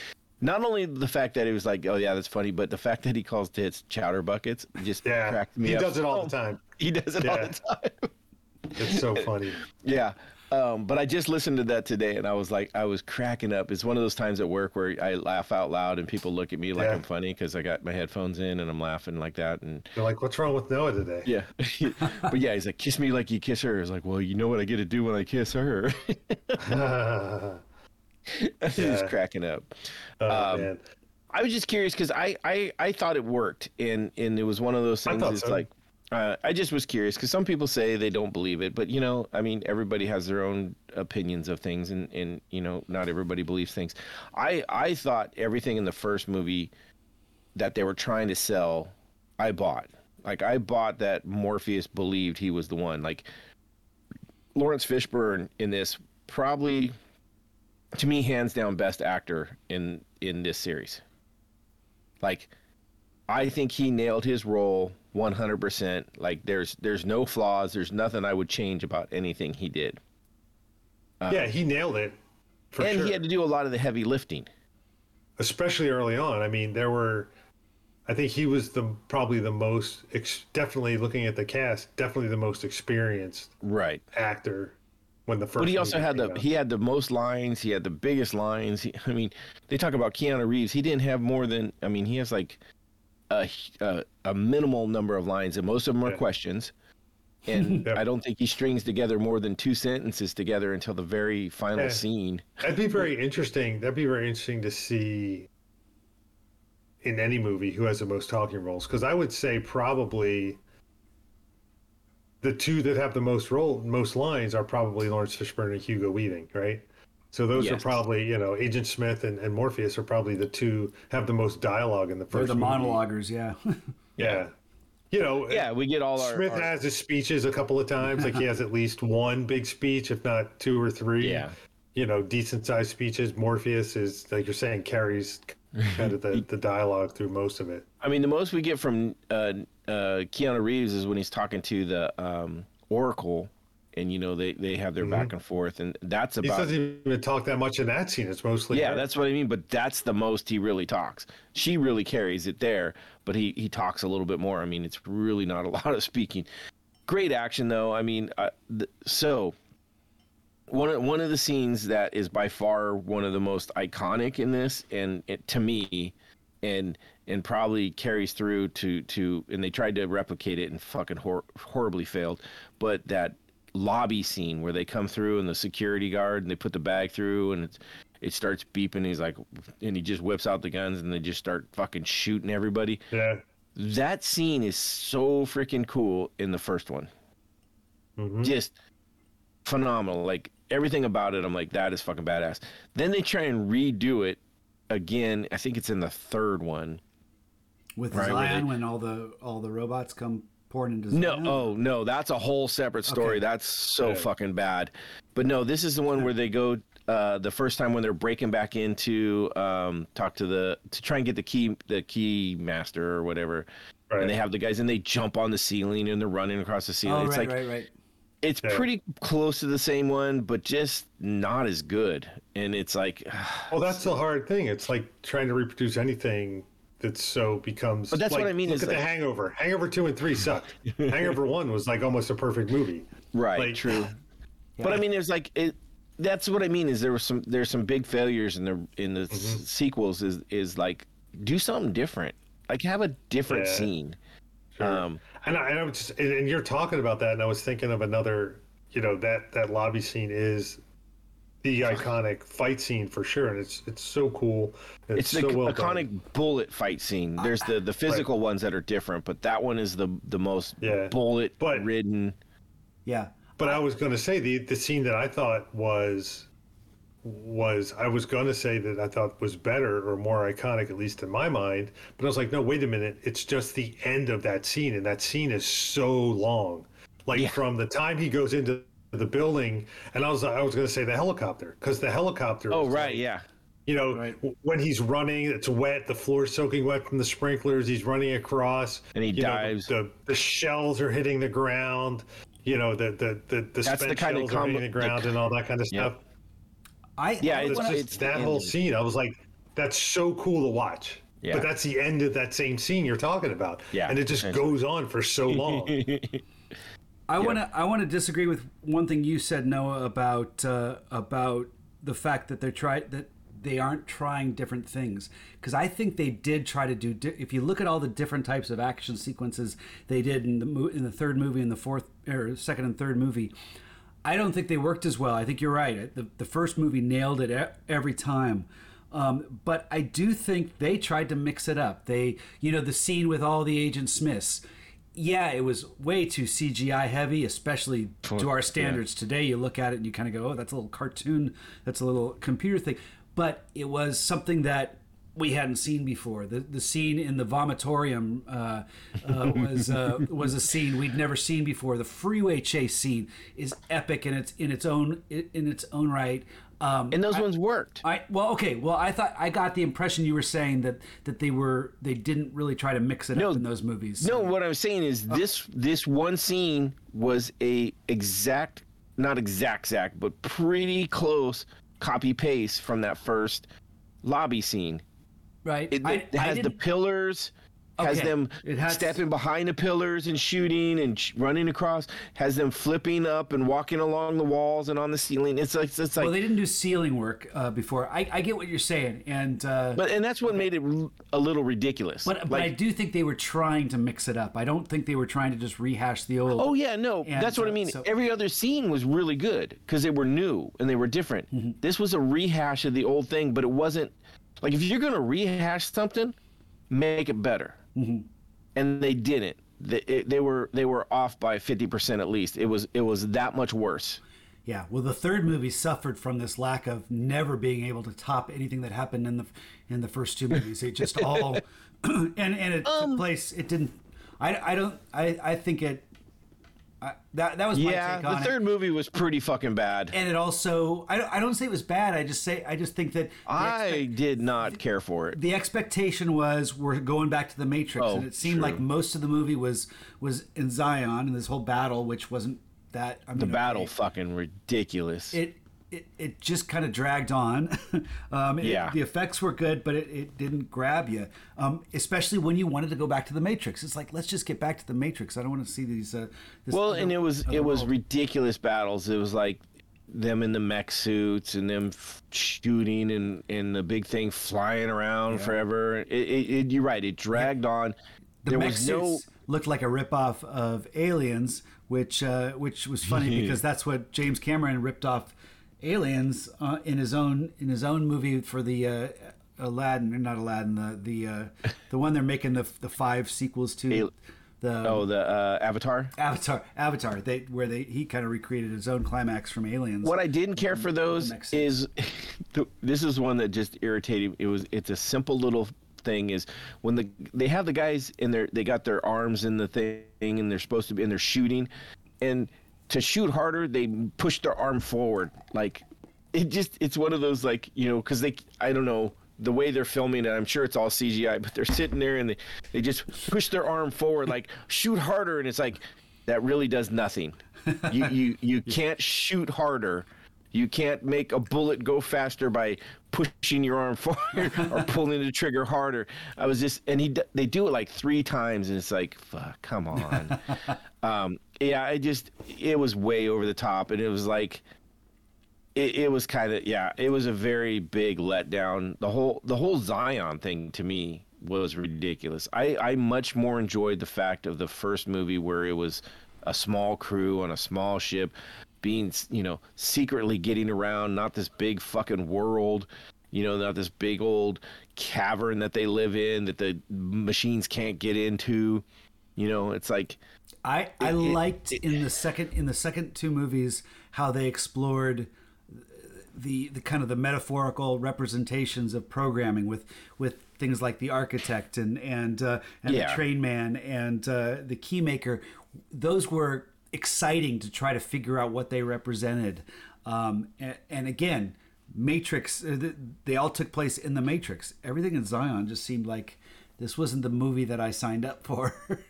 Speaker 1: Not only the fact that it was like, oh yeah, that's funny, but the fact that he calls tits chowder buckets just
Speaker 3: yeah
Speaker 1: cracked me
Speaker 3: he
Speaker 1: up.
Speaker 3: does it all the time
Speaker 1: He does it all the time.
Speaker 3: it's so funny
Speaker 1: yeah. Um, but I just listened to that today, and I was like, I was cracking up. It's one of those times at work where I laugh out loud, and people look at me like
Speaker 3: Yeah.
Speaker 1: I'm funny because I got my headphones in and I'm laughing like that, and
Speaker 3: they're like what's wrong with noah today
Speaker 1: yeah. but yeah, he's like, kiss me like you kiss her. It's like, well, you know what I get to do when I kiss her.
Speaker 3: oh
Speaker 1: He's cracking up. Um,
Speaker 3: man
Speaker 1: I was just curious because I, I I thought it worked, and and it was one of those things. It's
Speaker 3: so.
Speaker 1: like uh, I just was curious because some people say they don't believe it, but you know, I mean, everybody has their own opinions of things, and and you know, not everybody believes things. I I thought everything in the first movie that they were trying to sell, I bought. Like I bought that Morpheus believed he was the one. Like Laurence Fishburne in this probably to me hands down best actor in in this series. Like I think he nailed his role 100%. Like there's there's no flaws, there's nothing I would change about anything he did.
Speaker 3: Uh, yeah he nailed it for
Speaker 1: and
Speaker 3: sure
Speaker 1: he had to do a lot of the heavy lifting.
Speaker 3: especially early on. I mean, there were, I think he was the probably the most ex, definitely looking at the cast, definitely the most experienced
Speaker 1: Right.
Speaker 3: actor when the first.
Speaker 1: But he also had the
Speaker 3: out.
Speaker 1: he had the most lines, he had the biggest lines. He, I mean, they talk about Keanu Reeves, he didn't have more than I mean, he has like a a, a minimal number of lines and most of them are
Speaker 3: Yeah.
Speaker 1: questions. And
Speaker 3: Yeah.
Speaker 1: I don't think he strings together more than two sentences together until the very final
Speaker 3: Yeah.
Speaker 1: scene.
Speaker 3: That'd be very interesting. That'd be very interesting to see in any movie who has the most talking roles. Because I would say probably the two that have the most role, most lines are probably Laurence Fishburne and Hugo Weaving, right? So those are probably, you know, Agent Smith and, and Morpheus are probably the two have the most dialogue in the
Speaker 2: They're
Speaker 3: first.
Speaker 2: the
Speaker 3: movie.
Speaker 2: monologuers, yeah.
Speaker 3: Yeah. You know,
Speaker 1: Yeah, we get all our,
Speaker 3: Smith
Speaker 1: our-
Speaker 3: has his speeches a couple of times. Like he has at least one big speech, if not two or three.
Speaker 1: Yeah.
Speaker 3: You know, decent sized speeches. Morpheus is like you're saying carries kind of the, the dialogue through most of it.
Speaker 1: I mean, the most we get from uh, uh, Keanu Reeves is when he's talking to the um, Oracle, and you know they, they have their back and forth, and that's about.
Speaker 3: He doesn't even talk that much in that scene. It's mostly
Speaker 1: yeah,
Speaker 3: her.
Speaker 1: that's what I mean. But that's the most he really talks. She really carries it there, but he he talks a little bit more. I mean, it's really not a lot of speaking. Great action though. I mean, uh, th- so one of, one of the scenes that is by far one of the most iconic in this, and it, to me, and and probably carries through to to and they tried to replicate it and fucking hor- horribly failed, but that lobby scene where they come through and the security guard and they put the bag through and it's it starts beeping. He's like, and he just whips out the guns and they just start fucking shooting everybody.
Speaker 3: yeah.
Speaker 1: that scene is so freaking cool in the first one.
Speaker 3: Mm-hmm.
Speaker 1: Just phenomenal. Like everything about it, I'm like, that is fucking badass. Then they try and redo it again. I think it's in the third one.
Speaker 2: with
Speaker 1: Right,
Speaker 2: Zion
Speaker 1: they-
Speaker 2: when all the all the robots come pouring into
Speaker 1: No, oh no, that's a whole separate story.
Speaker 2: Okay.
Speaker 1: That's so
Speaker 3: Yeah.
Speaker 1: fucking bad. But no, this is the one where they go uh, the first time when they're breaking back into um, talk to the to try and get the key the key master or whatever.
Speaker 3: Right.
Speaker 1: And they have the guys and they jump on the ceiling and they're running across the ceiling.
Speaker 2: Oh,
Speaker 1: it's
Speaker 2: right,
Speaker 1: like
Speaker 2: right, right.
Speaker 1: it's
Speaker 3: Yeah.
Speaker 1: pretty close to the same one, but just not as good. And it's like,
Speaker 3: Well, that's the hard thing. It's like trying to reproduce anything that so becomes.
Speaker 1: But that's what I mean
Speaker 3: Look
Speaker 1: is
Speaker 3: at the Hangover. Hangover two and three sucked. Hangover one was like almost a perfect movie.
Speaker 1: right,
Speaker 3: Like-
Speaker 1: true. But I mean, there's like it. That's what I mean. Is there was some there's some big failures in the in the
Speaker 3: Mm-hmm.
Speaker 1: sequels. Is is like do something different. Like have a different
Speaker 3: Yeah.
Speaker 1: scene.
Speaker 3: Sure.
Speaker 1: Um,
Speaker 3: and I, and I'm just and, and you're talking about that, and I was thinking of another. You know that that lobby scene is the iconic fight scene for sure, and it's it's so cool.
Speaker 1: It's the
Speaker 3: so well done.
Speaker 1: iconic bullet fight scene. There's the the physical ones that are different, but that one is the the most
Speaker 3: Yeah.
Speaker 1: bullet
Speaker 3: But-
Speaker 1: ridden.
Speaker 2: Yeah.
Speaker 3: But I was going to say the the scene that I thought was was I was going to say that I thought was better or more iconic, at least in my mind. But I was like, no, wait a minute. It's just the end of that scene, and that scene is so long. Like
Speaker 1: Yeah.
Speaker 3: from the time he goes into the building, and I was I was going to say the helicopter because the helicopter.
Speaker 1: Oh right,
Speaker 3: like,
Speaker 1: yeah.
Speaker 3: You know,
Speaker 2: Right.
Speaker 3: w- when he's running, it's wet. The floor's soaking wet from the sprinklers. He's running across,
Speaker 1: And he
Speaker 3: you know,
Speaker 1: dives.
Speaker 3: the, the shells are hitting the ground. You know, the the the, the
Speaker 1: That's the
Speaker 3: spent
Speaker 1: kind of
Speaker 3: shells are hitting the ground and all that kind of
Speaker 1: Yep.
Speaker 3: stuff.
Speaker 2: I
Speaker 1: Yeah,
Speaker 2: I
Speaker 1: it's
Speaker 3: It's
Speaker 2: wanna-
Speaker 3: just
Speaker 1: it's
Speaker 3: that whole
Speaker 1: end.
Speaker 3: scene. I was like, that's so cool to watch.
Speaker 1: Yeah.
Speaker 3: But that's the end of that same scene you're talking about.
Speaker 1: Yeah,
Speaker 3: And it just goes on for so long.
Speaker 2: I want to I want to disagree with one thing you said Noah about uh, about the fact that they're try that they aren't trying different things. Because I think they did try to do di- if you look at all the different types of action sequences they did in the mo- in the third movie and the fourth or second and third movie I don't think they worked as well. I think you're right. The, the first movie nailed it e- every time. Um, but I do think they tried to mix it up. They you know the scene with all the agent Smiths yeah, it was way too CGI heavy, especially to our standards today. You look at it and you kind of go, "Oh, that's a little cartoon. That's a little computer thing." But it was something that we hadn't seen before. The the scene in the vomitorium uh, uh, was uh, was a scene we'd never seen before. The freeway chase scene is epic in its in its own in its own right. Um,
Speaker 1: And those ones worked.
Speaker 2: I well, okay. Well, I thought I got the impression you were saying that that they were they didn't really try to mix it
Speaker 1: No,
Speaker 2: up in those movies.
Speaker 1: No, what I'm saying is
Speaker 3: Uh,
Speaker 1: this this one scene was a exact, not exact, exact, but pretty close copy paste from that first lobby scene.
Speaker 2: right?
Speaker 1: It,
Speaker 2: I-
Speaker 1: it
Speaker 2: I
Speaker 1: has the pillars, has
Speaker 2: Okay,
Speaker 1: them
Speaker 2: has-
Speaker 1: stepping behind the pillars and shooting and sh- running across, has them flipping up and walking along the walls and on the ceiling. It's like it's like,
Speaker 2: well, they didn't do ceiling work uh, before. I, I get what you're saying, and uh,
Speaker 1: but and that's what made it a little ridiculous.
Speaker 2: but but I do think they were trying to mix it up. I don't think they were trying to just rehash the old.
Speaker 1: Oh yeah, no,
Speaker 2: And,
Speaker 1: that's what I
Speaker 2: uh,
Speaker 1: mean.
Speaker 2: so-
Speaker 1: Every other scene was really good because they were new and they were different.
Speaker 2: Mm-hmm.
Speaker 1: This was a rehash of the old thing, but it wasn't like if you're gonna rehash something, make it better.
Speaker 2: Mm-hmm.
Speaker 1: And they didn't. They, it, they were they were off by fifty percent at least. It was it was that much worse.
Speaker 2: Yeah, well, the third movie suffered from this lack of never being able to top anything that happened in the in the first two movies. It just all and and it
Speaker 1: Um,
Speaker 2: took place. It didn't. I I don't. I I think it. I, that that was my
Speaker 1: Yeah, the third
Speaker 2: it.
Speaker 1: movie was pretty fucking bad.
Speaker 2: And it also. I don't, I don't say it was bad. I just say I just think that
Speaker 1: I did not care for it.
Speaker 2: the expectation was we're going back to the Matrix,
Speaker 1: Oh,
Speaker 2: and it seemed
Speaker 1: true.
Speaker 2: like most of the movie was was in Zion and this whole battle, which wasn't that. I mean,
Speaker 1: The
Speaker 2: okay,
Speaker 1: battle fucking ridiculous.
Speaker 2: It it, it just kind of dragged on. um, it-
Speaker 1: Yeah.
Speaker 2: the effects were good, but it, it didn't grab you. Um, especially when you wanted to go back to the Matrix. It's like let's just get back to the Matrix. I don't want to see these. Uh, this
Speaker 1: Well,
Speaker 2: other-
Speaker 1: and it was it was
Speaker 2: world.
Speaker 1: ridiculous battles. It was like them in the mech suits and them f- shooting and and the big thing flying around forever. It, you're right. It dragged on.
Speaker 2: the
Speaker 1: there
Speaker 2: mech
Speaker 1: was no.
Speaker 2: suits looked like a ripoff of Aliens, which uh, which was funny because that's what James Cameron ripped off Aliens uh, in his own in his own movie for the uh, Aladdin, or not Aladdin, the the uh, the one they're making the the five sequels to. The
Speaker 1: Oh, the uh, Avatar.
Speaker 2: Avatar, Avatar, they where they he kind of recreated his own climax from Aliens.
Speaker 1: What I didn't care for those is the, this is one that just irritated. It was it's a simple little thing is when the they have the guys in their they got their arms in the thing and they're supposed to be and they're shooting and to shoot harder they push their arm forward like it just it's one of those like you know because they I don't know the way they're filming it I'm sure it's all CGI but they're sitting there and they they just push their arm forward like shoot harder and it's like that really does nothing you you you can't shoot harder you can't make a bullet go faster by pushing your arm forward or pulling the trigger harder. I was just, and he, they do it like three times, and it's like, fuck, come on. um, yeah, I just, it was way over the top, and it was like, it, it was kind of, yeah, it was a very big letdown. The whole, the whole Zion thing to me was ridiculous. I, I much more enjoyed the fact of the first movie where it was a small crew on a small ship being you know secretly getting around not this big fucking world you know not this big old cavern that they live in that the machines can't get into you know it's like
Speaker 2: I I
Speaker 1: it-
Speaker 2: liked in the second in the second two movies how they explored the the kind of the metaphorical representations of programming with with things like the architect and and uh, and
Speaker 1: Yeah.
Speaker 2: the train man and uh, the keymaker. Those were exciting to try to figure out what they represented. Um, and, and again, Matrix. uh, They all took place in the Matrix. Everything in Zion just seemed like this wasn't the movie that I signed up for.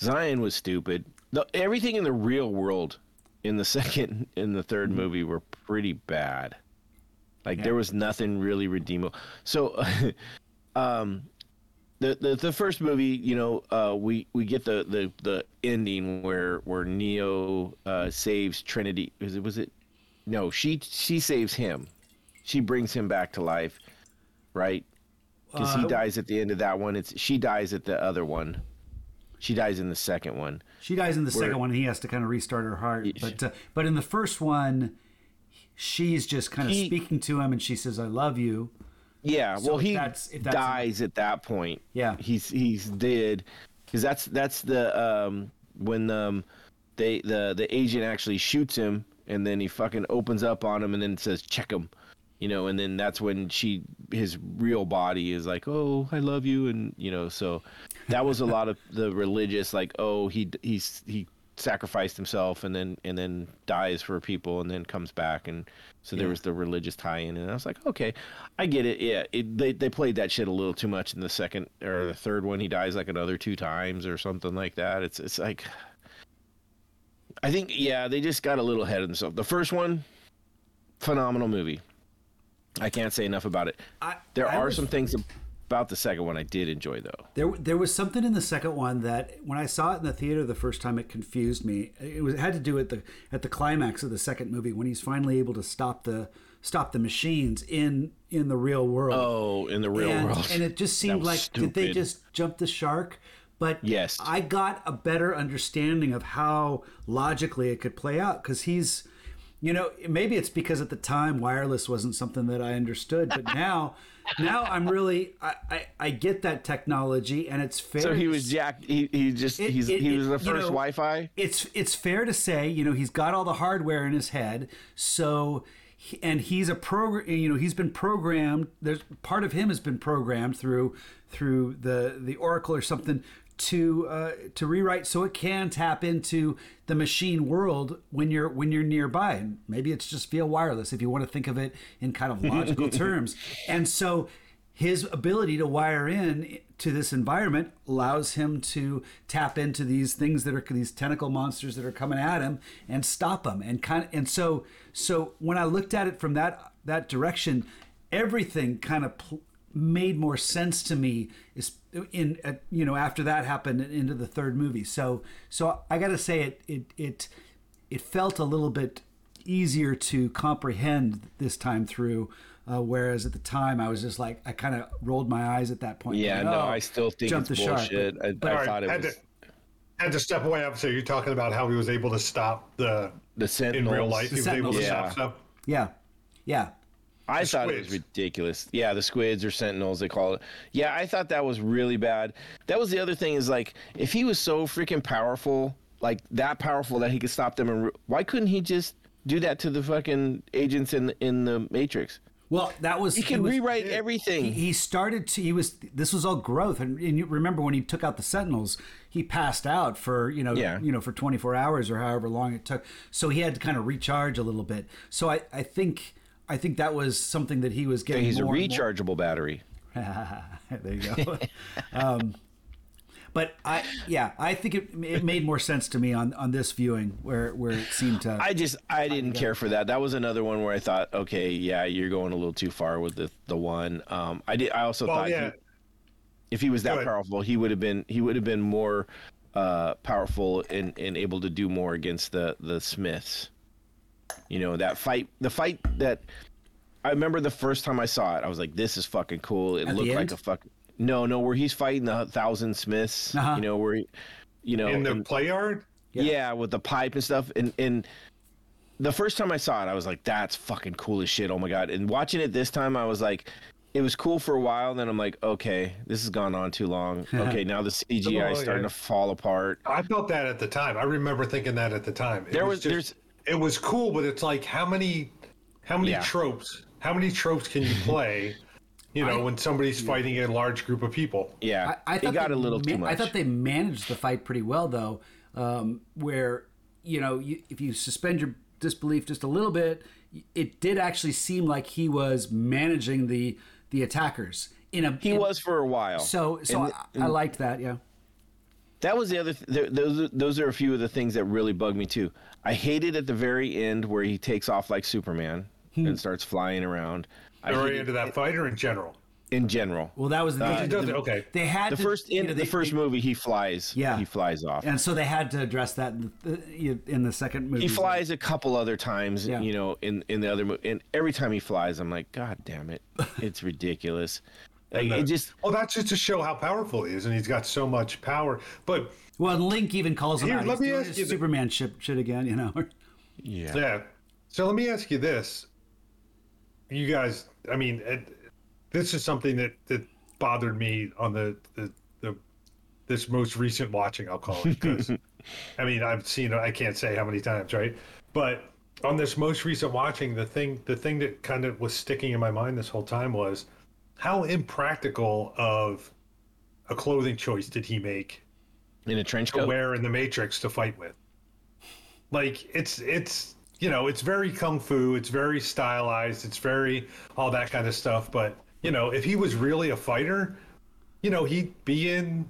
Speaker 1: zion was stupid the, everything in the real world in the second and the 3rd movie were pretty bad like there was nothing really redeemable so um the, the the first movie, you know, uh, we we get the, the the ending where where Neo uh, saves Trinity. Was it was it? No, she she saves him. She brings him back to life, right? Because he
Speaker 2: Uh,
Speaker 1: dies at the end of that one. It's she dies at the other one. She dies in the second one.
Speaker 2: She dies in the
Speaker 1: Where-
Speaker 2: second one, and he has to kind of restart her heart. But uh, but in the first one, she's just kind of
Speaker 1: He-
Speaker 2: speaking to him, and she says, "I love you."
Speaker 1: Yeah,
Speaker 2: So
Speaker 1: well, he
Speaker 2: that's- if that's-
Speaker 1: dies at that point.
Speaker 2: Yeah.
Speaker 1: he's he's dead because that's that's the um when um they the the agent actually shoots him and then he fucking opens up on him and then says check him, you know, and then that's when she his real body is like oh I love you and you know so that was a lot of the religious like oh he he's he sacrificed himself and then and then dies for people and then comes back and so there
Speaker 2: Yeah.
Speaker 1: was the religious tie-in and I was like okay I get it. Yeah it, they they played that shit a little too much in the second or the third one. He dies like another two times or something like that. It's it's like I think yeah they just got a little ahead of themselves. The first one phenomenal movie I can't say enough about it
Speaker 2: I,
Speaker 1: there
Speaker 2: I
Speaker 1: are
Speaker 2: was-
Speaker 1: some things about the second one I did enjoy though
Speaker 2: There, there was something in the second one that when I saw it in the theater the first time, it confused me. It was it had to do at the at the climax of the second movie when he's finally able to stop the stop the machines in in the real world.
Speaker 1: oh in the real
Speaker 2: and,
Speaker 1: world
Speaker 2: and it just seemed like did they just jump the shark? But
Speaker 1: Yes.
Speaker 2: I got a better understanding of how logically it could play out because he's, you know, maybe it's because at the time wireless wasn't something that I understood, but now, now I'm really I, I, I get that technology and it's fair.
Speaker 1: so he was jacked he, he just
Speaker 2: It-
Speaker 1: he's
Speaker 2: it-
Speaker 1: he was the
Speaker 2: you
Speaker 1: first
Speaker 2: know,
Speaker 1: Wi-Fi
Speaker 2: It's it's fair to say, you know, he's got all the hardware in his head, so and he's a program. You know, he's been programmed. There's part of him has been programmed through through the the Oracle or something to uh, to rewrite so it can tap into the machine world when you're when you're nearby. And maybe it's just via wireless if you want to think of it in kind of logical terms. And so his ability to wire in to this environment allows him to tap into these things that are these tentacle monsters that are coming at him and stop them and kind of and so so when I looked at it from that that direction everything kind of pl- made more sense to me is in uh, you know after that happened into the third movie so so I got to say it it it it felt a little bit easier to comprehend this time through. Uh, whereas at the time, I was just like, I kind of rolled my eyes at that point.
Speaker 1: Yeah,
Speaker 2: like,
Speaker 1: no,
Speaker 2: oh,
Speaker 1: I still think
Speaker 2: jump
Speaker 1: it's
Speaker 2: the shark,
Speaker 1: bullshit.
Speaker 2: but-
Speaker 1: I,
Speaker 2: but-
Speaker 1: I
Speaker 3: All right,
Speaker 1: thought it
Speaker 3: had
Speaker 1: was
Speaker 3: to, had to step away. Up. So you're talking about how he was able to stop the
Speaker 1: the
Speaker 3: in real life. He was able to
Speaker 1: Yeah.
Speaker 3: stop stuff.
Speaker 2: Yeah, yeah.
Speaker 1: I
Speaker 3: The
Speaker 1: thought it was ridiculous. Yeah, the squids or sentinels they call it. Yeah, I thought that was really bad. That was the other thing is like if he was so freaking powerful, like that powerful that he could stop them and re- why couldn't he just do that to the fucking agents in in the Matrix?
Speaker 2: Well, that was
Speaker 1: He can
Speaker 2: was-
Speaker 1: rewrite
Speaker 2: He,
Speaker 1: everything.
Speaker 2: he started to. He was. This was all growth, and, and you remember when he took out the Sentinels, he passed out for you know,
Speaker 1: Yeah.
Speaker 2: you know, for 24 hours or however long it took. So he had to kind of recharge a little bit. So I, I think, I think that was something that he was getting.
Speaker 1: He's a
Speaker 2: more more-
Speaker 1: rechargeable battery.
Speaker 2: there you go. um, but I, yeah, I think it, it made more sense to me on, on this viewing where where it seemed to.
Speaker 1: I just I didn't care for that. That was another one where I thought, okay, yeah, you're going a little too far with the the one. Um, I did. I also
Speaker 3: Well,
Speaker 1: thought
Speaker 3: yeah.
Speaker 1: he, if he was that powerful, he would have been he would have been more uh, powerful and, and able to do more against the the Smiths. You know that fight, the fight that I remember the first time I saw it, I was like, "This is fucking cool." It
Speaker 2: At
Speaker 1: looked like a fuck. No, no, where he's fighting the thousand Smiths.
Speaker 2: Uh-huh.
Speaker 1: You know where, he, you know,
Speaker 3: in the
Speaker 1: and-
Speaker 3: play yard.
Speaker 1: yeah. with the pipe and stuff. And and the first time I saw it, I was like, "That's fucking cool as shit." Oh my god! And watching it this time, I was like, it was cool for a while. Then I'm like, okay, this has gone on too long. Okay, now the CGI is
Speaker 3: Oh,
Speaker 1: starting
Speaker 3: yeah.
Speaker 1: to fall apart.
Speaker 3: I felt that at the time. I remember thinking that at the time. It
Speaker 1: There was-
Speaker 3: just-
Speaker 1: there's-
Speaker 3: it was cool, but it's like how many how many
Speaker 1: Yeah.
Speaker 3: tropes? How many tropes can you play? You know, when somebody's fighting a large group of people.
Speaker 1: Yeah,
Speaker 2: I, I
Speaker 1: it
Speaker 2: thought
Speaker 1: got
Speaker 2: they
Speaker 1: a little
Speaker 2: ma-
Speaker 1: too much.
Speaker 2: I thought they managed the fight pretty well, though. Um, where you know, you, if you suspend your disbelief just a little bit, it did actually seem like he was managing the the attackers in a.
Speaker 1: he
Speaker 2: in-
Speaker 1: was for a while.
Speaker 2: So, so
Speaker 1: And-
Speaker 2: I, I liked that. Yeah.
Speaker 1: That was the other. Th- th- those those are a few of the things that really bugged me too. I hated it at the very end where he takes off like Superman
Speaker 2: Hmm.
Speaker 1: and starts flying around. I
Speaker 3: Very into that fight or in general.
Speaker 1: in general.
Speaker 2: Well, that was the,
Speaker 3: He does it. Okay.
Speaker 2: they had
Speaker 1: The
Speaker 2: to,
Speaker 1: first
Speaker 2: you
Speaker 1: in
Speaker 2: know,
Speaker 1: the first
Speaker 2: they-
Speaker 1: movie, he flies.
Speaker 2: Yeah.
Speaker 1: he flies off.
Speaker 2: and so they had to address that in the, in the second movie.
Speaker 1: he flies a couple other times,
Speaker 2: Yeah.
Speaker 1: you know, in in the other movie, and every time he flies, I'm like, God damn it, it's ridiculous. Like
Speaker 3: And
Speaker 1: it just
Speaker 3: well, that's just to show how powerful he is, and he's got so much power. But
Speaker 2: Well, and Link even calls him
Speaker 3: Here,
Speaker 2: out.
Speaker 3: let
Speaker 2: He's
Speaker 3: me
Speaker 2: doing
Speaker 3: ask
Speaker 2: his
Speaker 3: you the-
Speaker 2: Superman shit, shit again. You know.
Speaker 1: yeah.
Speaker 3: yeah, so let me ask you this: You guys, I mean, it, this is something that that bothered me on the the, the this most recent watching. I'll call it because I mean I've seen. I can't say how many times, right? But on this most recent watching, the thing the thing that kind of was sticking in my mind this whole time was how impractical of a clothing choice did he make
Speaker 1: in a trench
Speaker 3: to
Speaker 1: coat.
Speaker 3: wear in the Matrix to fight with. Like it's it's you know it's very kung fu, it's very stylized, it's very all that kind of stuff. But you know if he was really a fighter, you know he'd be in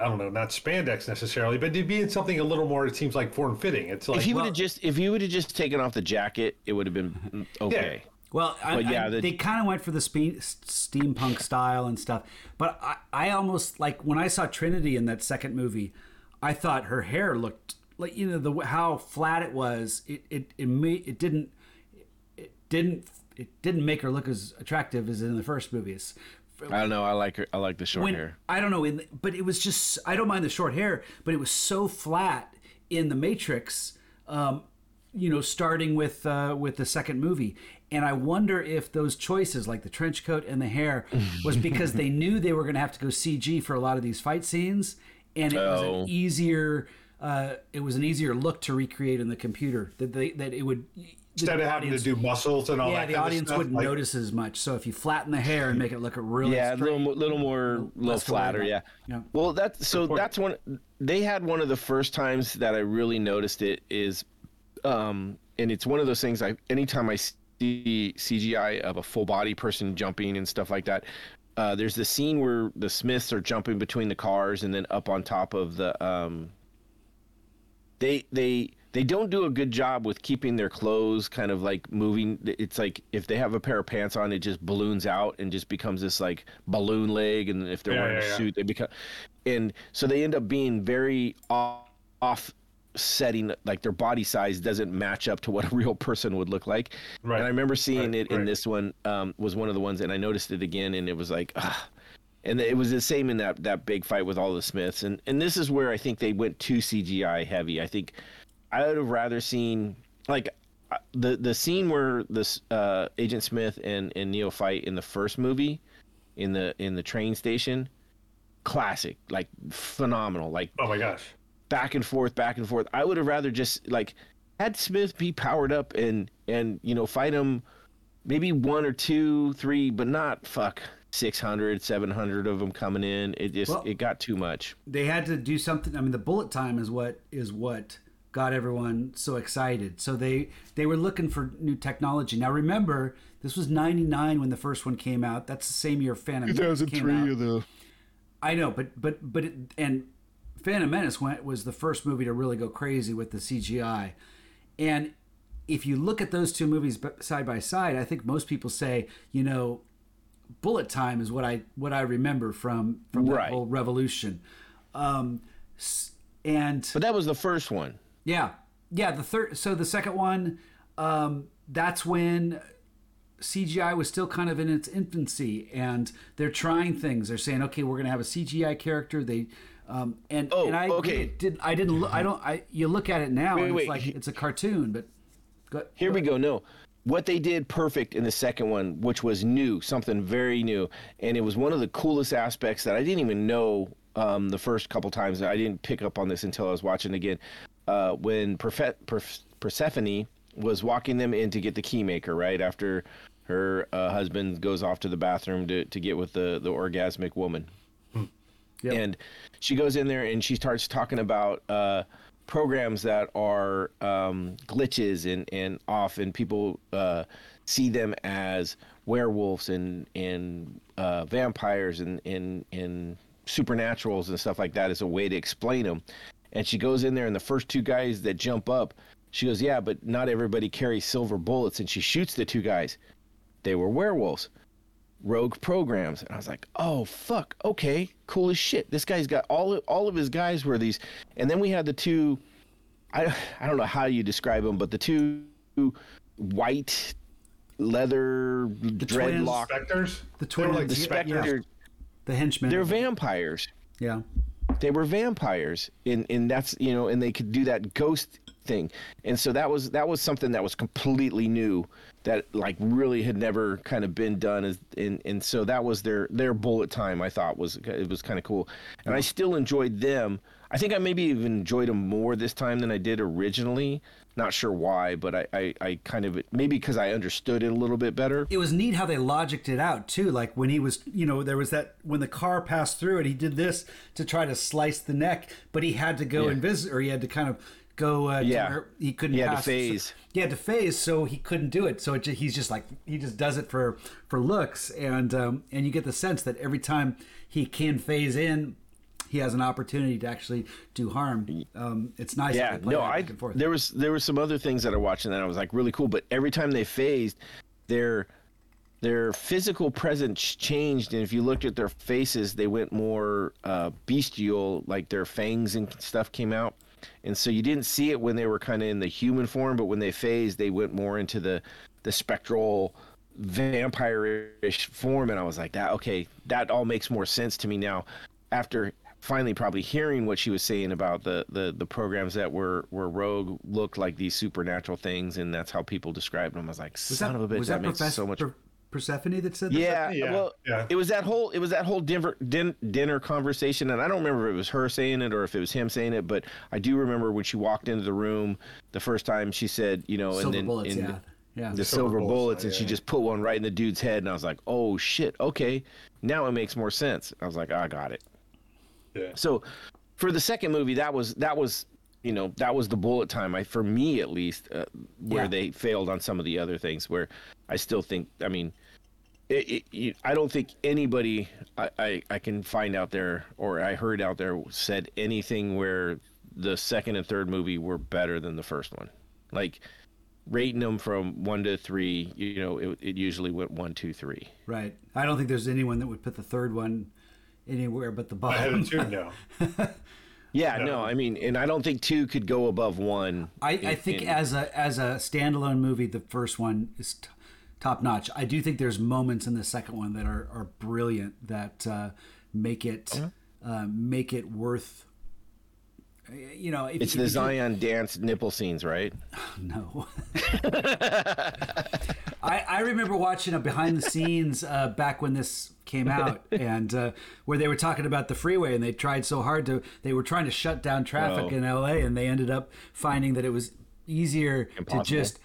Speaker 3: I don't know not spandex necessarily, but he'd be in something a little more. It seems like form fitting. It's like
Speaker 1: if he would
Speaker 2: well-
Speaker 1: have just if he would have just taken off the jacket, it would have been mm, okay.
Speaker 2: Well, I,
Speaker 1: yeah,
Speaker 2: I-
Speaker 1: the-
Speaker 2: they kind of went for the spe- steampunk style and stuff. But I, I almost like when I saw Trinity in that second movie, I thought her hair looked like you know the how flat it was. It it it, made, it didn't it didn't it didn't make her look as attractive as in the first movies.
Speaker 1: I don't know. I like her. I like the short
Speaker 2: When,
Speaker 1: hair.
Speaker 2: I don't know, in the, but it was just I don't mind the short hair, but it was so flat in the Matrix. Um, you know, starting with uh, with the second movie, and I wonder if those choices, like the trench coat and the hair, was because they knew they were going to have to go CG for a lot of these fight scenes, and it was
Speaker 1: Oh.
Speaker 2: an easier. Uh, it was an easier look to recreate in the computer that they that it would
Speaker 3: instead of having to do muscles and all
Speaker 2: yeah
Speaker 3: that.
Speaker 2: the audience
Speaker 3: stuff,
Speaker 2: wouldn't
Speaker 3: like-
Speaker 2: notice as much. So if you flatten the hair and make it look really
Speaker 1: Yeah, a little, little more, little
Speaker 2: less
Speaker 1: flatter. Yeah.
Speaker 2: Yeah.
Speaker 1: Well, that's so. That's one. They had one of the first times that I really noticed it is, um, and it's one of those things. I anytime I see CGI of a full body person jumping and stuff like that. Uh, there's the scene where the Smiths are jumping between the cars and then up on top of the um, they they they don't do a good job with keeping their clothes kind of like moving it's like if they have a pair of pants on it just balloons out and just becomes this like balloon leg and if they're
Speaker 3: Yeah,
Speaker 1: wearing
Speaker 3: yeah,
Speaker 1: a
Speaker 3: yeah.
Speaker 1: suit they become and so they end up being very off, off setting like their body size doesn't match up to what a real person would look like
Speaker 3: Right.
Speaker 1: and i remember seeing
Speaker 3: Right,
Speaker 1: it in
Speaker 3: right.
Speaker 1: this one um, was one of the ones and i noticed it again and it was like ah, and it was the same in that that big fight with all the Smiths, and and this is where I think they went too CGI heavy. I think I would have rather seen like the the scene where this uh, Agent Smith and and Neo fight in the first movie, in the in the train station, classic, like phenomenal, like
Speaker 3: Oh my gosh.
Speaker 1: Back and forth, back and forth. I would have rather just like had Smith be powered up and and you know fight him maybe one or two, three, but not fuck 600, 700 of them coming in. It just
Speaker 2: Well-
Speaker 1: it got too much.
Speaker 2: they had to do something. I mean, the bullet time is what is what got everyone so excited. So they they were looking for new technology. Now remember, this was '99 when the first one came out. That's the same year Phantom Menace came out.
Speaker 1: the
Speaker 2: I know, but but but it, and Phantom Menace went was the first movie to really go crazy with the CGI, and if you look at those two movies side by side, I think most people say, you know, Bullet Time is what I what I remember from from that
Speaker 1: Right.
Speaker 2: whole revolution, um, and
Speaker 1: But that was the first one.
Speaker 2: yeah, yeah. The third, so the second one, um, that's when CGI was still kind of in its infancy, and they're trying things. They're saying, okay, we're going to have a CGI character. They um, and
Speaker 1: Oh,
Speaker 2: and I
Speaker 1: okay.
Speaker 2: did I didn't look, I don't I you look at it now
Speaker 1: Wait,
Speaker 2: and
Speaker 1: wait,
Speaker 2: it's like it's a cartoon, but go,
Speaker 1: Here we go. No. What they did perfect in the second one, which was new, something very new, and it was one of the coolest aspects that I didn't even know um, the first couple times. I didn't pick up on this until I was watching again. Uh, when Perfe- Perf- Persephone was walking them in to get the keymaker, right after her uh, husband goes off to the bathroom to, to get with the, the orgasmic woman.
Speaker 2: Yep.
Speaker 1: And she goes in there and she starts talking about uh, programs that are um, glitches and, and off, and people uh, see them as werewolves and and uh, vampires and, and and supernaturals and stuff like that as a way to explain them. And she goes in there, and the first two guys that jump up, she goes, "Yeah, but not everybody carries silver bullets," and she shoots the two guys. They were werewolves rogue programs. And i was like oh fuck. Okay cool as shit. This guy's got all all of his guys were these. And then we had the two i i don't know how you describe them but the two white leather
Speaker 2: twins.
Speaker 1: dreadlock
Speaker 3: Spectres?
Speaker 2: The
Speaker 3: twin were
Speaker 2: twins,
Speaker 3: like
Speaker 1: the
Speaker 2: yeah,
Speaker 1: specter
Speaker 2: the henchmen.
Speaker 1: they're vampires.
Speaker 2: Yeah.
Speaker 1: they were vampires. And and that's you know and they could do that ghost thing. And so that was that was something that was completely new that like really had never kind of been done as and and so that was their their bullet time i thought was it was kind of cool. And i still enjoyed them. I think i maybe even enjoyed them more this time than i did originally. Not sure why but i i, I kind of maybe because i understood it a little bit better.
Speaker 2: It was neat how they logicked it out too. Like when he was, you know, there was that when the car passed through and he did this to try to slice the neck, but he had to go
Speaker 1: Yeah.
Speaker 2: and visit, or he had to kind of go. Uh,
Speaker 1: Yeah.
Speaker 2: he couldn't.
Speaker 1: He had to
Speaker 2: pass.
Speaker 1: phase.
Speaker 2: he had to phase, so he couldn't do it. So it, he's just like he just does it for for looks, and um, and you get the sense that every time he can phase in. He has an opportunity to actually do harm. Um, it's nice.
Speaker 1: yeah
Speaker 2: that they play
Speaker 1: no i
Speaker 2: back and forth.
Speaker 1: there was there were some other things that i watched and that i was like really cool but every time they phased their their physical presence changed and if you looked at their faces they went more uh bestial like their fangs and stuff came out and so you didn't see it when they were kind of in the human form but when they phased they went more into the the spectral vampire-ish form and i was like that okay that all makes more sense to me now. After finally probably hearing what she was saying about the the, the programs that were were rogue looked like these supernatural things and that's how people described them i was like
Speaker 2: was
Speaker 1: son
Speaker 2: that,
Speaker 1: of a bitch
Speaker 2: was
Speaker 1: that,
Speaker 2: that
Speaker 1: makes
Speaker 2: Profess-
Speaker 1: so much
Speaker 2: Persephone that said that?
Speaker 1: yeah,
Speaker 3: Yeah,
Speaker 1: well,
Speaker 3: yeah.
Speaker 1: it was that whole it was that whole dinner din, dinner conversation, and I don't remember if it was her saying it or if it was him saying it, but I do remember when she walked into the room the first time. She said, you know,
Speaker 2: Silver
Speaker 1: and then
Speaker 2: bullets,
Speaker 1: and
Speaker 2: yeah. Yeah.
Speaker 1: the
Speaker 3: Silver
Speaker 1: silver,
Speaker 3: bullets,
Speaker 1: bullets, and
Speaker 3: yeah,
Speaker 1: she
Speaker 3: yeah.
Speaker 1: just put one right in the dude's head, and I was like, oh shit, okay, now it makes more sense. I was like, I got it.
Speaker 3: Yeah.
Speaker 1: So for the second movie, that was that was you know that was the bullet time. I for me at least uh, where
Speaker 2: Yeah.
Speaker 1: they failed on some of the other things. Where I still think, I mean, it, it, I don't think anybody I, I I can find out there or I heard out there said anything where the second and third movie were better than the first one. Like rating them from one to three, you know, it, it usually went one, two, three.
Speaker 2: Right. I don't think there's anyone that would put the third one anywhere but the bottom.
Speaker 3: I had
Speaker 2: bottom.
Speaker 3: a two now.
Speaker 1: Yeah,
Speaker 3: No.
Speaker 1: no, I mean, and I don't think two could go above one.
Speaker 2: I,
Speaker 1: in-
Speaker 2: I think
Speaker 1: in-
Speaker 2: as a as a standalone movie, the first one is t- top notch. I do think there's moments in the second one that are, are brilliant that uh, make it uh, make it worth You know, if,
Speaker 1: It's
Speaker 2: if
Speaker 1: the Zion dance nipple scenes, right?
Speaker 2: No. I, I remember watching a behind the scenes uh, back when this came out, and uh, where they were talking about the freeway, and they tried so hard to they were trying to shut down traffic
Speaker 1: Oh.
Speaker 2: in L.A., and they ended up finding that it was easier
Speaker 1: Impossible.
Speaker 2: to just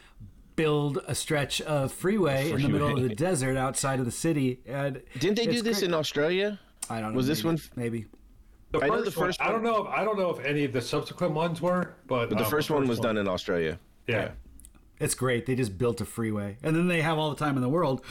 Speaker 2: build a stretch of freeway in the middle of the desert outside of the city. And
Speaker 1: Didn't they do this
Speaker 2: great.
Speaker 1: in Australia?
Speaker 2: I don't know.
Speaker 1: was this
Speaker 2: maybe-
Speaker 1: one-
Speaker 2: maybe?
Speaker 3: The
Speaker 1: I know the first
Speaker 3: one, I don't know. If, I don't know if any of the subsequent ones were, but,
Speaker 1: But the
Speaker 3: um,
Speaker 1: first one was done in Australia.
Speaker 3: Yeah.
Speaker 2: It's great. They just built a freeway, and then they have all the time in the world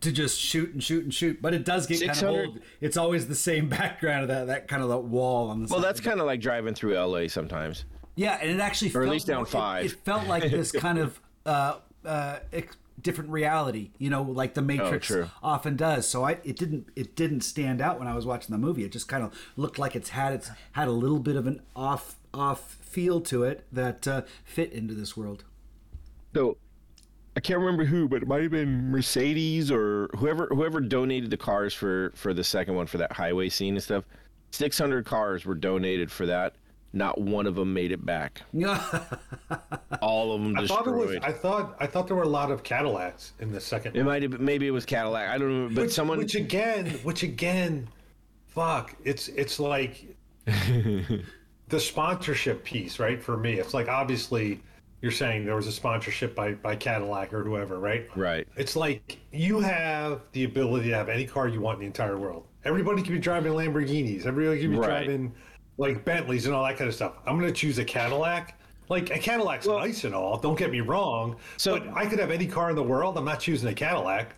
Speaker 2: to just shoot and shoot and shoot. But it does get kind of old. It's always the same background of that that kind of that wall on the. Side.
Speaker 1: Well,
Speaker 2: side.
Speaker 1: that's kind of like driving through LA sometimes.
Speaker 2: yeah, and it actually
Speaker 1: Or
Speaker 2: felt
Speaker 1: at least down
Speaker 2: more- it-
Speaker 1: five.
Speaker 2: It, felt like this kind of uh, uh, ex- different reality, you know, like the Matrix
Speaker 1: Oh,
Speaker 2: often does. So I it didn't it didn't stand out when I was watching the movie. It just kind of looked like it's had it's had a little bit of an off off feel to it that uh, fit into this world.
Speaker 1: So I can't remember who, but it might have been Mercedes or whoever whoever donated the cars for for the second one for that highway scene and stuff. Six hundred cars were donated for that. Not one of them made it back. All of them
Speaker 3: I thought it was.
Speaker 1: destroyed.
Speaker 3: I thought. I thought there were a lot of Cadillacs in the second.
Speaker 1: It might have maybe it was Cadillac. I don't know, but
Speaker 3: which,
Speaker 1: someone
Speaker 3: which again, which again, fuck. It's it's like the sponsorship piece, right? For me, it's like obviously you're saying there was a sponsorship by by Cadillac or whoever, right?
Speaker 1: right.
Speaker 3: It's like you have the ability to have any car you want in the entire world. Everybody can be driving Lamborghinis. Everybody can be
Speaker 1: Right.
Speaker 3: driving like Bentleys and all that kind of stuff. I'm going to choose a Cadillac. Like a Cadillac's nice and all. Don't get me wrong.
Speaker 1: So-
Speaker 3: but I could have any car in the world. I'm not choosing a Cadillac.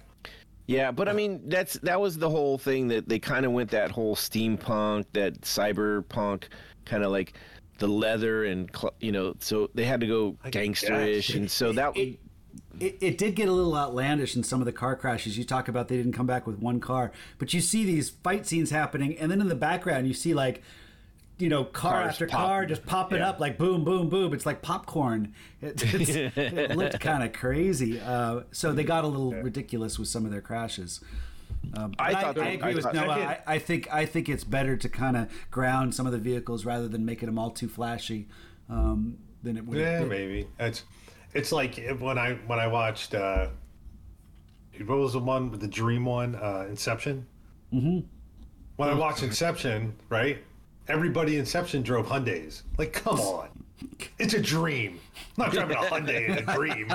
Speaker 1: Yeah, but I mean that's that was the whole thing that they kind of went that whole steampunk, that cyberpunk kind of like the leather and cl- you know, so they had to go gangsterish, and so that
Speaker 2: it, it, it did get a little outlandish in some of the car crashes. You talk about they didn't come back with one car, but you see these fight scenes happening, and then in the background you see like, you know, car
Speaker 1: Cars
Speaker 2: after
Speaker 1: pop-
Speaker 2: car just popping
Speaker 3: Yeah.
Speaker 2: up like boom, boom, boom. It's like popcorn. It, it's, it looked kind of crazy. Uh, so they got a little ridiculous with some of their crashes. Um,
Speaker 1: I
Speaker 2: but
Speaker 1: thought
Speaker 2: I,
Speaker 1: they-
Speaker 2: agree
Speaker 1: I
Speaker 2: with
Speaker 1: thought-
Speaker 2: Noah. I, I think I think it's better to kind of ground some of the vehicles rather than making them all too flashy. Um, than it would. Be.
Speaker 3: Yeah,
Speaker 2: have been.
Speaker 3: maybe. It's it's like when I when I watched uh what was the one with the dream one, uh Inception? Mm-hmm. When I watched Inception, right? Everybody in Inception drove Hyundais. Like, come on. It's a dream. I'm not driving a Hyundai in a dream.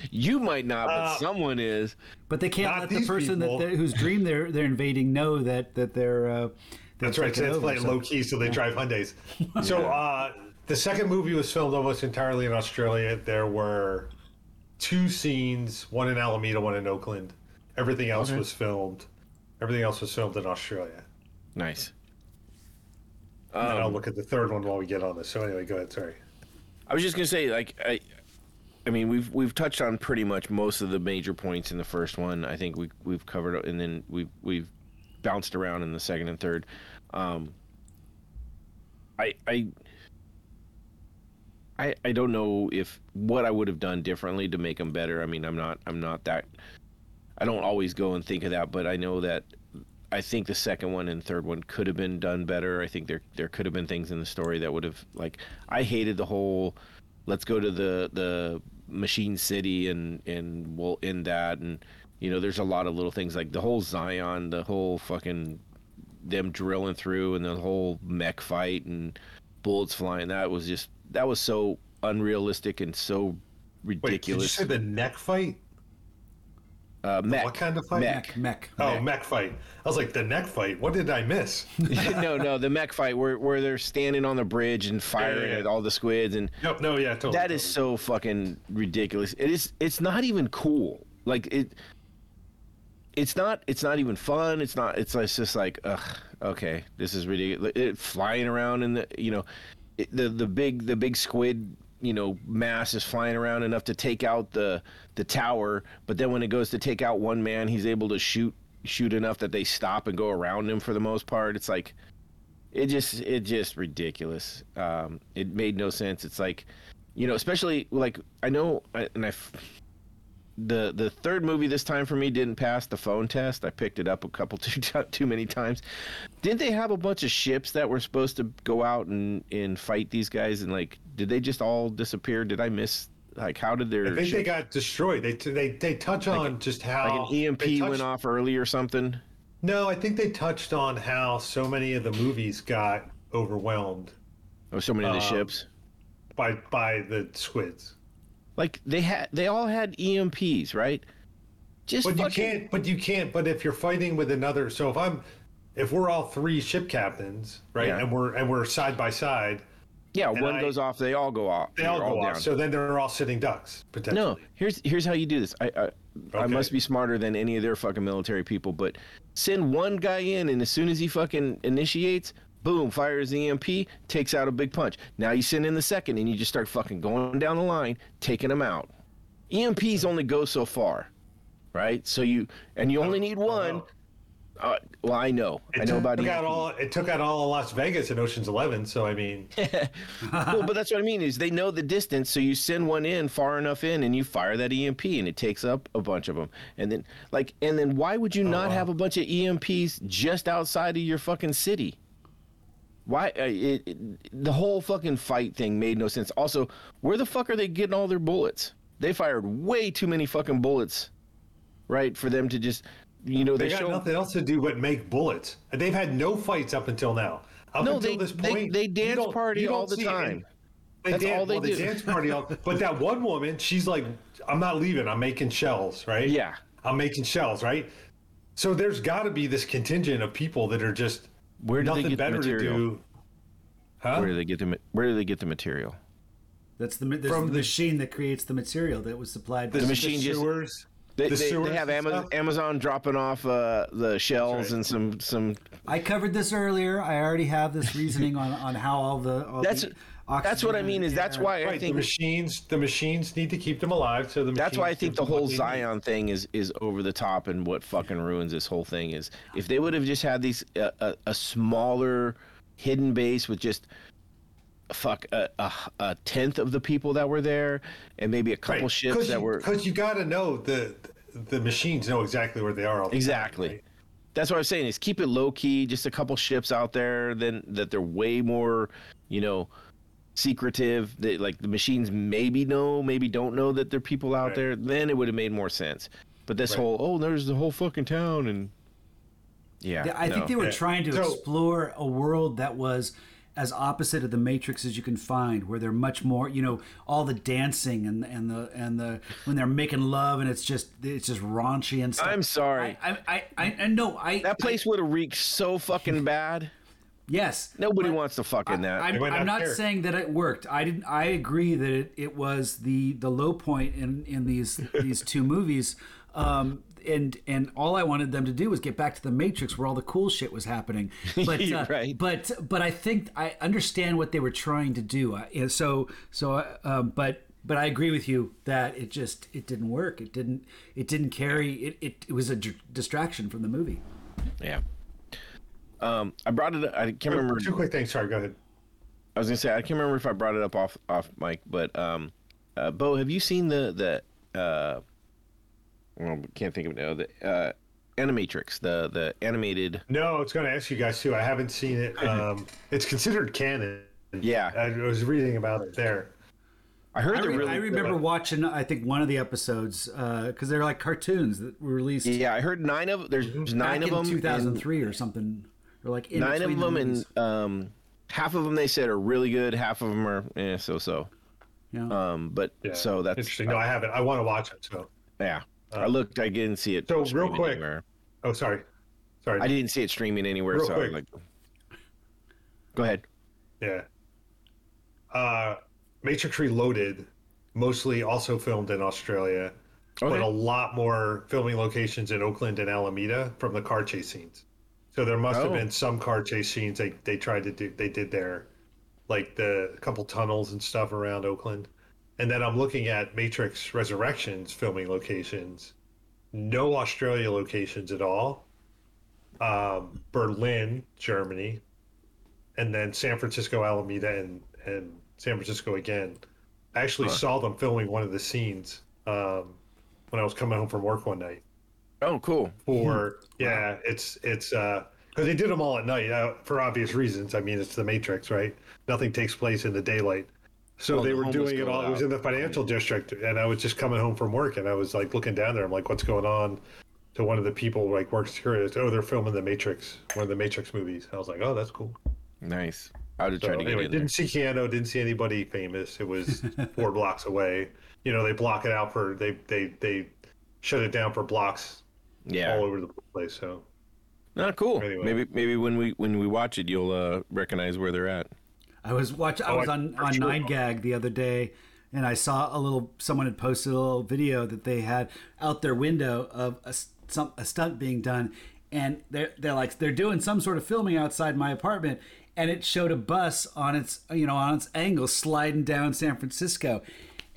Speaker 1: you might not, but
Speaker 3: Uh,
Speaker 1: someone is.
Speaker 2: But they can't
Speaker 3: Not
Speaker 2: let the person that they're, whose dream they're they're invading know that that they're. Uh, they're
Speaker 3: That's right. So
Speaker 2: taking
Speaker 3: it's playing
Speaker 2: so-
Speaker 3: low key, so they drive Hyundais. So uh, the second movie was filmed almost entirely in Australia. There were two scenes, one in Alameda, one in Oakland. Everything else was filmed. Everything else was filmed in Australia.
Speaker 1: Nice.
Speaker 3: And I'll look at the third one while we get on this. So anyway, go ahead. Sorry.
Speaker 1: I was just gonna say, like, I, I mean, we've we've touched on pretty much most of the major points in the first one. I think we we've covered, and then we've we've bounced around in the second and third. Um, I I. I, I don't know if what I would have done differently to make them better. I mean, I'm not I'm not that. I don't always go and think of that, but I know that I think the second one and third one could have been done better. I think there there could have been things in the story that would have like I hated the whole let's go to the the machine city and and we'll end that and you know there's a lot of little things like the whole Zion, the whole fucking them drilling through and the whole mech fight and bullets flying. That was just that was so unrealistic and so ridiculous.
Speaker 3: Wait, did you say the neck fight?
Speaker 1: Uh, mech.
Speaker 3: What kind of fight?
Speaker 1: Mech.
Speaker 2: Mech.
Speaker 3: Oh, mech fight. I was like, the neck fight. What did I miss?
Speaker 1: no, no, the mech fight where where they're standing on the bridge and firing
Speaker 3: yeah.
Speaker 1: at all the squids and
Speaker 3: nope. No. Yeah. Totally.
Speaker 1: that is so fucking ridiculous. It is it's not even cool. Like it it's not it's not even fun. It's not it's, it's just like ugh, okay, this is ridiculous. It, flying around in the you know it, the the big the big squid you know mass is flying around enough to take out the the tower, but then when it goes to take out one man, he's able to shoot shoot enough that they stop and go around him for the most part. It's like it just it just ridiculous. Um, it made no sense. It's like, you know, especially like I know, and i the the third movie this time for me didn't pass the phone test. I picked it up a couple too too many times. Didn't they have a bunch of ships that were supposed to go out and and fight these guys? And like, did they just all disappear? Did I miss? Like, how did their
Speaker 3: I think they got destroyed. They they they touch on just how
Speaker 1: like an EMP
Speaker 3: touched-
Speaker 1: went off early or something?
Speaker 3: No, I think they touched on how so many of the movies got overwhelmed
Speaker 1: Or so many of the
Speaker 3: Um,
Speaker 1: ships?
Speaker 3: by by the squids.
Speaker 1: Like they had, they all had EMPs, right? Just
Speaker 3: But you can't. But you can't. But if you're fighting with another, so if I'm, if we're all three ship captains, right,
Speaker 1: Yeah.
Speaker 3: and we're and we're side by side,
Speaker 1: Yeah,
Speaker 3: and
Speaker 1: one
Speaker 3: I-
Speaker 1: goes off, they all go off.
Speaker 3: they all go off.
Speaker 1: down.
Speaker 3: So then they're all sitting ducks potentially.
Speaker 1: No, here's here's how you do this. I I, I must be smarter than any of their fucking military people, but send one guy in, and as soon as he fucking initiates, boom, fires the EMP, takes out a big punch. Now you send in the second, and you just start fucking going down the line, taking them out. EMPs only go so far, right? So you and you only need one.
Speaker 3: Uh-huh.
Speaker 1: Uh, well, I know,
Speaker 3: It
Speaker 1: I know
Speaker 3: took
Speaker 1: about E
Speaker 3: out all. It took out all of Las Vegas in Ocean's Eleven. So I mean,
Speaker 1: well, but that's what I mean is they know the distance, so you send one in far enough in, and you fire that EMP, and it takes up a bunch of them, and then like, and then why would you not
Speaker 3: wow.
Speaker 1: have a bunch of EMPs just outside of your fucking city? Why uh, it, it, the whole fucking fight thing made no sense. Also, where the fuck are they getting all their bullets? They fired way too many fucking bullets, right? For them to just, you know,
Speaker 3: they,
Speaker 1: they,
Speaker 3: got
Speaker 1: show
Speaker 3: nothing else to do but make bullets. And they've had no fights up until now. Up
Speaker 1: No,
Speaker 3: until
Speaker 1: they-
Speaker 3: this point,
Speaker 1: they
Speaker 3: you
Speaker 1: dance
Speaker 3: don't-
Speaker 1: party all the time.
Speaker 3: any- They
Speaker 1: That's
Speaker 3: dan-
Speaker 1: all they
Speaker 3: well,
Speaker 1: do.
Speaker 3: dance party all, but that one woman, she's like, I'm not leaving. I'm making shells, right?
Speaker 1: Yeah.
Speaker 3: I'm making shells, right? So there's got to be this contingent of people that are just
Speaker 1: Where do they
Speaker 3: nothing
Speaker 1: get the
Speaker 3: better to do. Huh?
Speaker 1: Where do they get the Where do they get the material?
Speaker 2: That's the, there's
Speaker 3: From
Speaker 2: the
Speaker 3: the-
Speaker 2: machine that creates the material that was supplied.
Speaker 3: the,
Speaker 2: by
Speaker 1: machine
Speaker 3: the
Speaker 1: just-
Speaker 3: sewers.
Speaker 1: They,
Speaker 3: the
Speaker 1: they, they have Amazon. Amazon dropping off uh, the shells
Speaker 3: right.
Speaker 1: and some some.
Speaker 2: I covered this earlier. I already have this reasoning on, on how all the all
Speaker 1: That's
Speaker 2: the
Speaker 1: that's what I mean. Is that's
Speaker 2: air-
Speaker 1: why I
Speaker 3: think the machines. The machines need to keep them alive. So the
Speaker 1: that's why I think the whole
Speaker 3: they need.
Speaker 1: Zion thing is is over the top and what fucking ruins this whole thing is if they would have just had these uh, a, a smaller hidden base with just fuck a, a, a tenth of the people that were there and maybe a couple ships that were
Speaker 3: because you got to know the the machines know exactly where they are. All the time,
Speaker 1: Exactly.
Speaker 3: right?
Speaker 1: That's what I'm saying is keep it low key, just a couple ships out there, then that they're way more, you know, secretive. That like the machines maybe know, maybe don't know that there are people out
Speaker 3: Right.
Speaker 1: there. Then it would have made more sense. But this
Speaker 3: Right.
Speaker 1: whole oh, there's the whole fucking town and yeah,
Speaker 2: Yeah, I think they were
Speaker 3: Yeah.
Speaker 2: trying to
Speaker 3: So-
Speaker 2: explore a world that was as opposite of the Matrix as you can find, where they're much more, you know, all the dancing and and the and the when they're making love and it's just it's just raunchy and stuff.
Speaker 1: I'm sorry.
Speaker 2: I I I, I no, I
Speaker 1: that place would have reeked so fucking bad.
Speaker 2: yes,
Speaker 1: Nobody wants to fuck in that.
Speaker 2: I'm, I'm
Speaker 3: not
Speaker 2: not
Speaker 3: care.
Speaker 2: saying that it worked. I didn't. I agree that it, it was the the low point in in these these two movies. Um, and and all I wanted them to do was get back to the Matrix where all the cool shit was happening. But uh,
Speaker 1: Right.
Speaker 2: but but I think I understand what they were trying to do. And so so uh, um, but but I agree with you that it just it didn't work. It didn't it didn't carry it. It, it was a d- distraction from the movie.
Speaker 1: yeah. Um, I brought it. I can't remember.
Speaker 3: Two quick things. Sorry, go ahead.
Speaker 1: I was gonna say I can't remember if I brought it up off off mic, but um, uh, Bo, have you seen the the uh, well, can't think of it now. The uh, Animatrix, the the animated.
Speaker 3: No, I was going to ask you guys too. I haven't seen it. Um, it's considered canon.
Speaker 1: Yeah,
Speaker 3: I was reading about it there.
Speaker 1: I heard
Speaker 2: I, re-
Speaker 1: really.
Speaker 2: I remember watching I think one of the episodes because they're like cartoons that were released
Speaker 1: Yeah, I heard nine of there's
Speaker 3: Mm-hmm.
Speaker 1: nine
Speaker 2: back
Speaker 1: of
Speaker 2: in
Speaker 1: them.
Speaker 2: 2003 or something or like in
Speaker 1: nine of them,
Speaker 2: the
Speaker 1: and um, half of them they said are really good. Half of them are eh, so so.
Speaker 2: yeah.
Speaker 1: Um, but
Speaker 3: Yeah.
Speaker 1: so that's
Speaker 3: interesting. No, I haven't. I want to watch it. So,
Speaker 1: yeah. I looked. I didn't see it.
Speaker 3: so real quick-
Speaker 1: anywhere.
Speaker 3: oh, sorry, sorry.
Speaker 1: I didn't see it streaming anywhere.
Speaker 3: Real
Speaker 1: so
Speaker 3: quick.
Speaker 1: like, go ahead.
Speaker 3: Yeah. Uh, Matrix Reloaded, mostly also filmed in Australia, but a lot more filming locations in Oakland and Alameda from the car chase scenes. So there must have
Speaker 1: Oh.
Speaker 3: been some car chase scenes they, they tried to do they did there, like the couple tunnels and stuff around Oakland. And then I'm looking at Matrix Resurrections filming locations. No Australia locations at all. Um, Berlin, Germany, and then San Francisco, Alameda, and and San Francisco again. I actually saw them filming one of the scenes um, when I was coming home from work one night.
Speaker 1: Oh, cool.
Speaker 3: For yeah, it's it's uh because they did them all at night uh, for obvious reasons. I mean, it's the Matrix, right? Nothing takes place in the daylight. So
Speaker 1: Well,
Speaker 3: they
Speaker 1: the
Speaker 3: were doing it all. It was in the financial district, and I was just coming home from work, and I was like looking down there. I'm like, "What's going on?" To one of the people like works here, oh, they're filming the Matrix, one of the Matrix movies. I was like, "Oh, that's cool."
Speaker 1: Nice. I would have
Speaker 3: So
Speaker 1: tried to get in there.
Speaker 3: didn't see Keanu, didn't see anybody famous. It was four blocks away. You know, they block it out for they they they shut it down for blocks
Speaker 1: Yeah.
Speaker 3: all over the place. So
Speaker 1: Not cool.
Speaker 3: Anyway.
Speaker 1: Maybe maybe when we when we watch it, you'll uh, recognize where they're at.
Speaker 2: I was watch. I
Speaker 3: Oh,
Speaker 2: was on on. Nine Gag the other day, and I saw a little. Someone had posted a little video that they had out their window of a, some, a stunt being done, and they're they're like they're doing some sort of filming outside my apartment, and it showed a bus on its you know on its angle sliding down San Francisco.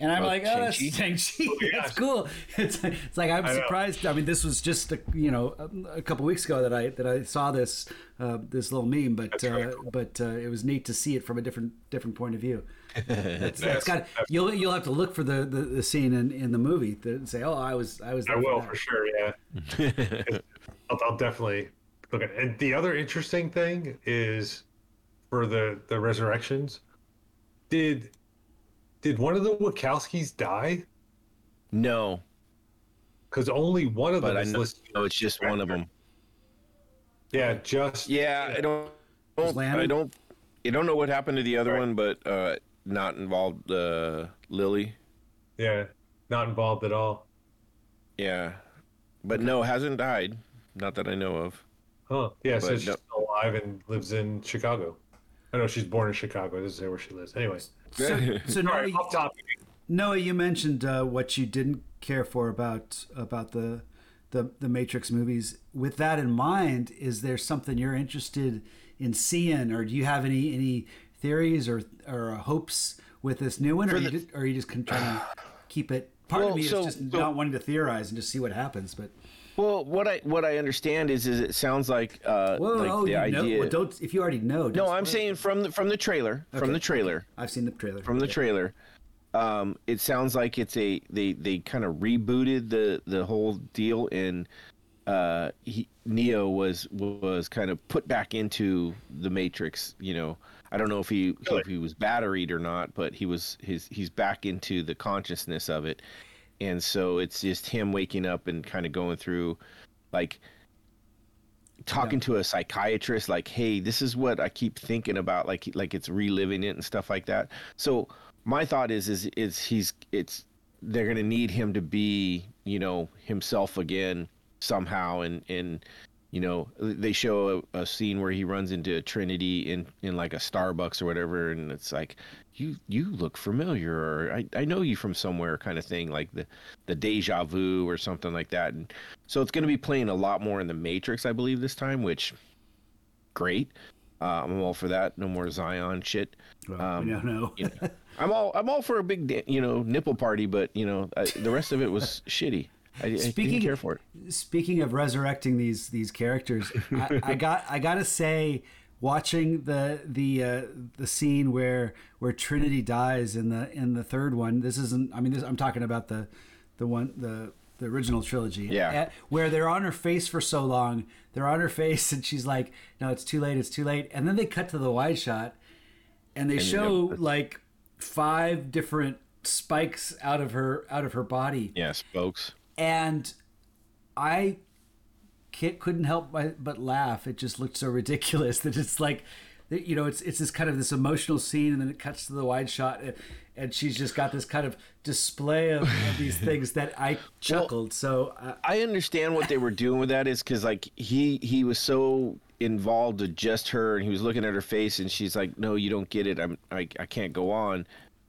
Speaker 2: And I'm
Speaker 1: Oh,
Speaker 2: like, oh, that's
Speaker 1: Shang-Chi?
Speaker 2: Shang-Chi. That's cool. It's, it's like I'm
Speaker 3: I know.
Speaker 2: surprised. I mean, this was just a, you know a, a couple weeks ago that I that I saw this uh, this little meme, but
Speaker 3: very
Speaker 2: uh, but uh, it was neat to see it from a different different point of view. That's, that's got you'll you'll have to look for the, the, the scene in, in the movie to say, oh, I was I was.
Speaker 3: I
Speaker 2: there
Speaker 3: will
Speaker 2: that."
Speaker 3: for sure. Yeah, I'll, I'll definitely look at. It. And the other interesting thing is for the the resurrections. Did did one of the Wachowskis die?
Speaker 1: No,
Speaker 3: Because only one of them
Speaker 1: but I
Speaker 3: is
Speaker 1: know
Speaker 3: listed.
Speaker 1: oh, it's just one of them.
Speaker 3: Yeah, just
Speaker 1: Yeah, I don't. don't I don't. I don't know what happened to the other
Speaker 3: Right.
Speaker 1: one, but uh, not involved. Uh, Lily.
Speaker 3: yeah, not involved at all.
Speaker 1: Yeah, but no, hasn't died. Not that I know of.
Speaker 3: Huh? Yeah, it
Speaker 1: But
Speaker 3: says she's
Speaker 1: no-
Speaker 3: still alive and lives in Chicago. I know she's born in Chicago. It doesn't say where she lives. Anyway,
Speaker 2: So, so
Speaker 3: all
Speaker 2: Noah,
Speaker 3: right.
Speaker 2: Noah, you mentioned uh, what you didn't care for about about the, the the Matrix movies. With that in mind, is there something you're interested in seeing, or do you have any any theories or or hopes with this new one, or,
Speaker 1: For
Speaker 2: you just, or are you just con- trying to keep it? Part
Speaker 1: Well,
Speaker 2: of me
Speaker 1: so-
Speaker 2: is just
Speaker 1: so-
Speaker 2: not wanting to theorize and just see what happens, but
Speaker 1: Well, what I what I understand is is it sounds like uh,
Speaker 2: whoa,
Speaker 1: like
Speaker 2: oh,
Speaker 1: the
Speaker 2: you
Speaker 1: idea.
Speaker 2: know, well, don't if you already know.
Speaker 1: no,
Speaker 2: don't
Speaker 1: I'm
Speaker 2: spoil it.
Speaker 1: saying from the from the trailer from the trailer.
Speaker 2: I've seen the trailer.
Speaker 1: from the trailer um it sounds like it's a they they kind of rebooted the the whole deal and uh he, neo was was kind of put back into the matrix you know i don't know if he if he was batteried or not but he was his he's back into the consciousness of it and so it's just him waking up and kind of going through like talking to a psychiatrist like hey this is what i keep thinking about like like it's reliving it and stuff like that. So my thought is is is he's it's they're gonna need him to be you know himself again somehow. And and you know they show a, a scene where he runs into trinity in in like a starbucks or whatever and it's like you you look familiar or i, I know you from somewhere kind of thing like the the deja vu or something like that and so it's going to be playing a lot more in the matrix i believe this time which great uh, i'm all for that no more zion shit
Speaker 2: Well,
Speaker 1: um,
Speaker 2: don't know.
Speaker 1: you know, I'm all I'm all for a big da- you know nipple party, but you know I, the rest of it was shitty. I, I
Speaker 2: Speaking-
Speaker 1: didn't care for it.
Speaker 2: Speaking of resurrecting these these characters, I, I got I gotta say, watching the the uh, the scene where where Trinity dies in the in the third one. This isn't. I mean, this, I'm talking about the the one the the original trilogy.
Speaker 1: Yeah.
Speaker 2: At- where they're on her face for so long, they're on her face, and she's like, "No, it's too late. It's too late." And then they cut to the wide shot, and they show
Speaker 1: know,
Speaker 2: like five different spikes out of her out of her body
Speaker 1: Yeah, spokes.
Speaker 2: and I can't, couldn't help but, but laugh. It just looked so ridiculous that it's like, you know, it's it's this kind of this emotional scene, and then it cuts to the wide shot, and, and she's just got this kind of display of, of these things that I chuckled. so uh,
Speaker 1: I understand what they were doing with that is because like he he was so involved with just her and he was looking at her face and she's like no you don't get it I'm I, I can't go on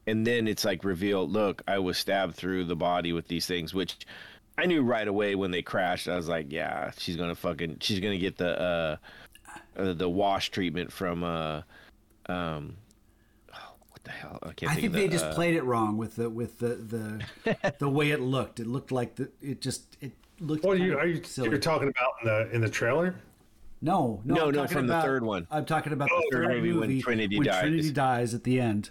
Speaker 1: and then it's like revealed look I was stabbed through the body with these things which I knew right away when they crashed I was like yeah she's gonna fucking she's gonna get the uh, uh the wash treatment from uh um oh, what the hell I can't
Speaker 2: I
Speaker 1: think,
Speaker 2: think
Speaker 1: of
Speaker 2: they just
Speaker 1: uh,
Speaker 2: played it wrong with the with the the the way it looked. It looked like the it just it looked.
Speaker 3: Well,
Speaker 2: kind
Speaker 3: you are you
Speaker 2: silly.
Speaker 3: you're talking about in the in the trailer?
Speaker 2: No, no,
Speaker 1: No, no,
Speaker 2: talking
Speaker 1: from the third one.
Speaker 2: I'm talking about
Speaker 3: Oh,
Speaker 2: the third
Speaker 1: third movie
Speaker 2: movie
Speaker 1: when Trinity
Speaker 2: when
Speaker 1: dies.
Speaker 2: Trinity dies at the end.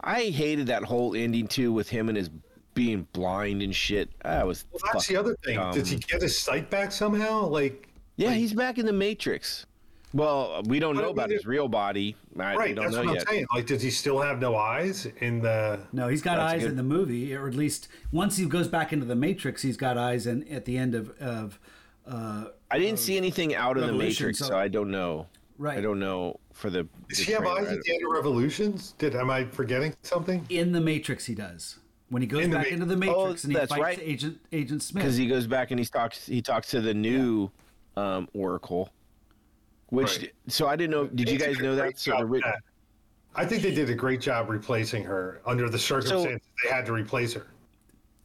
Speaker 1: I hated that whole ending too with him and his being blind and shit. I was.
Speaker 3: Well, that's the other thing. Did he get his sight back somehow? Like,
Speaker 1: Yeah, he's back in the Matrix. Well, we don't know about
Speaker 3: mean,
Speaker 1: his real body. I, we
Speaker 3: right?
Speaker 1: don't
Speaker 3: That's
Speaker 1: know
Speaker 3: what
Speaker 1: yet.
Speaker 3: I'm saying. Like, does he still have no eyes in the?
Speaker 2: No, he's got
Speaker 1: That's
Speaker 2: eyes
Speaker 1: good.
Speaker 2: in the movie, or at least once he goes back into the Matrix, he's got eyes And at the end of of. Uh,
Speaker 1: I didn't see anything out of the Matrix,
Speaker 2: so-
Speaker 1: so I don't know.
Speaker 2: right
Speaker 1: I don't know for the.
Speaker 3: Does
Speaker 1: the
Speaker 3: he have eyes at the end of Revolutions? Did am I forgetting something?
Speaker 2: in the Matrix, he does when he goes
Speaker 3: In
Speaker 2: back
Speaker 3: Ma-
Speaker 2: into the Matrix and he
Speaker 1: Oh,
Speaker 2: fights
Speaker 1: right.
Speaker 2: Agent Agent Smith.
Speaker 1: because he goes back and he talks he talks to the new um, Oracle, which
Speaker 3: Right.
Speaker 1: so I didn't know. Did you guys know that? So the,
Speaker 3: job that. I think they did a great job replacing her under the circumstances they had to replace her.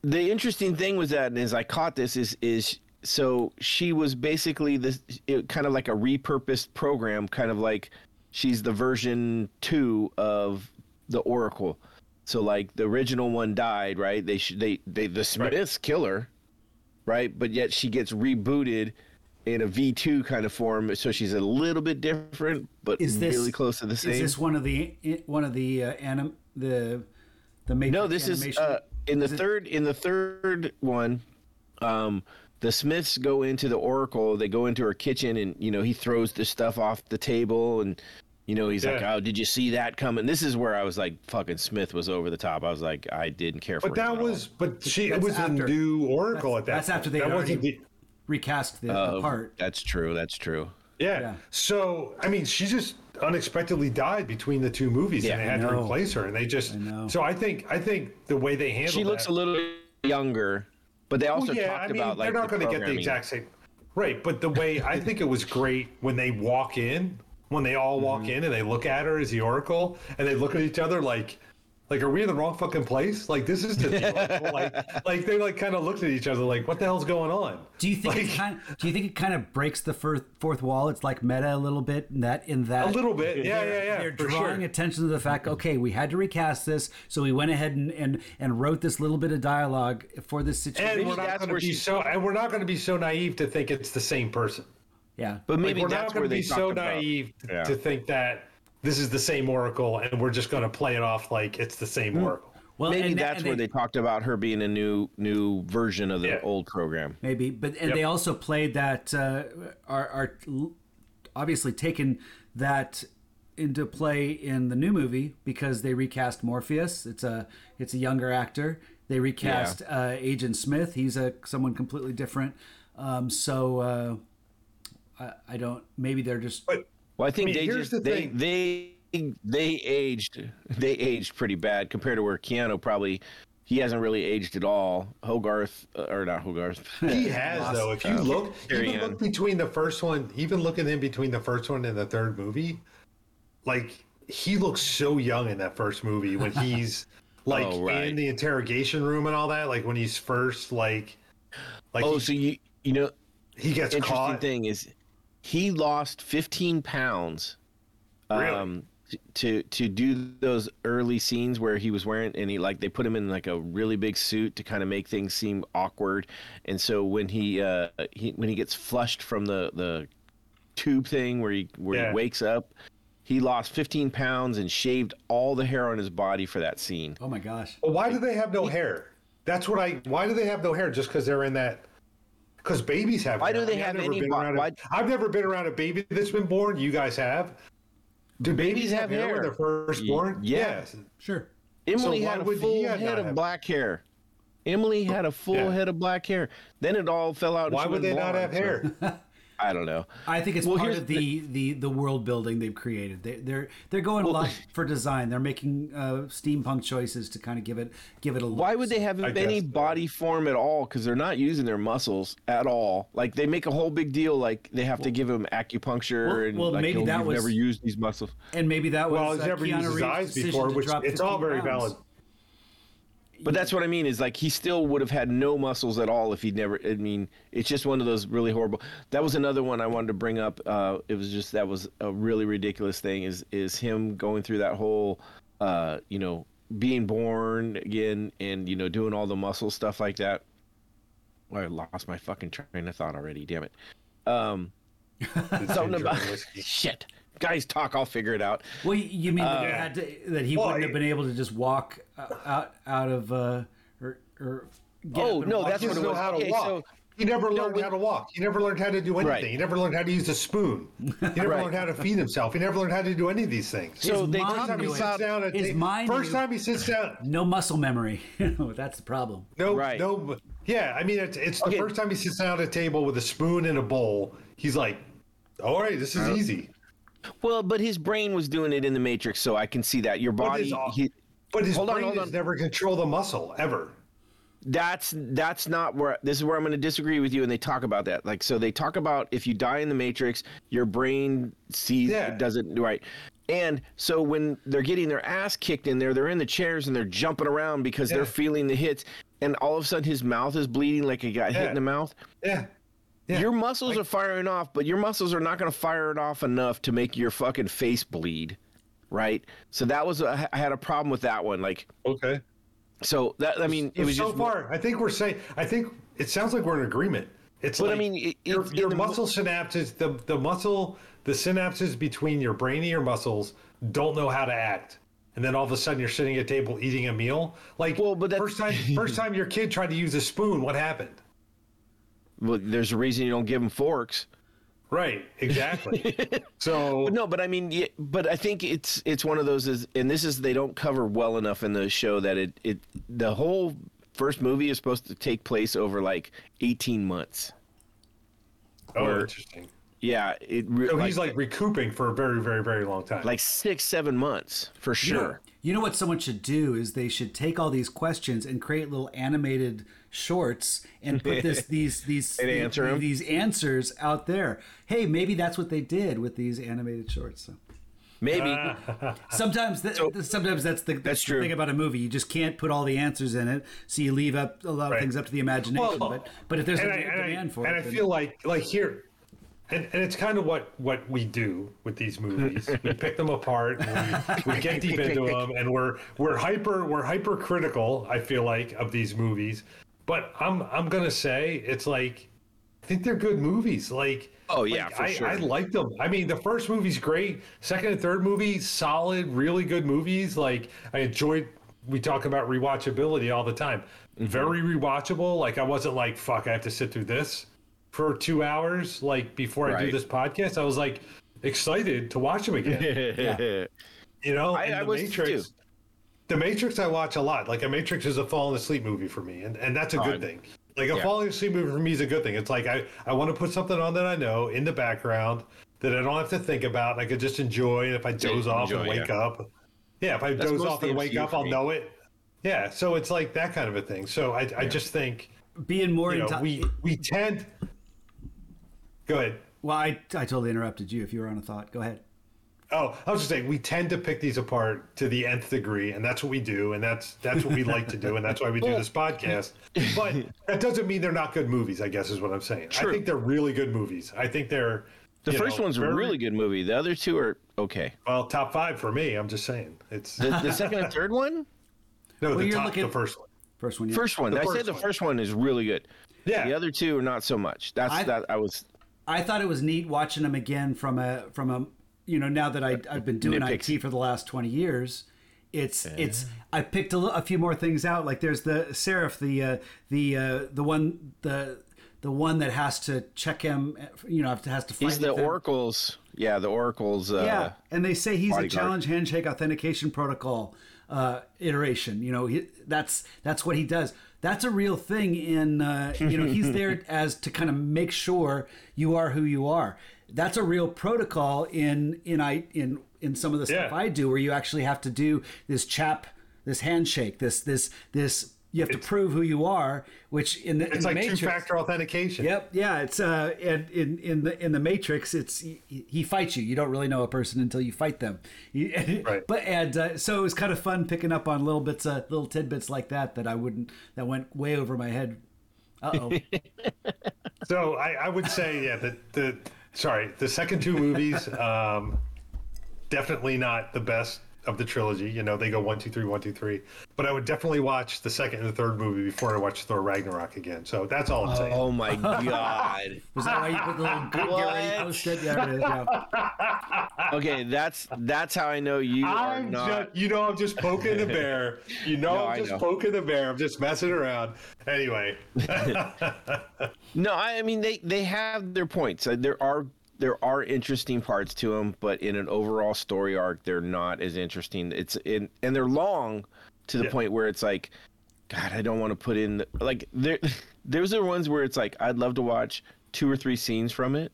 Speaker 1: the interesting thing was that, and as I caught this, is is so she was basically this it, kind of like a repurposed program, kind of like she's the version two of the Oracle. So like the original one died, right? They should they they the Smiths kill her, right? But yet she gets rebooted in a V two kind of form, so she's a little bit different, but
Speaker 2: is this
Speaker 1: really close to the same.
Speaker 2: Is this one of the one of the uh, anim the the Matrix
Speaker 1: No, this is uh, in the
Speaker 2: Is it-
Speaker 1: third. In the third one, um, the Smiths go into the Oracle. They go into her kitchen, and you know he throws the stuff off the table, and you know he's like, "Oh, did you see that coming?" This is where I was like, "Fucking Smith was over the top." I was like, I didn't care for.
Speaker 3: But that
Speaker 1: at all.
Speaker 3: was, but she, it was
Speaker 2: after.
Speaker 3: a new Oracle at that.
Speaker 2: that's after they
Speaker 3: that wasn't
Speaker 2: already-
Speaker 3: the,
Speaker 2: recast the,
Speaker 1: Uh,
Speaker 2: the part.
Speaker 1: That's true. That's true.
Speaker 3: yeah.
Speaker 2: Yeah.
Speaker 3: So I mean, she just unexpectedly died between the two movies,
Speaker 1: Yeah,
Speaker 3: and they had to replace her, and they just.
Speaker 2: I.
Speaker 3: So I think I think the way they handled it.
Speaker 1: She looks
Speaker 3: that,
Speaker 1: a little younger, but they also
Speaker 3: Well, yeah,
Speaker 1: talked
Speaker 3: I mean,
Speaker 1: about like
Speaker 3: they're not
Speaker 1: the
Speaker 3: going to get the exact same. Right, but the way I think it was great when they walk in, when they all walk
Speaker 1: Mm-hmm.
Speaker 3: in and they look at her as the Oracle, and they look at each other like, like, are we in the wrong fucking place? Like, this is the Oracle. like, like they like kind of looked at each other like, what the hell's going on?
Speaker 2: Do you think it
Speaker 3: like-
Speaker 2: kind? Do you think it kind of breaks the fourth fourth wall? It's like meta a little bit in that in that
Speaker 3: A little bit, yeah, yeah, yeah,
Speaker 2: They're drawing
Speaker 3: sure.
Speaker 2: attention to the fact, okay, we had to recast this, so we went ahead and and, and wrote this little bit of dialogue for this situation.
Speaker 3: And we're not going to be so, and we're not going to be so naive to think it's the same person.
Speaker 2: Yeah,
Speaker 1: But maybe
Speaker 3: Like,
Speaker 1: maybe
Speaker 3: we're
Speaker 1: that's
Speaker 3: not going
Speaker 1: where
Speaker 3: to
Speaker 1: they
Speaker 3: be so
Speaker 1: talked about-
Speaker 3: naive
Speaker 1: Yeah.
Speaker 3: to think that this is the same Oracle, and we're just going to play it off like it's the same
Speaker 1: Hmm.
Speaker 3: Oracle.
Speaker 2: well,
Speaker 1: Maybe
Speaker 2: and-
Speaker 1: that's
Speaker 2: and
Speaker 1: where they talked about her being a new new version of the
Speaker 3: Yeah.
Speaker 1: old program.
Speaker 2: maybe, but and
Speaker 3: Yep.
Speaker 2: they also played that uh, are are obviously taken that into play in the new movie because they recast Morpheus. It's a it's a younger actor. They recast uh, Agent Smith. He's a someone completely different. Um, so uh, I, I don't. Maybe they're just
Speaker 3: But
Speaker 1: Well, I think
Speaker 3: I mean,
Speaker 1: they just
Speaker 3: the
Speaker 1: they
Speaker 3: thing.
Speaker 1: they they aged they aged pretty bad compared to where Keanu probably he hasn't really aged at all. Hogarth uh, or not Hogarth.
Speaker 3: He has though. If you look, even look between the first one, even look at him between the first one and the third movie, like he looks so young in that first movie when he's like
Speaker 1: Oh, right.
Speaker 3: in the interrogation room and all that. Like when he's first like, like
Speaker 1: oh,
Speaker 3: he,
Speaker 1: so you you know
Speaker 3: he gets
Speaker 1: interesting
Speaker 3: caught.
Speaker 1: thing is he lost 15 pounds
Speaker 3: Really?
Speaker 1: um t- to to do those early scenes where he was wearing and he like they put him in like a really big suit to kind of make things seem awkward and so when he uh he when he gets flushed from the the tube thing where he where
Speaker 3: Yeah.
Speaker 1: he wakes up he lost 15 pounds and shaved all the hair on his body for that scene
Speaker 2: oh my gosh.
Speaker 3: Well, why do they have no hair? That's what I. Why do they have no hair? Just because they're in that. Because babies have.
Speaker 1: Why
Speaker 3: hair.
Speaker 1: do they
Speaker 3: I I've never
Speaker 1: any
Speaker 3: been around
Speaker 1: why-
Speaker 3: I've never been around a baby that's been born. You guys have. Do babies,
Speaker 1: have
Speaker 3: have hair when
Speaker 1: hair.
Speaker 3: they're first born?
Speaker 1: yeah.
Speaker 3: Yes.
Speaker 2: Sure.
Speaker 1: Emily
Speaker 3: why
Speaker 1: had a
Speaker 3: would he
Speaker 1: full head of black hair. Emily had a full
Speaker 3: Yeah.
Speaker 1: head of black hair. Then it all fell out.
Speaker 3: Why would
Speaker 1: went
Speaker 3: they not
Speaker 1: blonde,
Speaker 3: have
Speaker 1: so-
Speaker 3: hair?
Speaker 1: I don't know.
Speaker 2: I think it's
Speaker 1: Well,
Speaker 2: part of the, the, the world building they've created. They, they're they're going a lot for design. They're making uh, steampunk choices to kind of give it give it a look.
Speaker 1: Why would they have
Speaker 3: I
Speaker 1: any
Speaker 3: guess,
Speaker 1: body form at all? Because they're not using their muscles at all. Like they make a whole big deal. Like they have to give him acupuncture
Speaker 2: Well-
Speaker 1: and
Speaker 2: well,
Speaker 1: like
Speaker 2: maybe
Speaker 1: "Oh,
Speaker 2: that was-
Speaker 1: never used these muscles.
Speaker 2: And maybe that was
Speaker 3: Well, he's
Speaker 2: uh,
Speaker 3: never
Speaker 2: Keanu
Speaker 3: used his
Speaker 2: Reeves'
Speaker 3: eyes before, which it's all very
Speaker 2: pounds.
Speaker 3: valid.
Speaker 1: But that's what I mean. Is like he still would have had no muscles at all if he'd never. I mean, it's just one of those really horrible. That was another one I wanted to bring up. Uh, it was just that was a really ridiculous thing. Is is him going through that whole, uh, you know, being born again and you know doing all the muscle stuff like that. Well, I lost my fucking train of thought already. Damn it. Um, something about shit. Guys, talk. I'll figure it out.
Speaker 2: Well, you- you mean that,
Speaker 1: Uh,
Speaker 2: he that he
Speaker 3: Well,
Speaker 2: wouldn't have been able to just walk Uh, out out of uh, or, or get
Speaker 1: Oh no, that's what it
Speaker 3: doesn't know
Speaker 1: was.
Speaker 3: how to
Speaker 1: Okay,
Speaker 3: walk.
Speaker 1: so
Speaker 3: He never learned
Speaker 1: when-
Speaker 3: how to walk. He never learned how to do anything.
Speaker 1: Right.
Speaker 3: He never learned how to use a spoon. He never
Speaker 1: Right.
Speaker 3: learned how to feed himself. He never learned how to do any of these things.
Speaker 1: So
Speaker 2: His
Speaker 1: they
Speaker 3: first time he
Speaker 2: knew it.
Speaker 3: sits down at
Speaker 2: His
Speaker 3: ta- first
Speaker 2: knew-
Speaker 3: time he sits down,
Speaker 2: no muscle memory. You that's the problem.
Speaker 3: no,
Speaker 1: Right.
Speaker 3: no, yeah. I mean, it's, it's the first time he sits down at a table with a spoon and a bowl. He's like, "All right, this is uh, easy."
Speaker 1: well, but his brain was doing it in the Matrix, so I can see that your
Speaker 3: But
Speaker 1: body.
Speaker 3: his, uh,
Speaker 1: He,
Speaker 3: but his
Speaker 1: Hold on,
Speaker 3: brain
Speaker 1: hold
Speaker 3: has
Speaker 1: on.
Speaker 3: never control the muscle ever.
Speaker 1: that's that's not where this is where I'm going to disagree with you. And they talk about that, like so they talk about if you die in the Matrix, your brain sees
Speaker 3: Yeah.
Speaker 1: it doesn't right. And so when they're getting their ass kicked in there, they're in the chairs and they're jumping around because
Speaker 3: Yeah.
Speaker 1: they're feeling the hits. And all of a sudden, his mouth is bleeding like he got hit in the mouth.
Speaker 3: Yeah, Yeah.
Speaker 1: Your muscles are firing off, but your muscles are not going to fire it off enough to make your fucking face bleed, right? So that was a, I had a problem with that one. Like,
Speaker 3: okay.
Speaker 1: so that I mean, it was
Speaker 3: so
Speaker 1: just
Speaker 3: far. I think we're saying. I think it sounds like we're in agreement. It's
Speaker 1: But I
Speaker 3: like
Speaker 1: mean, it-
Speaker 3: your, your
Speaker 1: the
Speaker 3: muscle synapses, the the muscle, the synapses between your brain and your muscles don't know how to act. And then all of a sudden, you're sitting at a table eating a meal. Like,
Speaker 1: Well, but that's-
Speaker 3: first time, first time your kid tried to use a spoon, what happened?
Speaker 1: well, there's a reason you don't give them forks.
Speaker 3: Right, exactly. so
Speaker 1: But no, but I mean, but I think it's it's one of those is, and this is they don't cover well enough in the show that it it the whole first movie is supposed to take place over like 18 months.
Speaker 3: oh,
Speaker 1: or-
Speaker 3: interesting.
Speaker 1: Yeah, it re-
Speaker 3: So he's like recouping for a very, very, very long time.
Speaker 1: like six seven months for sure.
Speaker 2: You know what someone should do is they should take all these questions and create little animated shorts and put this these these
Speaker 1: And answer 'em?
Speaker 2: these answers out there. Hey, maybe that's what they did with these animated shorts. So
Speaker 1: Maybe ah.
Speaker 2: sometimes that, sometimes that's the, that's the
Speaker 1: true.
Speaker 2: thing about a movie. You just can't put all the answers in it, so you leave up a lot of
Speaker 3: Right.
Speaker 2: things up to the imagination.
Speaker 3: Well,
Speaker 2: but but if there's a
Speaker 3: and I,
Speaker 2: de-
Speaker 3: and
Speaker 2: demand for it.
Speaker 3: and I
Speaker 2: then-
Speaker 3: feel like like here and, and it's kind of what what we do with these movies we pick them apart and we, we get deep into them and we're we're hyper we're hyper critical i feel like of these movies but i'm i'm gonna say it's like i think they're good movies like
Speaker 1: Oh, yeah,
Speaker 3: like,
Speaker 1: for
Speaker 3: I,
Speaker 1: sure.
Speaker 3: I like them. I mean, the first movie's great. Second and third movie, solid, really good movies. Like I enjoyed. We talk about rewatchability all the time.
Speaker 1: Mm-hmm.
Speaker 3: Very rewatchable. Like I wasn't like, fuck, I have to sit through this for two hours. Like before I do this podcast, I was like excited to watch them again. yeah. You know,
Speaker 1: I-
Speaker 3: and
Speaker 1: I
Speaker 3: the
Speaker 1: was
Speaker 3: Matrix.
Speaker 1: too.
Speaker 3: The Matrix, I watch a lot. Like a Matrix is a falling asleep movie for me, and, and that's a good
Speaker 1: I-
Speaker 3: thing. Like a
Speaker 1: yeah.
Speaker 3: falling asleep movie for me is a good thing. It's like I, I want to put something on that I know in the background that I don't have to think about. And I could just enjoy. And if I doze off and wake
Speaker 1: yeah.
Speaker 3: up, yeah, if I
Speaker 1: That's
Speaker 3: doze off and wake up, I'll
Speaker 1: me.
Speaker 3: know it. Yeah, so it's like that kind of a thing. So I, I just think
Speaker 2: being more
Speaker 3: you know
Speaker 2: into
Speaker 3: we we tend. Go ahead.
Speaker 2: well, I I totally interrupted you. If you were on a thought, go ahead.
Speaker 3: Oh, I was just saying we tend to pick these apart to the nth degree, and that's what we do, and that's that's what we like to do, and that's why we do this podcast. But that doesn't mean they're not good movies. I guess is what I'm saying. I think they're really good movies. I think they're
Speaker 1: The first
Speaker 3: know,
Speaker 1: one's a really good movie. The other two are okay.
Speaker 3: well top five for me. I'm just saying it's
Speaker 1: The, the second and third one,
Speaker 3: no the top
Speaker 2: looking-
Speaker 3: the first one.
Speaker 2: First one, yeah.
Speaker 1: first one.
Speaker 3: The
Speaker 1: I said
Speaker 3: first
Speaker 1: the
Speaker 3: one.
Speaker 1: first one is really good.
Speaker 3: Yeah,
Speaker 1: The other two are not so much. That's
Speaker 2: I-
Speaker 1: that I was.
Speaker 2: I thought it was neat watching them again from a from a you know now that I I've been doing
Speaker 1: Nitpicks.
Speaker 2: IT for the last twenty years. It's it's I picked a, a few more things out. Like there's the Seraph, the uh, the uh, the one the the one that has to check him. You know, has to fight.
Speaker 1: He's the oracles. Yeah, the oracles. Uh,
Speaker 2: Yeah, and they say he's a challenge handshake authentication protocol uh, iteration. You know, he, that's that's what he does. That's a real thing. In uh, you know, he's there as to kind of make sure you are who you are. That's a real protocol in in I in in some of the stuff
Speaker 3: Yeah.
Speaker 2: I do, where you actually have to do this CHAP, this handshake, this this this. You have to prove who you are, which in the in
Speaker 3: it's
Speaker 2: the
Speaker 3: like
Speaker 2: Matrix,
Speaker 3: two-factor authentication.
Speaker 2: Yep, yeah, it's uh, and in in the in the Matrix, it's he, he fights you. You don't really know a person until you fight them. You-
Speaker 3: Right.
Speaker 2: But and uh, so it was kind of fun picking up on little bits, uh, little tidbits like that that I wouldn't that went way over my head. Uh oh.
Speaker 3: So I, I would say, yeah, the, the sorry, the second two movies, um, definitely not the best of the trilogy. You know, they go one, two, three, one, two, three. But I would definitely watch the second and the third movie before I watch Thor Ragnarok again. So that's all I'm saying.
Speaker 1: Oh, oh my god.
Speaker 2: Was that why you put the little get ready
Speaker 1: What?
Speaker 2: post it? Yeah, it is, yeah.
Speaker 1: Okay, that's that's how I know you are
Speaker 3: I'm
Speaker 1: not.
Speaker 3: just, you know, I'm just poking the bear. You know,
Speaker 1: No,
Speaker 3: I'm just
Speaker 1: know.
Speaker 3: poking the bear. I'm just messing around. Anyway,
Speaker 1: No, I I mean they they have their points. There are there are interesting parts to them, but in an overall story arc, they're not as interesting. It's in and they're long to the
Speaker 3: Yeah.
Speaker 1: point where it's like, God, I don't want to put in the, like there. Those are ones where it's like I'd love to watch two or three scenes from it,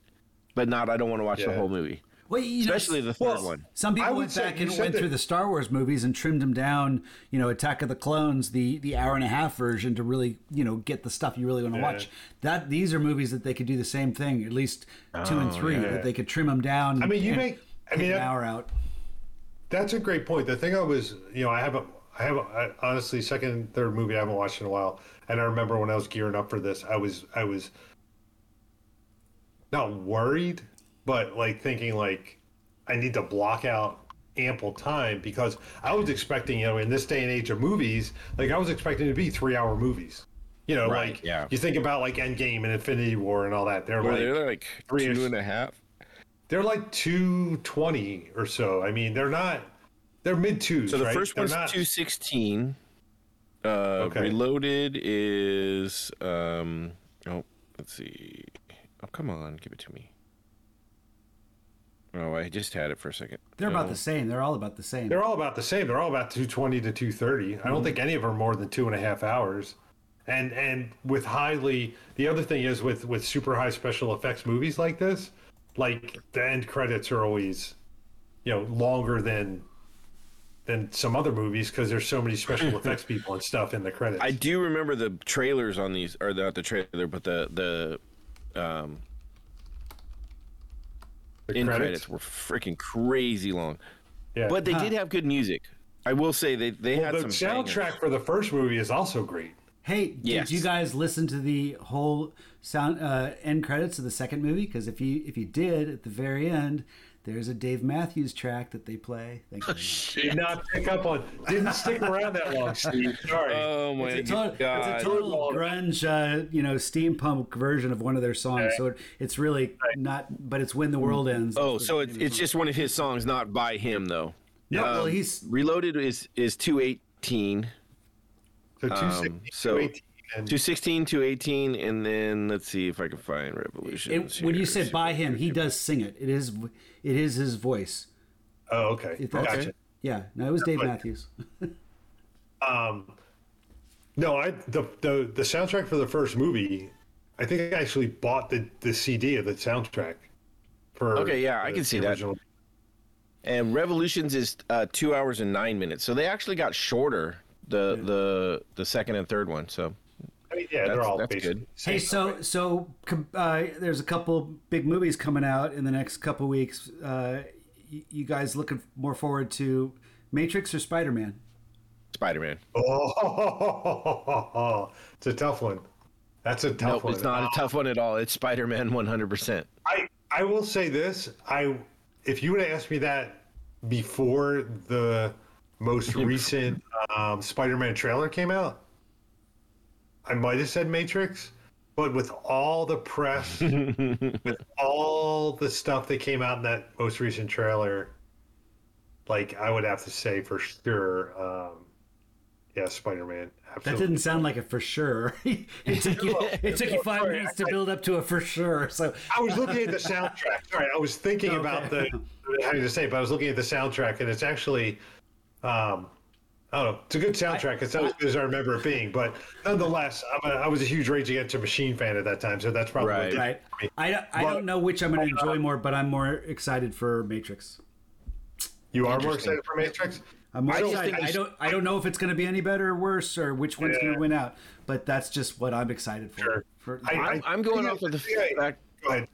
Speaker 1: but not I don't want to watch the whole movie,
Speaker 2: Well, you know,
Speaker 1: especially the third
Speaker 3: well,
Speaker 1: one.
Speaker 2: Some people went
Speaker 3: say-
Speaker 2: back and went
Speaker 3: that-
Speaker 2: through the Star Wars movies and trimmed them down. You know, Attack of the Clones, the the hour and a half version, to really you know get the stuff you really want to
Speaker 3: Yeah.
Speaker 2: watch. That these are movies that they could do the same thing. At least two and
Speaker 1: oh,
Speaker 2: three
Speaker 3: yeah.
Speaker 2: that they could trim them down.
Speaker 3: I mean, you
Speaker 2: and
Speaker 3: make. I mean,
Speaker 2: an
Speaker 3: that-
Speaker 2: hour out.
Speaker 3: that's a great point. The thing I was, you know, I haven't, I haven't, I, honestly, second, third movie I haven't watched in a while. And I remember when I was gearing up for this, I was, I was not worried, but like thinking like I need to block out ample time because I was expecting, you know, in this day and age of movies, like I was expecting to be three hour movies. You know,
Speaker 1: Right,
Speaker 3: like
Speaker 1: yeah.
Speaker 3: you think about like Endgame and Infinity War and all that. They're
Speaker 1: Were
Speaker 3: like
Speaker 1: they're like
Speaker 3: three-ish.
Speaker 1: two and a half?
Speaker 3: they're like two twenty or so. I mean, they're not. They're mid twos.
Speaker 1: So the
Speaker 3: right?
Speaker 1: first
Speaker 3: They're
Speaker 1: one's
Speaker 3: not-
Speaker 1: two sixteen. Uh,
Speaker 3: Okay.
Speaker 1: Reloaded is um. Oh, let's see. Oh, come on, give it to me. Oh, I just had it for a second.
Speaker 2: They're about the same. They're all about the same.
Speaker 3: They're all about the same. They're all about two twenty to two thirty. I don't think any of them are more than two and a half hours. And and with highly, the other thing is with with super high special effects movies like this, like the end credits are always, you know, longer than than some other movies because there's so many special effects people and stuff in the credits.
Speaker 1: I do remember the trailers on these, or not the trailer, but the the um,
Speaker 3: the
Speaker 1: end credits. were freaking crazy long.
Speaker 3: yeah.
Speaker 1: But they
Speaker 2: Huh.
Speaker 1: did have good music. I will say they they
Speaker 3: Well,
Speaker 1: had
Speaker 3: the
Speaker 1: some
Speaker 3: soundtrack
Speaker 1: bangers.
Speaker 3: for the first movie is also great.
Speaker 2: Hey,
Speaker 1: Yes.
Speaker 2: did you guys listen to the whole sound uh, end credits of the second movie? Because if you if you did, at the very end, there's a Dave Matthews track that they play. Thank you.
Speaker 3: Did not pick up on. Didn't stick around that long, Steve. Sorry.
Speaker 1: Oh my
Speaker 2: It's a total,
Speaker 1: god!
Speaker 2: it's a total grunge, uh, you know, steampunk version of one of their songs. So it, it's really not, but it's when the world ends.
Speaker 1: Oh, so
Speaker 2: the
Speaker 1: it's it's just one of his songs, not by him though.
Speaker 2: No, well,
Speaker 1: Um,
Speaker 2: he's
Speaker 1: Reloaded is is two eighteen.
Speaker 3: so two
Speaker 1: um,
Speaker 3: sixty,
Speaker 1: so-
Speaker 3: two eighteen, and
Speaker 1: 216, 218, and then let's see if I can find Revolution.
Speaker 2: it, when you said by him, he does sing it. It is it is his voice.
Speaker 3: oh, okay,
Speaker 2: If that's-
Speaker 3: gotcha.
Speaker 2: Yeah, no, it was Dave
Speaker 3: but-
Speaker 2: Matthews.
Speaker 3: Um, no, I the, the the soundtrack for the first movie. I think I actually bought the the CD of the soundtrack. For
Speaker 1: Okay, yeah, I can see
Speaker 3: the
Speaker 1: that. And Revolutions is uh, two hours and nine minutes, so they actually got shorter the the the second and third one. So
Speaker 3: I mean, yeah, they're all
Speaker 1: that's good.
Speaker 2: Hey, so so uh, there's a couple big movies coming out in the next couple weeks. Uh, y- you guys looking more forward to Matrix or Spider Man?
Speaker 1: Spider Man.
Speaker 3: Oh, it's a tough one. That's a tough
Speaker 1: Nope,
Speaker 3: one.
Speaker 1: it's not a tough one at all. It's Spider Man 100. percent
Speaker 3: I I will say this. I if you would have asked me that before the most recent um, Spider-Man trailer came out, I might have said Matrix. But with all the press, with all the stuff that came out in that most recent trailer, like I would have to say for sure, um, yeah, Spider-Man.
Speaker 2: That didn't sound like a for sure. it took you it took you five
Speaker 3: Sorry,
Speaker 2: minutes to build up to a for sure. So
Speaker 3: I was looking at the soundtrack. Sorry, I was thinking about the having to say, but I was looking at the soundtrack, and it's actually, um, I don't know, it's a good soundtrack. It's not as good as I remember it being, but nonetheless, I'm a, I was a huge Rage Against the Machine fan at that time, so that's probably
Speaker 1: Right.
Speaker 3: did
Speaker 2: right,
Speaker 3: for me.
Speaker 2: I don't, I
Speaker 3: But-
Speaker 2: don't know which I'm going to enjoy more, but I'm more excited for Matrix.
Speaker 3: You are more excited for Matrix.
Speaker 2: I'm more
Speaker 3: I
Speaker 2: excited.
Speaker 3: think
Speaker 2: I
Speaker 3: I-
Speaker 2: don't I don't know if it's going to be any better or worse or which one's going to win out, but that's just what I'm excited for.
Speaker 3: Sure.
Speaker 2: For
Speaker 3: I-
Speaker 1: I'm, I'm going
Speaker 3: I-
Speaker 1: off of the fact.
Speaker 3: Go ahead.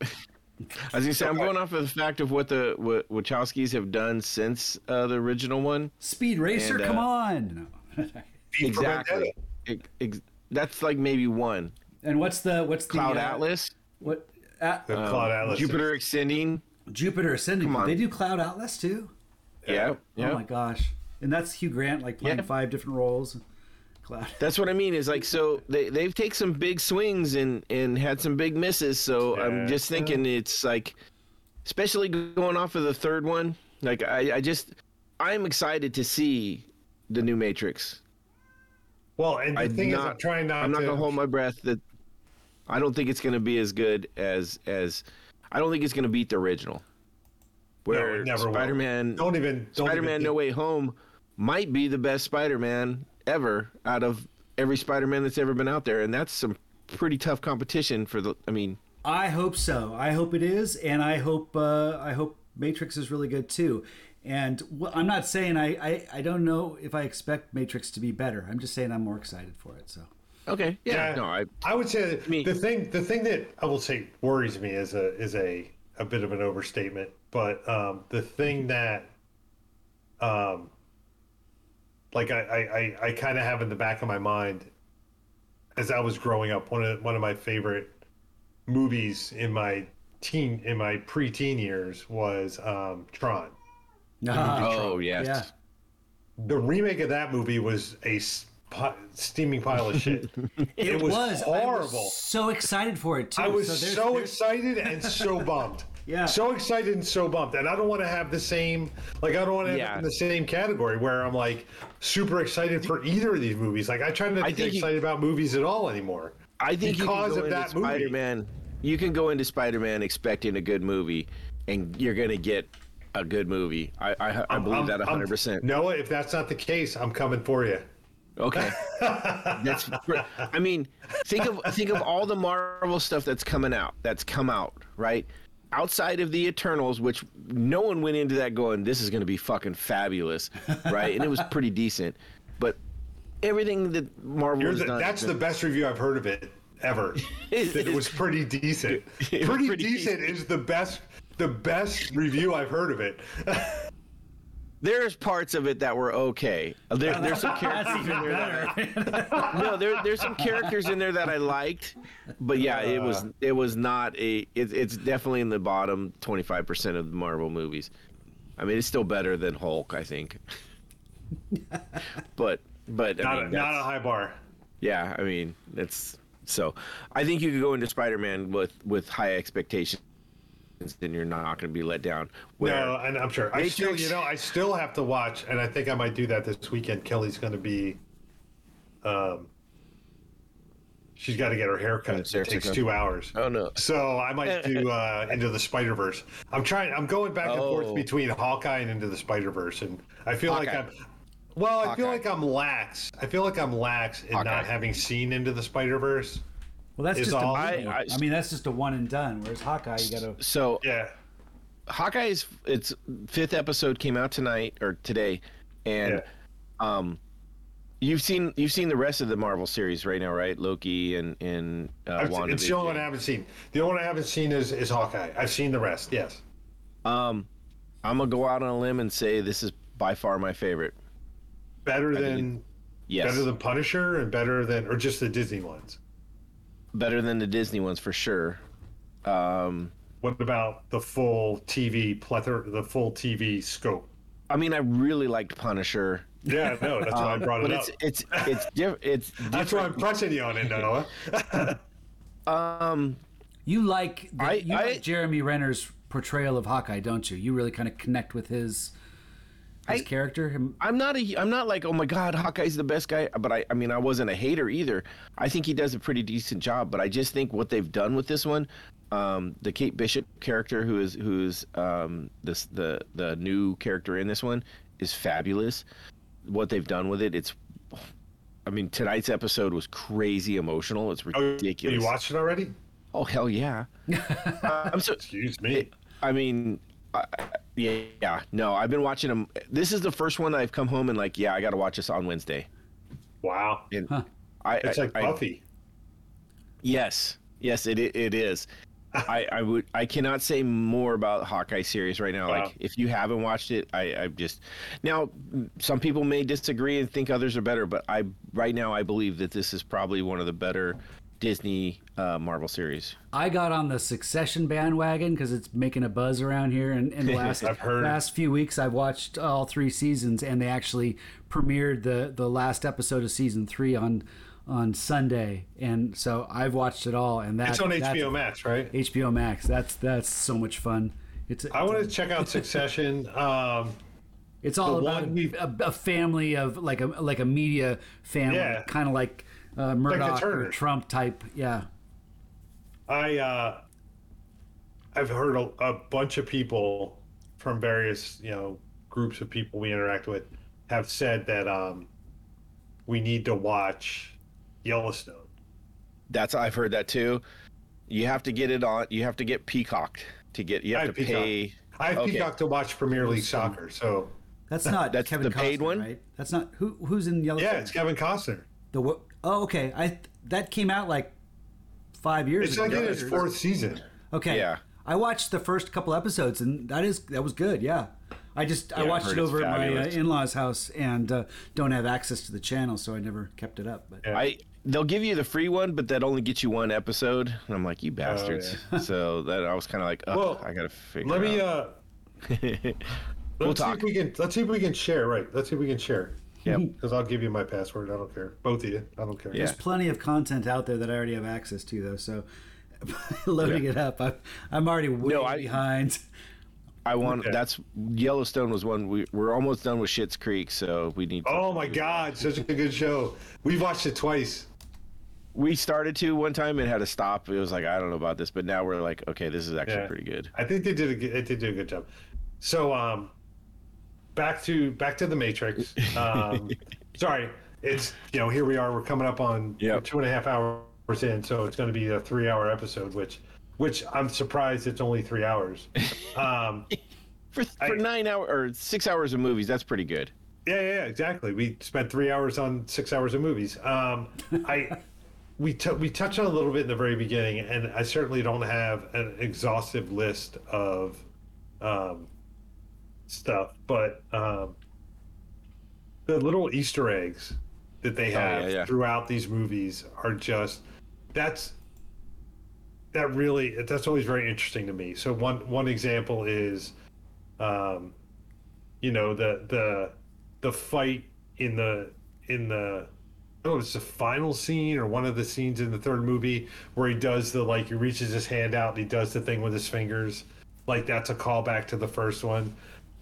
Speaker 1: I was gonna say I'm going off of the fact of what the what Wachowskis have done since uh, the original one.
Speaker 2: Speed Racer,
Speaker 1: And, uh,
Speaker 2: come on! No.
Speaker 3: Beat for
Speaker 1: Exactly.
Speaker 3: Vendetta.
Speaker 1: Ex- ex- that's like maybe one.
Speaker 2: and what's the what's the
Speaker 1: Cloud
Speaker 2: uh,
Speaker 1: Atlas,
Speaker 2: What at,
Speaker 3: The
Speaker 1: um,
Speaker 3: Cloud Atlas.
Speaker 1: Jupiter Ascending.
Speaker 2: Jupiter Ascending?
Speaker 1: Come on.
Speaker 2: They do Cloud Atlas too.
Speaker 1: Yeah, yeah.
Speaker 2: Oh my gosh! And that's Hugh Grant like playing
Speaker 1: Yeah.
Speaker 2: five different roles. Cloud.
Speaker 1: That's what I mean. Is like so they they've taken some big swings and and had some big misses. So
Speaker 3: Yeah.
Speaker 1: I'm just thinking it's like especially going off of the third one. Like I, I just I'm excited to see the new Matrix.
Speaker 3: Well, and the
Speaker 1: I'm
Speaker 3: thing is,
Speaker 1: not-
Speaker 3: I'm trying not
Speaker 1: I'm not
Speaker 3: to.
Speaker 1: gonna hold my breath that I don't think it's gonna be as good as as I don't think it's gonna beat the original. Where
Speaker 3: it never will.
Speaker 1: Spider-Man
Speaker 3: Don't even. Don't
Speaker 1: Spider-Man
Speaker 3: even
Speaker 1: No Way Home might be the best Spider-Man ever out of every Spider-Man that's ever been out there, and that's some pretty tough competition for the. I mean,
Speaker 2: I hope so. I hope it is, and I hope uh, I hope Matrix is really good too. And wh- I'm not saying I, I I don't know if I expect Matrix to be better. I'm just saying I'm more excited for it. So
Speaker 1: okay, yeah,
Speaker 3: Yeah.
Speaker 1: no, I
Speaker 3: I would say that
Speaker 1: mean-
Speaker 3: the thing the thing that I will say worries me is a is a a bit of an overstatement, but um, the thing that um, like I I, I, I kind of have in the back of my mind as I was growing up one of one of my favorite movies in my teen in my preteen years was um, Tron.
Speaker 1: oh yes,
Speaker 2: yeah,
Speaker 3: The remake of that movie was a pi- steaming pile of shit. it, was,
Speaker 2: I
Speaker 3: horrible.
Speaker 2: was so excited for it too.
Speaker 3: I was
Speaker 2: So
Speaker 3: so,
Speaker 2: there's- there's-
Speaker 3: excited and so bummed.
Speaker 2: Yeah.
Speaker 3: So excited and so bummed. And I don't want to have the same, like, I don't want to
Speaker 1: Yeah.
Speaker 3: in the same category where I'm like super excited for either of these movies. Like, I try not to
Speaker 1: I
Speaker 3: get
Speaker 1: think you-
Speaker 3: excited about movies at all anymore.
Speaker 1: I think you
Speaker 3: Because
Speaker 1: can go
Speaker 3: of
Speaker 1: into
Speaker 3: that movie.
Speaker 1: Spider-Man. You can go into Spider-Man expecting a good movie, and you're gonna get a good movie. I I, I believe
Speaker 3: I'm-
Speaker 1: that
Speaker 3: I'm-
Speaker 1: 100. percent
Speaker 3: Noah, if that's not the case, I'm coming for you.
Speaker 1: Okay. that's. I mean, think of think of all the Marvel stuff that's coming out. That's come out right outside of the Eternals, which no one went into that going, "This is going to be fucking fabulous," right? And it was pretty decent, but everything that Marvel
Speaker 3: the,
Speaker 1: done.
Speaker 3: that's the best review I've heard of it ever.
Speaker 1: It-
Speaker 3: it was pretty decent.
Speaker 1: It
Speaker 3: Pretty,
Speaker 1: pretty
Speaker 3: decent is the best the best review I've heard of it.
Speaker 1: There's parts of it that were okay. Uh, there, there's some characters in there that I, no, there, there's some characters in there that I liked, but yeah, it was uh. it was not a. It, it's definitely in the bottom 25 percent of the Marvel movies. I mean, it's still better than Hulk, I think. but but I
Speaker 3: Not,
Speaker 1: mean,
Speaker 3: a, not a high bar.
Speaker 1: yeah, I mean, it's so. I think you could go into Spider-Man with with high expectations, then you're not going to be let down.
Speaker 3: No, and I'm sure. I still, you know, I still have to watch, and I think I might do that this weekend. Kelly's going to be, um, she's got to get her hair cut. It takes two hours.
Speaker 1: Oh no.
Speaker 3: So I might do uh, Into the Spider Verse. I'm trying. I'm going back and
Speaker 1: Oh.
Speaker 3: forth between Hawkeye and Into the Spider Verse, and I feel like I'm. Well, I feel like I'm lax. I feel like I'm lax in
Speaker 1: Hawkeye.
Speaker 3: not having seen Into the Spider Verse.
Speaker 2: Well, that's
Speaker 3: Is
Speaker 2: just a
Speaker 3: all-
Speaker 2: movie.
Speaker 1: I-
Speaker 2: I,
Speaker 1: I-
Speaker 2: mean, that's just a one and done. Whereas Hawkeye, you got to.
Speaker 1: So
Speaker 3: Yeah.
Speaker 1: Hawkeye's its fifth episode came out tonight or today, and
Speaker 3: Yeah.
Speaker 1: um, you've seen you've seen the rest of the Marvel series right now, right? Loki and and uh,
Speaker 3: I've- It's the only one I haven't seen. The only one I haven't seen is, is Hawkeye. I've seen the rest. Yes.
Speaker 1: Um, I'm gonna go out on a limb and say this is by far my favorite.
Speaker 3: Better than
Speaker 1: Yes,
Speaker 3: better than Punisher and better than or just the Disney ones.
Speaker 1: Better than the Disney ones for sure. Um,
Speaker 3: What about the full TV plethora, the full TV scope?
Speaker 1: I mean, I really liked Punisher.
Speaker 3: Yeah, no, that's why I brought
Speaker 1: Um, but
Speaker 3: it up.
Speaker 1: it's it's it's diff- it's
Speaker 3: That's why I'm
Speaker 1: different.
Speaker 3: pressing you on it, Noah.
Speaker 1: Um,
Speaker 2: You like the,
Speaker 1: I-
Speaker 2: you
Speaker 1: I-
Speaker 2: like Jeremy Renner's portrayal of Hawkeye, don't you? You really kind of connect with his his
Speaker 1: I-
Speaker 2: character. Him-
Speaker 1: I'm not a I'm not like oh my god Hawkeye's the best guy but I I mean I wasn't a hater either I think he does a pretty decent job but I just think what they've done with this one um, the Kate Bishop character who is who's um, this the the new character in this one is fabulous what they've done with it it's I mean tonight's episode was crazy emotional it's
Speaker 3: Oh,
Speaker 1: ridiculous
Speaker 3: you watched it already?
Speaker 1: oh hell yeah Uh, I'm so
Speaker 3: Excuse me.
Speaker 1: I mean, I, yeah, yeah, no, I've been watching them. This is the first one I've come home and like, yeah, I got to watch this on Wednesday.
Speaker 3: Wow.
Speaker 1: And
Speaker 2: Huh.
Speaker 1: I,
Speaker 3: It's
Speaker 1: I-
Speaker 3: like
Speaker 1: I-
Speaker 3: Buffy.
Speaker 1: yes, yes, it it it is. I, I would I cannot say more about Hawkeye series right now.
Speaker 3: Wow.
Speaker 1: Like if you haven't watched it, I I just now some people may disagree and think others are better, but I right now I believe that this is probably one of the better Disney uh, Marvel series.
Speaker 2: I got on the Succession bandwagon because it's making a buzz around here. And, and the last last few weeks, I've watched all three seasons, and they actually premiered the the last episode of season three on on Sunday, and so I've watched it all. And that
Speaker 3: It's on HBO Max, right?
Speaker 2: HBO Max. That's that's so much fun. It's
Speaker 3: I want to check out Succession. Um,
Speaker 2: it's all about
Speaker 3: one
Speaker 2: a, a family of like a like a media family,
Speaker 3: Yeah.
Speaker 2: kind of like uh, Murdoch or Trump type. Yeah.
Speaker 3: I uh, I've heard a, a bunch of people from various you know groups of people we interact with have said that um, we need to watch Yellowstone.
Speaker 1: That's I've heard that too. You have to get it on. You have to get Peacock to get. You
Speaker 3: I
Speaker 1: have
Speaker 3: have
Speaker 1: to
Speaker 3: Peacock.
Speaker 1: pay.
Speaker 3: I have
Speaker 1: Okay.
Speaker 3: Peacock to watch Premier League soccer, so
Speaker 2: That's not
Speaker 1: That's
Speaker 2: Kevin
Speaker 1: the paid one?
Speaker 2: right? That's not who who's in Yellowstone.
Speaker 3: yeah, it's Kevin Costner.
Speaker 2: The wo- oh, okay. I that came out like five years
Speaker 3: It's
Speaker 2: ago.
Speaker 3: It's like in its fourth season.
Speaker 2: Okay.
Speaker 1: Yeah.
Speaker 2: I watched the first couple episodes, and that is that was good. Yeah. I just I
Speaker 1: Yeah, I've
Speaker 2: watched
Speaker 1: heard
Speaker 2: it over at my uh, in-laws' house and uh, don't have access to the channel, so I never kept it up. But
Speaker 3: Yeah.
Speaker 1: I they'll give you the free one, but that only gets you one episode. And I'm like, you bastards. so that I was kind of like, oh,
Speaker 3: Well,
Speaker 1: I gotta figure.
Speaker 3: Let me
Speaker 1: out.
Speaker 3: uh,
Speaker 1: We'll
Speaker 3: let's see
Speaker 1: talk.
Speaker 3: if we can. Let's see if we can share. Right. Let's see if we can share.
Speaker 1: Yep.
Speaker 3: Because I'll give you my password. I don't care. Both of you. I don't care.
Speaker 1: Yeah.
Speaker 2: there's plenty of content out there that I already have access to, though. So loading it up, I'm, I'm already way
Speaker 1: No, I-
Speaker 2: behind.
Speaker 1: I want.
Speaker 3: Okay.
Speaker 1: That's Yellowstone was one. We we're almost done with Schitt's Creek, so we need. To,
Speaker 3: Oh my God, such a good show. We've watched it twice.
Speaker 1: we started to one time and had to stop. It was like I don't know about this, but now we're like, okay, this is actually
Speaker 3: Yeah.
Speaker 1: pretty good.
Speaker 3: I think they did a they did do a good job. So um, back to back to the Matrix. Um, sorry, it's you know here we are. We're coming up on
Speaker 1: Yep.
Speaker 3: two and a half hours in, so it's going to be a three hour episode, which which I'm surprised it's only three hours. Um,
Speaker 1: For for
Speaker 3: I-
Speaker 1: nine hour or six hours of movies, that's pretty good.
Speaker 3: Yeah, yeah, yeah, exactly. We spent three hours on six hours of movies. Um, I we t- we touched on a little bit in the very beginning, and I certainly don't have an exhaustive list of um, stuff, but um, the little Easter eggs that they
Speaker 1: Oh,
Speaker 3: have
Speaker 1: yeah, yeah.
Speaker 3: throughout these movies are just that's that really that's always very interesting to me. So one one example is, um, you know the the the fight in the in the oh it's the final scene or one of the scenes in the third movie where he does the like he reaches his hand out and he does the thing with his fingers like that's a callback to the first one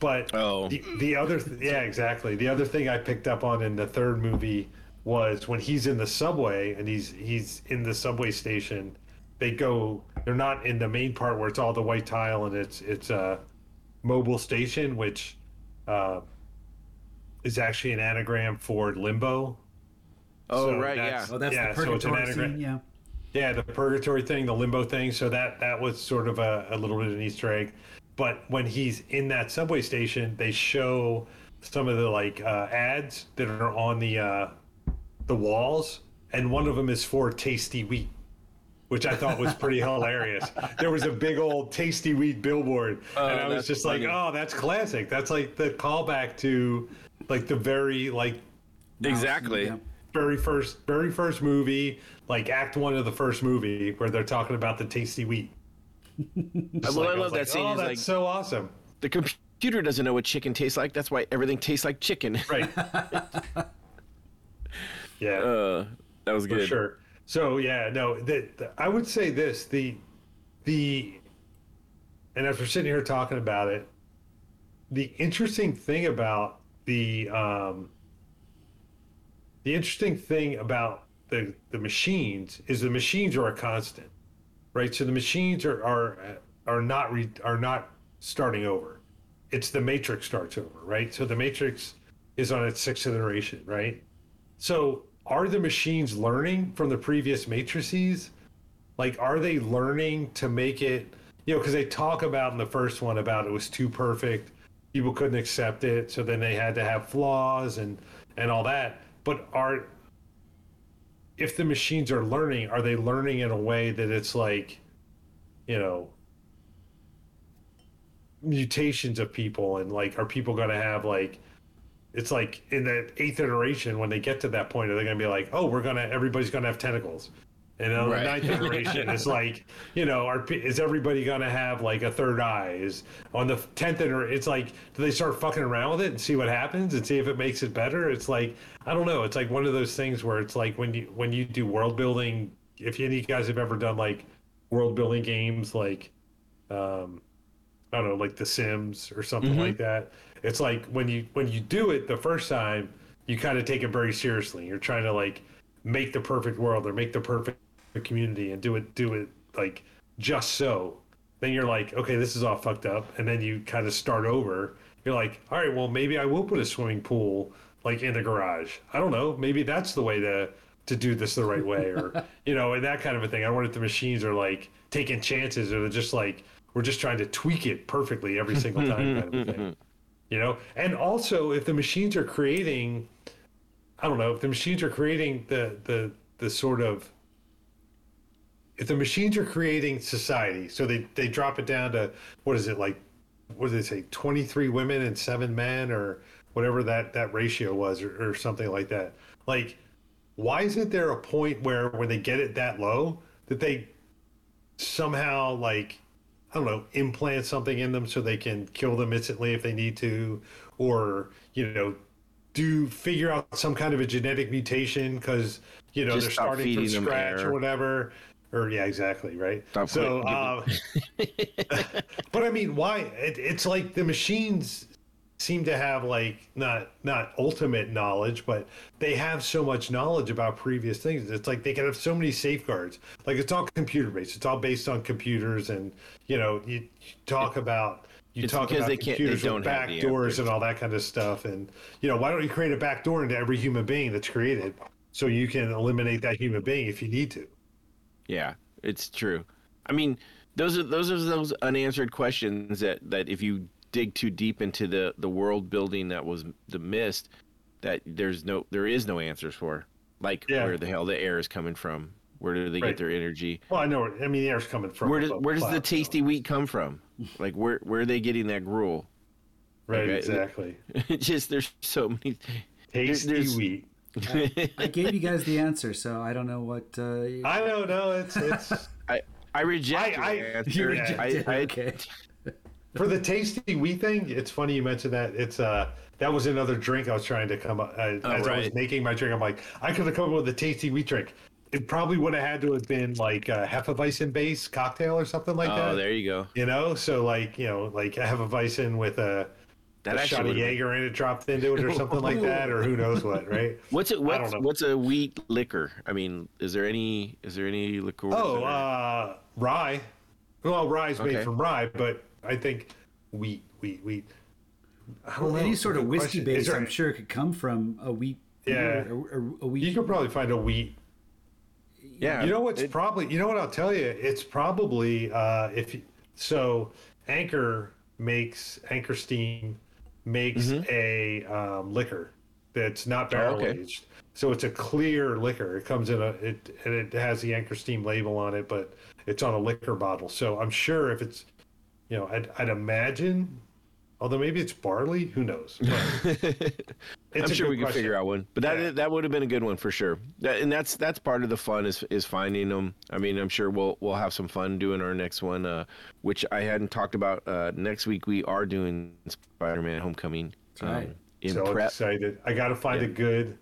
Speaker 3: but
Speaker 1: Oh.
Speaker 3: the, the other th- yeah exactly the other thing i picked up on in the third movie was when he's in the subway and he's he's in the subway station they go they're not in the main part where it's all the white tile and it's it's a mobile station which uh, is actually an anagram for limbo
Speaker 1: Oh
Speaker 3: So
Speaker 1: right, yeah.
Speaker 3: that's-
Speaker 2: Oh, that's
Speaker 3: Yeah,
Speaker 2: the
Speaker 3: so it's an
Speaker 2: purgatory
Speaker 3: anagram.
Speaker 2: scene. Yeah.
Speaker 3: yeah, the purgatory thing, the limbo thing. So that that was sort of a, a little bit of an Easter egg. But when he's in that subway station, they show some of the like uh, ads that are on the uh, the walls, and one of them is for Tasty Wheat, which I thought was pretty hilarious. There was a big old Tasty Wheat billboard,
Speaker 1: Oh,
Speaker 3: and I was just
Speaker 1: funny.
Speaker 3: like, "Oh, that's classic. That's like the callback to like the very like
Speaker 1: exactly.
Speaker 2: Yeah.
Speaker 3: very first very first movie like act one of the first movie where they're talking about the tasty wheat Just
Speaker 1: well,
Speaker 3: like,
Speaker 1: I love
Speaker 3: was
Speaker 1: that
Speaker 3: like,
Speaker 1: scene.
Speaker 3: oh that's
Speaker 1: like,
Speaker 3: so awesome
Speaker 1: the computer doesn't know what chicken tastes like. That's why everything tastes like chicken.
Speaker 3: right yeah
Speaker 1: Uh, that was good.
Speaker 3: for sure so yeah no the, the- i would say this the the and as we're sitting here talking about it the interesting thing about the um the interesting thing about the the machines is the machines are a constant right? So the machines are are are not re, are not starting over. It's the matrix starts over right? So the matrix is on its sixth iteration right? So are the machines learning from the previous matrices? Like are they learning to make it you know because they talk about in the first one about it was too perfect. People couldn't accept it. So then they had to have flaws and and all that. But are if the machines are learning are they learning in a way that it's like you know mutations of people and like are people going to have like it's like in the eighth iteration when they get to that point are they going to be like oh we're going to everybody's going to have tentacles and on
Speaker 1: Right.
Speaker 3: the ninth iteration it's like you know are, is everybody going to have like a third eye is on the tenth iter it's like do they start fucking around with it and see what happens and see if it makes it better it's like i don't know it's like one of those things where it's like when you when you do world building if any of you guys have ever done like world building games like um I don't know, like The Sims or something
Speaker 1: Mhm.
Speaker 3: like that. It's like when you when you do it the first time, you kind of take it very seriously. You're trying to like make the perfect world or make the perfect community and do it do it like just so. Then you're like, okay, this is all fucked up, and then you kind of start over. You're like, all right, well, maybe I will put a swimming pool like in the garage. I don't know. Maybe that's the way to to do this the right way, or you know, and that kind of a thing. I wonder if the machines are like taking chances, or they're just like we're just trying to tweak it perfectly every single time, kind of a thing. You know, and also if the machines are creating, I don't know, if the machines are creating the the the sort of if the machines are creating society, so they they drop it down to what is it like? What did they say? Twenty three women and seven men, or whatever that that ratio was, or, or something like that. Like, why isn't there a point where when they get it that low that they somehow like I don't know implant something in them so they can kill them instantly if they need to, or you know do figure out some kind of a genetic mutation because you know
Speaker 1: Just
Speaker 3: they're starting from scratch
Speaker 1: air.
Speaker 3: or whatever. Or yeah, exactly right. So, um, but I mean, why? It, it's like the machines seem to have like not not ultimate knowledge, but they have so much knowledge about previous things. It's like they can have so many safeguards. Like it's all computer based. It's all based on computers, and you know, you, you talk about you
Speaker 1: It's
Speaker 3: talk about
Speaker 1: they can't- they
Speaker 3: computers
Speaker 1: don't
Speaker 3: with
Speaker 1: have
Speaker 3: back doors and all that kind of stuff. And you know, why don't you create a back door into every human being that's created, so you can eliminate that human being if you need to.
Speaker 1: Yeah, it's true. I mean, those are those are those unanswered questions that that if you dig too deep into the the world building that was the mist, that there's no there is no answers for. Like
Speaker 3: Yeah.
Speaker 1: where the hell the air is coming from? Where do they
Speaker 3: Right.
Speaker 1: get their energy?
Speaker 3: Well, I know. I mean, the air's coming from.
Speaker 1: Where does where does the tasty wheat come from? Like where where are they getting that gruel?
Speaker 3: Right,
Speaker 1: Okay.
Speaker 3: exactly.
Speaker 1: It's just there's so many.
Speaker 3: Tasty
Speaker 1: there's-
Speaker 3: wheat.
Speaker 2: I gave you guys the answer, so I don't know what. Uh, you-
Speaker 3: I don't know. It's it's
Speaker 1: I I reject
Speaker 3: I-
Speaker 1: your
Speaker 3: I-
Speaker 1: answer.
Speaker 2: you
Speaker 3: yeah.
Speaker 2: rejected-
Speaker 1: I, I,
Speaker 2: okay.
Speaker 3: for the tasty wheat thing. It's funny you mentioned that. It's uh that was another drink I was trying to come up uh, as I was making my drink. I'm like, I could have come up with a tasty wheat drink. It probably would have had to have been like half a Hefeweizen base cocktail or something like
Speaker 1: oh,
Speaker 3: that.
Speaker 1: Oh, there you go.
Speaker 3: You know, so like you know, like have a Hefeweizen with a,
Speaker 1: That
Speaker 3: a
Speaker 1: actually
Speaker 3: shot of
Speaker 1: would've been-
Speaker 3: Jaeger in it dropped into it or something like that, or who knows what, right?
Speaker 1: What's it?
Speaker 3: don't
Speaker 1: What's
Speaker 3: know.
Speaker 1: what's a wheat liquor? I mean, is there any is there any liquor?
Speaker 3: Oh, uh, rye. Well, rye's made
Speaker 1: Okay.
Speaker 3: from rye, but I think wheat, wheat, wheat. I don't
Speaker 2: Well,
Speaker 3: know.
Speaker 2: any sort of whiskey
Speaker 3: question.
Speaker 2: Base,
Speaker 3: there-
Speaker 2: I'm sure, it could come from a wheat.
Speaker 3: Yeah.
Speaker 2: or, or a wheat.
Speaker 3: You could probably find a wheat.
Speaker 1: yeah.
Speaker 3: You know what's
Speaker 1: it-
Speaker 3: probably? You know what I'll tell you? It's probably uh, if you, so. Anchor makes Anchor Steam makes a um, liquor that's not barrel
Speaker 1: Mm-hmm. Oh, okay.
Speaker 3: aged. So it's a clear liquor. It comes in a it and it has the Anchor Steam label on it, but it's on a liquor bottle. So I'm sure if it's, you know, I'd, I'd imagine, although maybe it's barley. Who knows? it's a
Speaker 1: sure
Speaker 3: good
Speaker 1: we can figure out one, but that
Speaker 3: Yeah.
Speaker 1: that would have been a good one for sure. That, and that's that's part of the fun is is finding them. I mean, I'm sure we'll we'll have some fun doing our next one, uh, which I hadn't talked about. Uh, next week we are doing Spider-Man: Homecoming. um,
Speaker 2: right.
Speaker 1: in
Speaker 3: so
Speaker 1: prep.
Speaker 3: excited. I got to find
Speaker 1: Yeah.
Speaker 3: a good.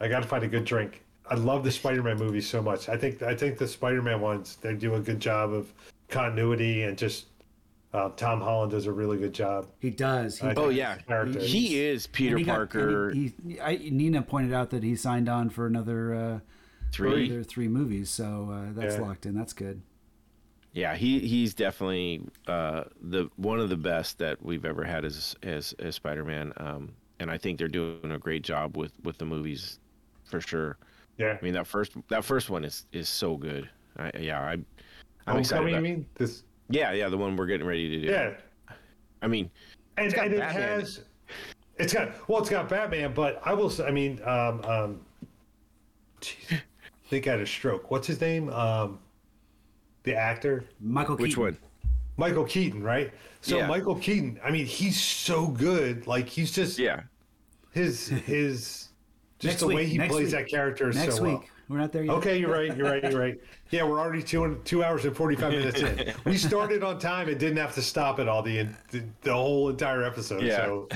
Speaker 3: I got to find a good drink. I love the Spider-Man movies so much. I think I think the Spider-Man ones they do a good job of continuity and just uh, Tom Holland does a really good job.
Speaker 2: He does. He
Speaker 3: I
Speaker 1: Oh yeah,
Speaker 3: his character.
Speaker 1: he is Peter
Speaker 2: he got-
Speaker 1: Parker.
Speaker 2: and he, he, I, Nina pointed out that he signed on for another uh,
Speaker 1: three.
Speaker 2: another three movies, so uh, that's
Speaker 3: Yeah.
Speaker 2: locked in. That's good.
Speaker 1: Yeah, he he's definitely uh, the one of the best that we've ever had as as, as Spider-Man. Um, and I think they're doing a great job with with the movies, for sure.
Speaker 3: Yeah.
Speaker 1: I mean that first that first one is is so good. I, yeah, I, I'm excited.
Speaker 3: Homecoming, you mean this?
Speaker 1: Yeah, yeah, the one we're getting ready to do.
Speaker 3: Yeah.
Speaker 1: I mean,
Speaker 3: and,
Speaker 1: got
Speaker 3: and it has. it's got well it's got batman but i will say i mean um um geez, I think i had a stroke what's his name um the actor
Speaker 2: Michael
Speaker 1: which
Speaker 2: Keaton.
Speaker 1: one?
Speaker 3: michael keaton right so
Speaker 1: Yeah.
Speaker 3: michael keaton i mean he's so good like he's just
Speaker 1: Yeah,
Speaker 3: his his just
Speaker 2: Next
Speaker 3: the way he plays
Speaker 2: week.
Speaker 3: that character is
Speaker 2: Next
Speaker 3: so
Speaker 2: week.
Speaker 3: well
Speaker 2: We're not there yet.
Speaker 3: Okay, you're right. You're right. You're right. Yeah, we're already two two hours and forty five minutes in. We started on time and didn't have to stop at all the the, the whole entire episode.
Speaker 1: Yeah.
Speaker 3: So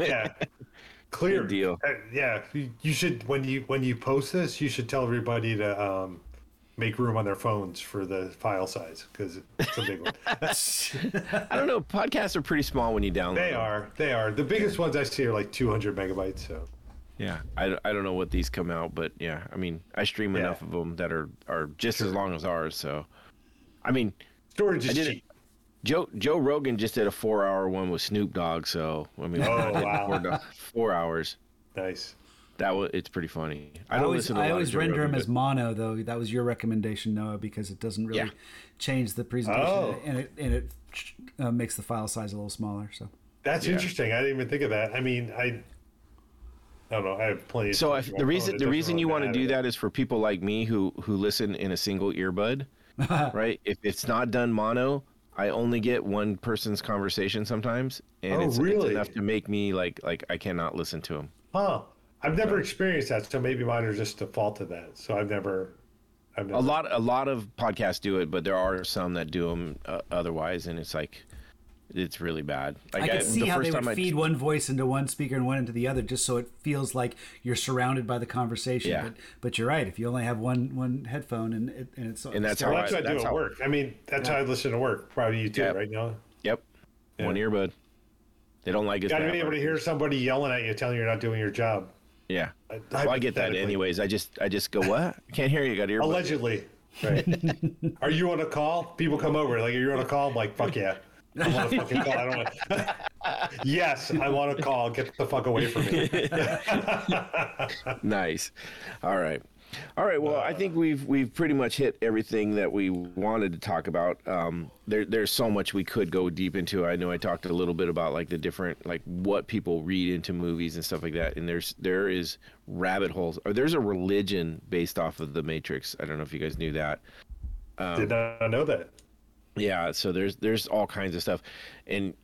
Speaker 3: yeah, clear
Speaker 1: Good deal.
Speaker 3: Uh, yeah, you you should when you when you post this, you should tell everybody to um make room on their phones for the file size because it's a big one.
Speaker 1: I don't know. Podcasts are pretty small when you download.
Speaker 3: they
Speaker 1: them.
Speaker 3: are. They are. The biggest ones I see are like 200 megabytes. So
Speaker 1: Yeah, I, I don't know what these come out, but yeah, I mean, I stream
Speaker 3: Yeah.
Speaker 1: enough of them that are are just as long as ours. So, I mean,
Speaker 3: storage is
Speaker 1: I it.
Speaker 3: cheap.
Speaker 1: Joe Joe Rogan just did a four hour one with Snoop Dogg. So I mean,
Speaker 3: Oh, wow.
Speaker 1: four, do- four hours.
Speaker 3: Nice.
Speaker 1: That was it's pretty funny. I
Speaker 2: I
Speaker 1: don't
Speaker 2: always,
Speaker 1: listen to a
Speaker 2: I always render
Speaker 1: Rogan,
Speaker 2: them as mono, though. That was your recommendation, Noah, because it doesn't really
Speaker 1: Yeah.
Speaker 2: change the presentation,
Speaker 3: Oh.
Speaker 2: and it and it uh, makes the file size a little smaller. So
Speaker 3: That's
Speaker 1: Yeah.
Speaker 3: interesting. I didn't even think of that. I mean, I. I don't know. I have plenty. Of
Speaker 1: So
Speaker 3: stuff
Speaker 1: if
Speaker 3: on my
Speaker 1: the reason the reason
Speaker 3: really
Speaker 1: you want to do that is for people like me who who listen in a single earbud, right? If it's not done mono, I only get one person's conversation sometimes, and
Speaker 3: Oh,
Speaker 1: it's,
Speaker 3: really?
Speaker 1: it's enough to make me like like I cannot listen to them.
Speaker 3: Huh. I've never experienced that, so maybe mine are just default to that. So I've never. I've never.
Speaker 1: A lot a lot of podcasts do it, but there are some that do them uh, otherwise, and it's like it's really bad. Like
Speaker 2: I could see
Speaker 1: the
Speaker 2: how
Speaker 1: first
Speaker 2: they would
Speaker 1: time I-
Speaker 2: feed one voice into one speaker and one into the other, just so it feels like you're surrounded by the conversation.
Speaker 1: Yeah.
Speaker 2: But but you're right. If you only have one one headphone and it, and it's
Speaker 1: And that's
Speaker 3: Well,
Speaker 1: how
Speaker 3: that's
Speaker 1: I-
Speaker 3: what I do
Speaker 1: that's
Speaker 3: at work. I mean, that's how I listen to work. Probably you too,
Speaker 1: Yeah.
Speaker 3: right? now.
Speaker 1: Yep, one
Speaker 3: Yeah.
Speaker 1: earbud. They don't like it.
Speaker 3: Got to be able to hear somebody yelling at you, telling you you're not doing your job.
Speaker 1: Yeah. Well, I get that anyways. I just I just go what? I can't hear you. Got earbud.
Speaker 3: Allegedly. Right. Are you on a call? People come over like, "Are you on a call?" I'm like, "Fuck yeah." I'm on a fucking call. I don't want. yes, I want a call. Get the fuck away from me.
Speaker 1: nice. All right. All right. Well, I think we've we've pretty much hit everything that we wanted to talk about. Um, there there's so much we could go deep into. I know I talked a little bit about like the different like what people read into movies and stuff like that. And there's there is rabbit holes or there's a religion based off of the Matrix. I don't know if you guys knew that.
Speaker 3: Did not know that.
Speaker 1: Yeah, so there's there's all kinds of stuff, and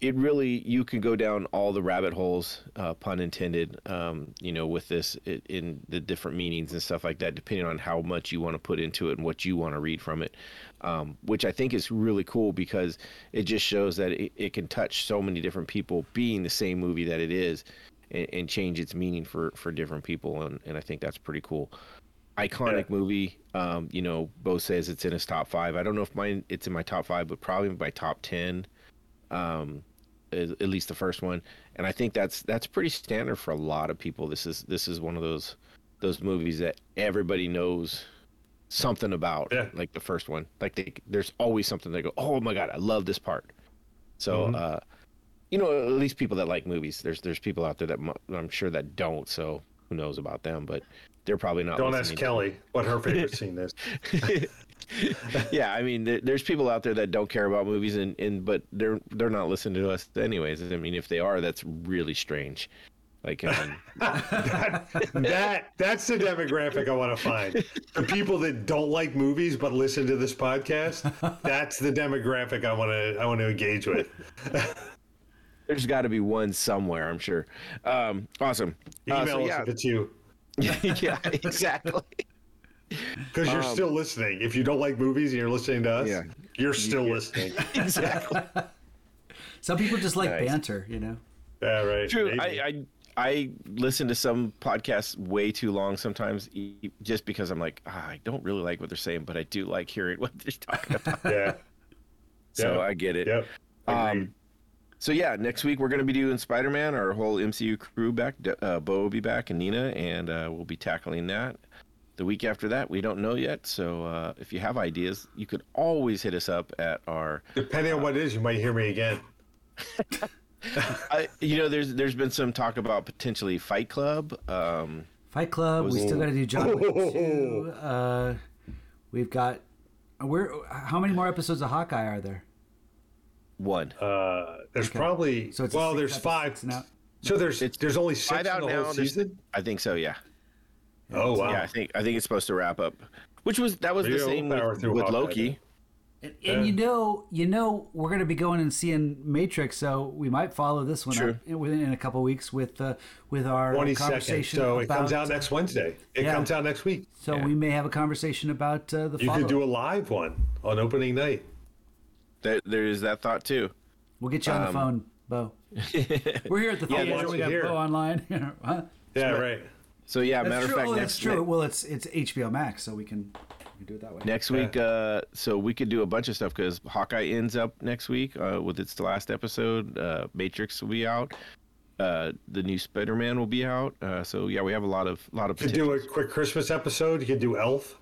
Speaker 1: it really you can go down all the rabbit holes, uh, pun intended. Um, you know, with this it, in the different meanings and stuff like that, depending on how much you want to put into it and what you want to read from it. Um, which I think is really cool because it just shows that it, it can touch so many different people, being the same movie that it is, and, and change its meaning for for different people, and and I think that's pretty cool iconic
Speaker 3: Yeah.
Speaker 1: movie. Um, you know, Bo says it's in his top five. I don't know if mine it's in my top five, but probably my top ten. Um, at at least the first one, and I think that's that's pretty standard for a lot of people. This is this is one of those those movies that everybody knows something about.
Speaker 3: Yeah.
Speaker 1: Like the first one, like they, there's always something they go, oh my god, I love this part. So.
Speaker 3: Mhm.
Speaker 1: uh you know, at least people that like movies. There's there's people out there that I'm sure that don't. So who knows about them? But they're probably not.
Speaker 3: Don't ask Kelly what her favorite scene is.
Speaker 1: yeah, I mean, there, there's people out there that don't care about movies, and, and but they're they're not listening to us anyways. I mean, if they are, that's really strange. Like, mean,
Speaker 3: that, that that's the demographic I want to find. The people that don't like movies but listen to this podcast. That's the demographic I want to I want to engage with.
Speaker 1: there's got to be one somewhere, I'm sure. Um, awesome. Uh,
Speaker 3: Email
Speaker 1: so
Speaker 3: us
Speaker 1: yeah,
Speaker 3: if it's you
Speaker 1: yeah, exactly.
Speaker 3: because you're still listening. If you don't like movies and you're listening to us,
Speaker 1: Um, Yeah.
Speaker 3: you're still listening.
Speaker 1: exactly.
Speaker 2: some people just like
Speaker 1: Nice.
Speaker 2: banter, you know.
Speaker 3: Yeah, right.
Speaker 1: True.
Speaker 3: maybe.
Speaker 1: I, I I listen to some podcasts way too long sometimes, e- just because I'm like, ah, I don't really like what they're saying, but I do like hearing what they're talking about.
Speaker 3: yeah.
Speaker 1: so
Speaker 3: Yeah.
Speaker 1: I get it.
Speaker 3: Yep.
Speaker 1: Um,
Speaker 3: Agreed.
Speaker 1: So yeah, next week we're going to be doing Spider-Man. Our whole MCU crew back. D- Uh, Bo will be back and Nina, and uh, we'll be tackling that. The week after that, we don't know yet. So uh, if you have ideas, you could always hit us up at our.
Speaker 3: Depending on what it is, you might hear me again.
Speaker 1: I, you know, there's there's been some talk about potentially Fight Club. Um,
Speaker 2: Fight Club. We still got to do John Wick two. Uh, we've got. Where? How many more episodes of Hawkeye are there?
Speaker 1: One.
Speaker 3: Uh, there's probably
Speaker 2: So it's
Speaker 3: well, there's five.
Speaker 2: season out?
Speaker 3: So there's
Speaker 1: It's
Speaker 3: there's only six
Speaker 1: Five
Speaker 3: in the
Speaker 1: now.
Speaker 3: whole season.
Speaker 1: I think so. Yeah.
Speaker 3: Oh wow.
Speaker 1: Yeah, I think I think it's supposed to wrap up. Which was that was the same with, with Loki.
Speaker 2: And, and you know, you know, we're going to be going and seeing Matrix, so we might follow this one
Speaker 1: Sure.
Speaker 2: up in, within in a couple weeks with uh, with our
Speaker 3: Twenty seconds.
Speaker 2: conversation.
Speaker 3: So it comes out next Wednesday. It
Speaker 2: Yeah.
Speaker 3: comes out next week.
Speaker 2: So
Speaker 1: Yeah.
Speaker 2: we may have a conversation about uh, the.
Speaker 3: You could
Speaker 2: follow-up.
Speaker 3: do a live one on opening night.
Speaker 1: There, there is that thought too.
Speaker 2: We'll get you on the phone, Bo. We're here at the
Speaker 3: I'll
Speaker 2: theater. We got
Speaker 3: here.
Speaker 2: Bo online. huh?
Speaker 3: Yeah, right.
Speaker 1: So yeah,
Speaker 2: That's
Speaker 1: matter of fact,
Speaker 2: oh,
Speaker 1: next
Speaker 2: that's true.
Speaker 1: ne-
Speaker 2: Well, it's it's HBO Max, so we can. We do it that way.
Speaker 1: Next week, uh, so we could do a bunch of stuff because Hawkeye ends up next week uh, with its last episode. Uh, Matrix will be out. Uh, the new Spider-Man will be out. Uh, so yeah, we have a lot of lot of.
Speaker 3: You could do a quick Christmas episode. You could do Elf.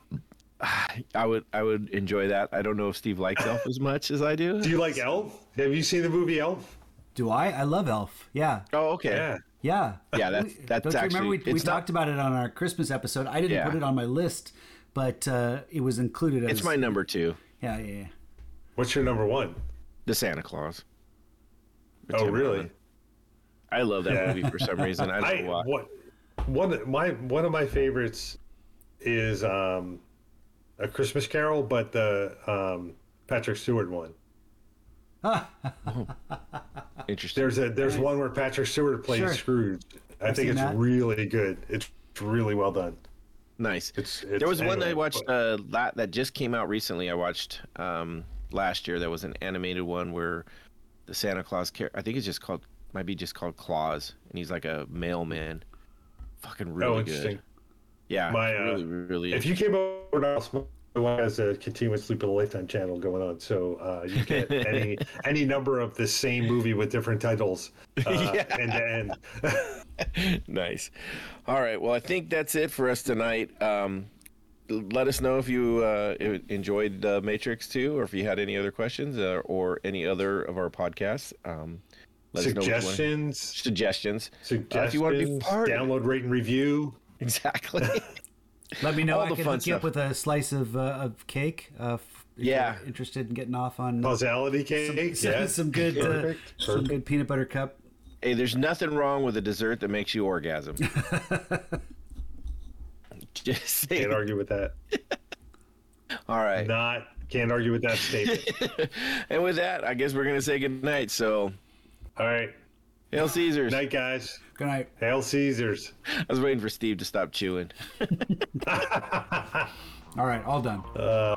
Speaker 1: I would I would enjoy that. I don't know if Steve likes Elf as much as I do.
Speaker 3: Do you like Elf? Have you seen the movie Elf?
Speaker 2: Do I? I love Elf. Yeah.
Speaker 1: Oh, okay.
Speaker 3: Yeah.
Speaker 2: Yeah.
Speaker 1: Yeah, that's-
Speaker 2: We-
Speaker 1: that's
Speaker 2: Don't you remember we, we
Speaker 1: not-
Speaker 2: talked about it on our Christmas episode? I didn't
Speaker 1: Yeah.
Speaker 2: put it on my list, but uh, it was included. As,
Speaker 1: It's my number two,
Speaker 2: Yeah, yeah, yeah.
Speaker 3: What's your number one?
Speaker 1: the Santa Claus. with
Speaker 3: Oh,
Speaker 1: Tim
Speaker 3: really?
Speaker 1: Allen. I love that
Speaker 3: Yeah.
Speaker 1: movie for some reason. I don't
Speaker 3: I
Speaker 1: know why.
Speaker 3: what one of my one of my favorites is um a Christmas Carol, but the um Patrick Stewart one.
Speaker 1: Interesting.
Speaker 3: There's a there's one where Patrick Stewart plays
Speaker 2: Sure.
Speaker 3: Scrooge. I think it's
Speaker 2: that.
Speaker 3: really good. It's really well done.
Speaker 1: Nice.
Speaker 3: It's, it's
Speaker 1: there was one that I watched
Speaker 3: but-
Speaker 1: uh, la- that just came out recently. I watched um, last year. That was an animated one where the Santa Claus character. I think it's just called might be just called Claus, and he's like a mailman. Fucking really
Speaker 3: oh,
Speaker 1: good. Yeah,
Speaker 3: My, uh,
Speaker 1: really, really.
Speaker 3: If you came over to us, my wife has a continuous sleep of the lifetime channel going on, so uh, you get any any number of the same movie with different titles, uh,
Speaker 1: Yeah.
Speaker 3: end to end.
Speaker 1: nice. All right. Well, I think that's it for us tonight. Um, let us know if you uh, enjoyed uh, Matrix 2 or if you had any other questions uh, or any other of our podcasts. Um, let us know
Speaker 3: Suggestions,
Speaker 1: Suggestions.
Speaker 3: suggestions.
Speaker 1: if you wanna be part
Speaker 3: download, rate, and review.
Speaker 1: Exactly.
Speaker 2: Let me know.
Speaker 1: All
Speaker 2: I
Speaker 1: the
Speaker 2: can
Speaker 1: fun
Speaker 2: hook you up
Speaker 1: stuff.
Speaker 2: with a slice of uh, of cake. Uh, f- if
Speaker 1: Yeah.
Speaker 2: you're interested in getting off on
Speaker 3: Causality cake.
Speaker 2: some,
Speaker 3: yeah.
Speaker 2: some good uh,
Speaker 3: Perfect,
Speaker 2: some good peanut butter cup.
Speaker 1: hey, there's nothing wrong with a dessert that makes you orgasm. Just saying.
Speaker 3: Can't argue with that.
Speaker 1: All right.
Speaker 3: Not can't argue with that statement.
Speaker 1: And with that, I guess we're going to say goodnight. So,
Speaker 3: All right.
Speaker 1: Hail Caesars.
Speaker 3: Night, guys.
Speaker 2: Good night.
Speaker 3: Hail Caesars.
Speaker 1: I was waiting for Steve to stop chewing.
Speaker 2: All right, all done.
Speaker 3: Uh,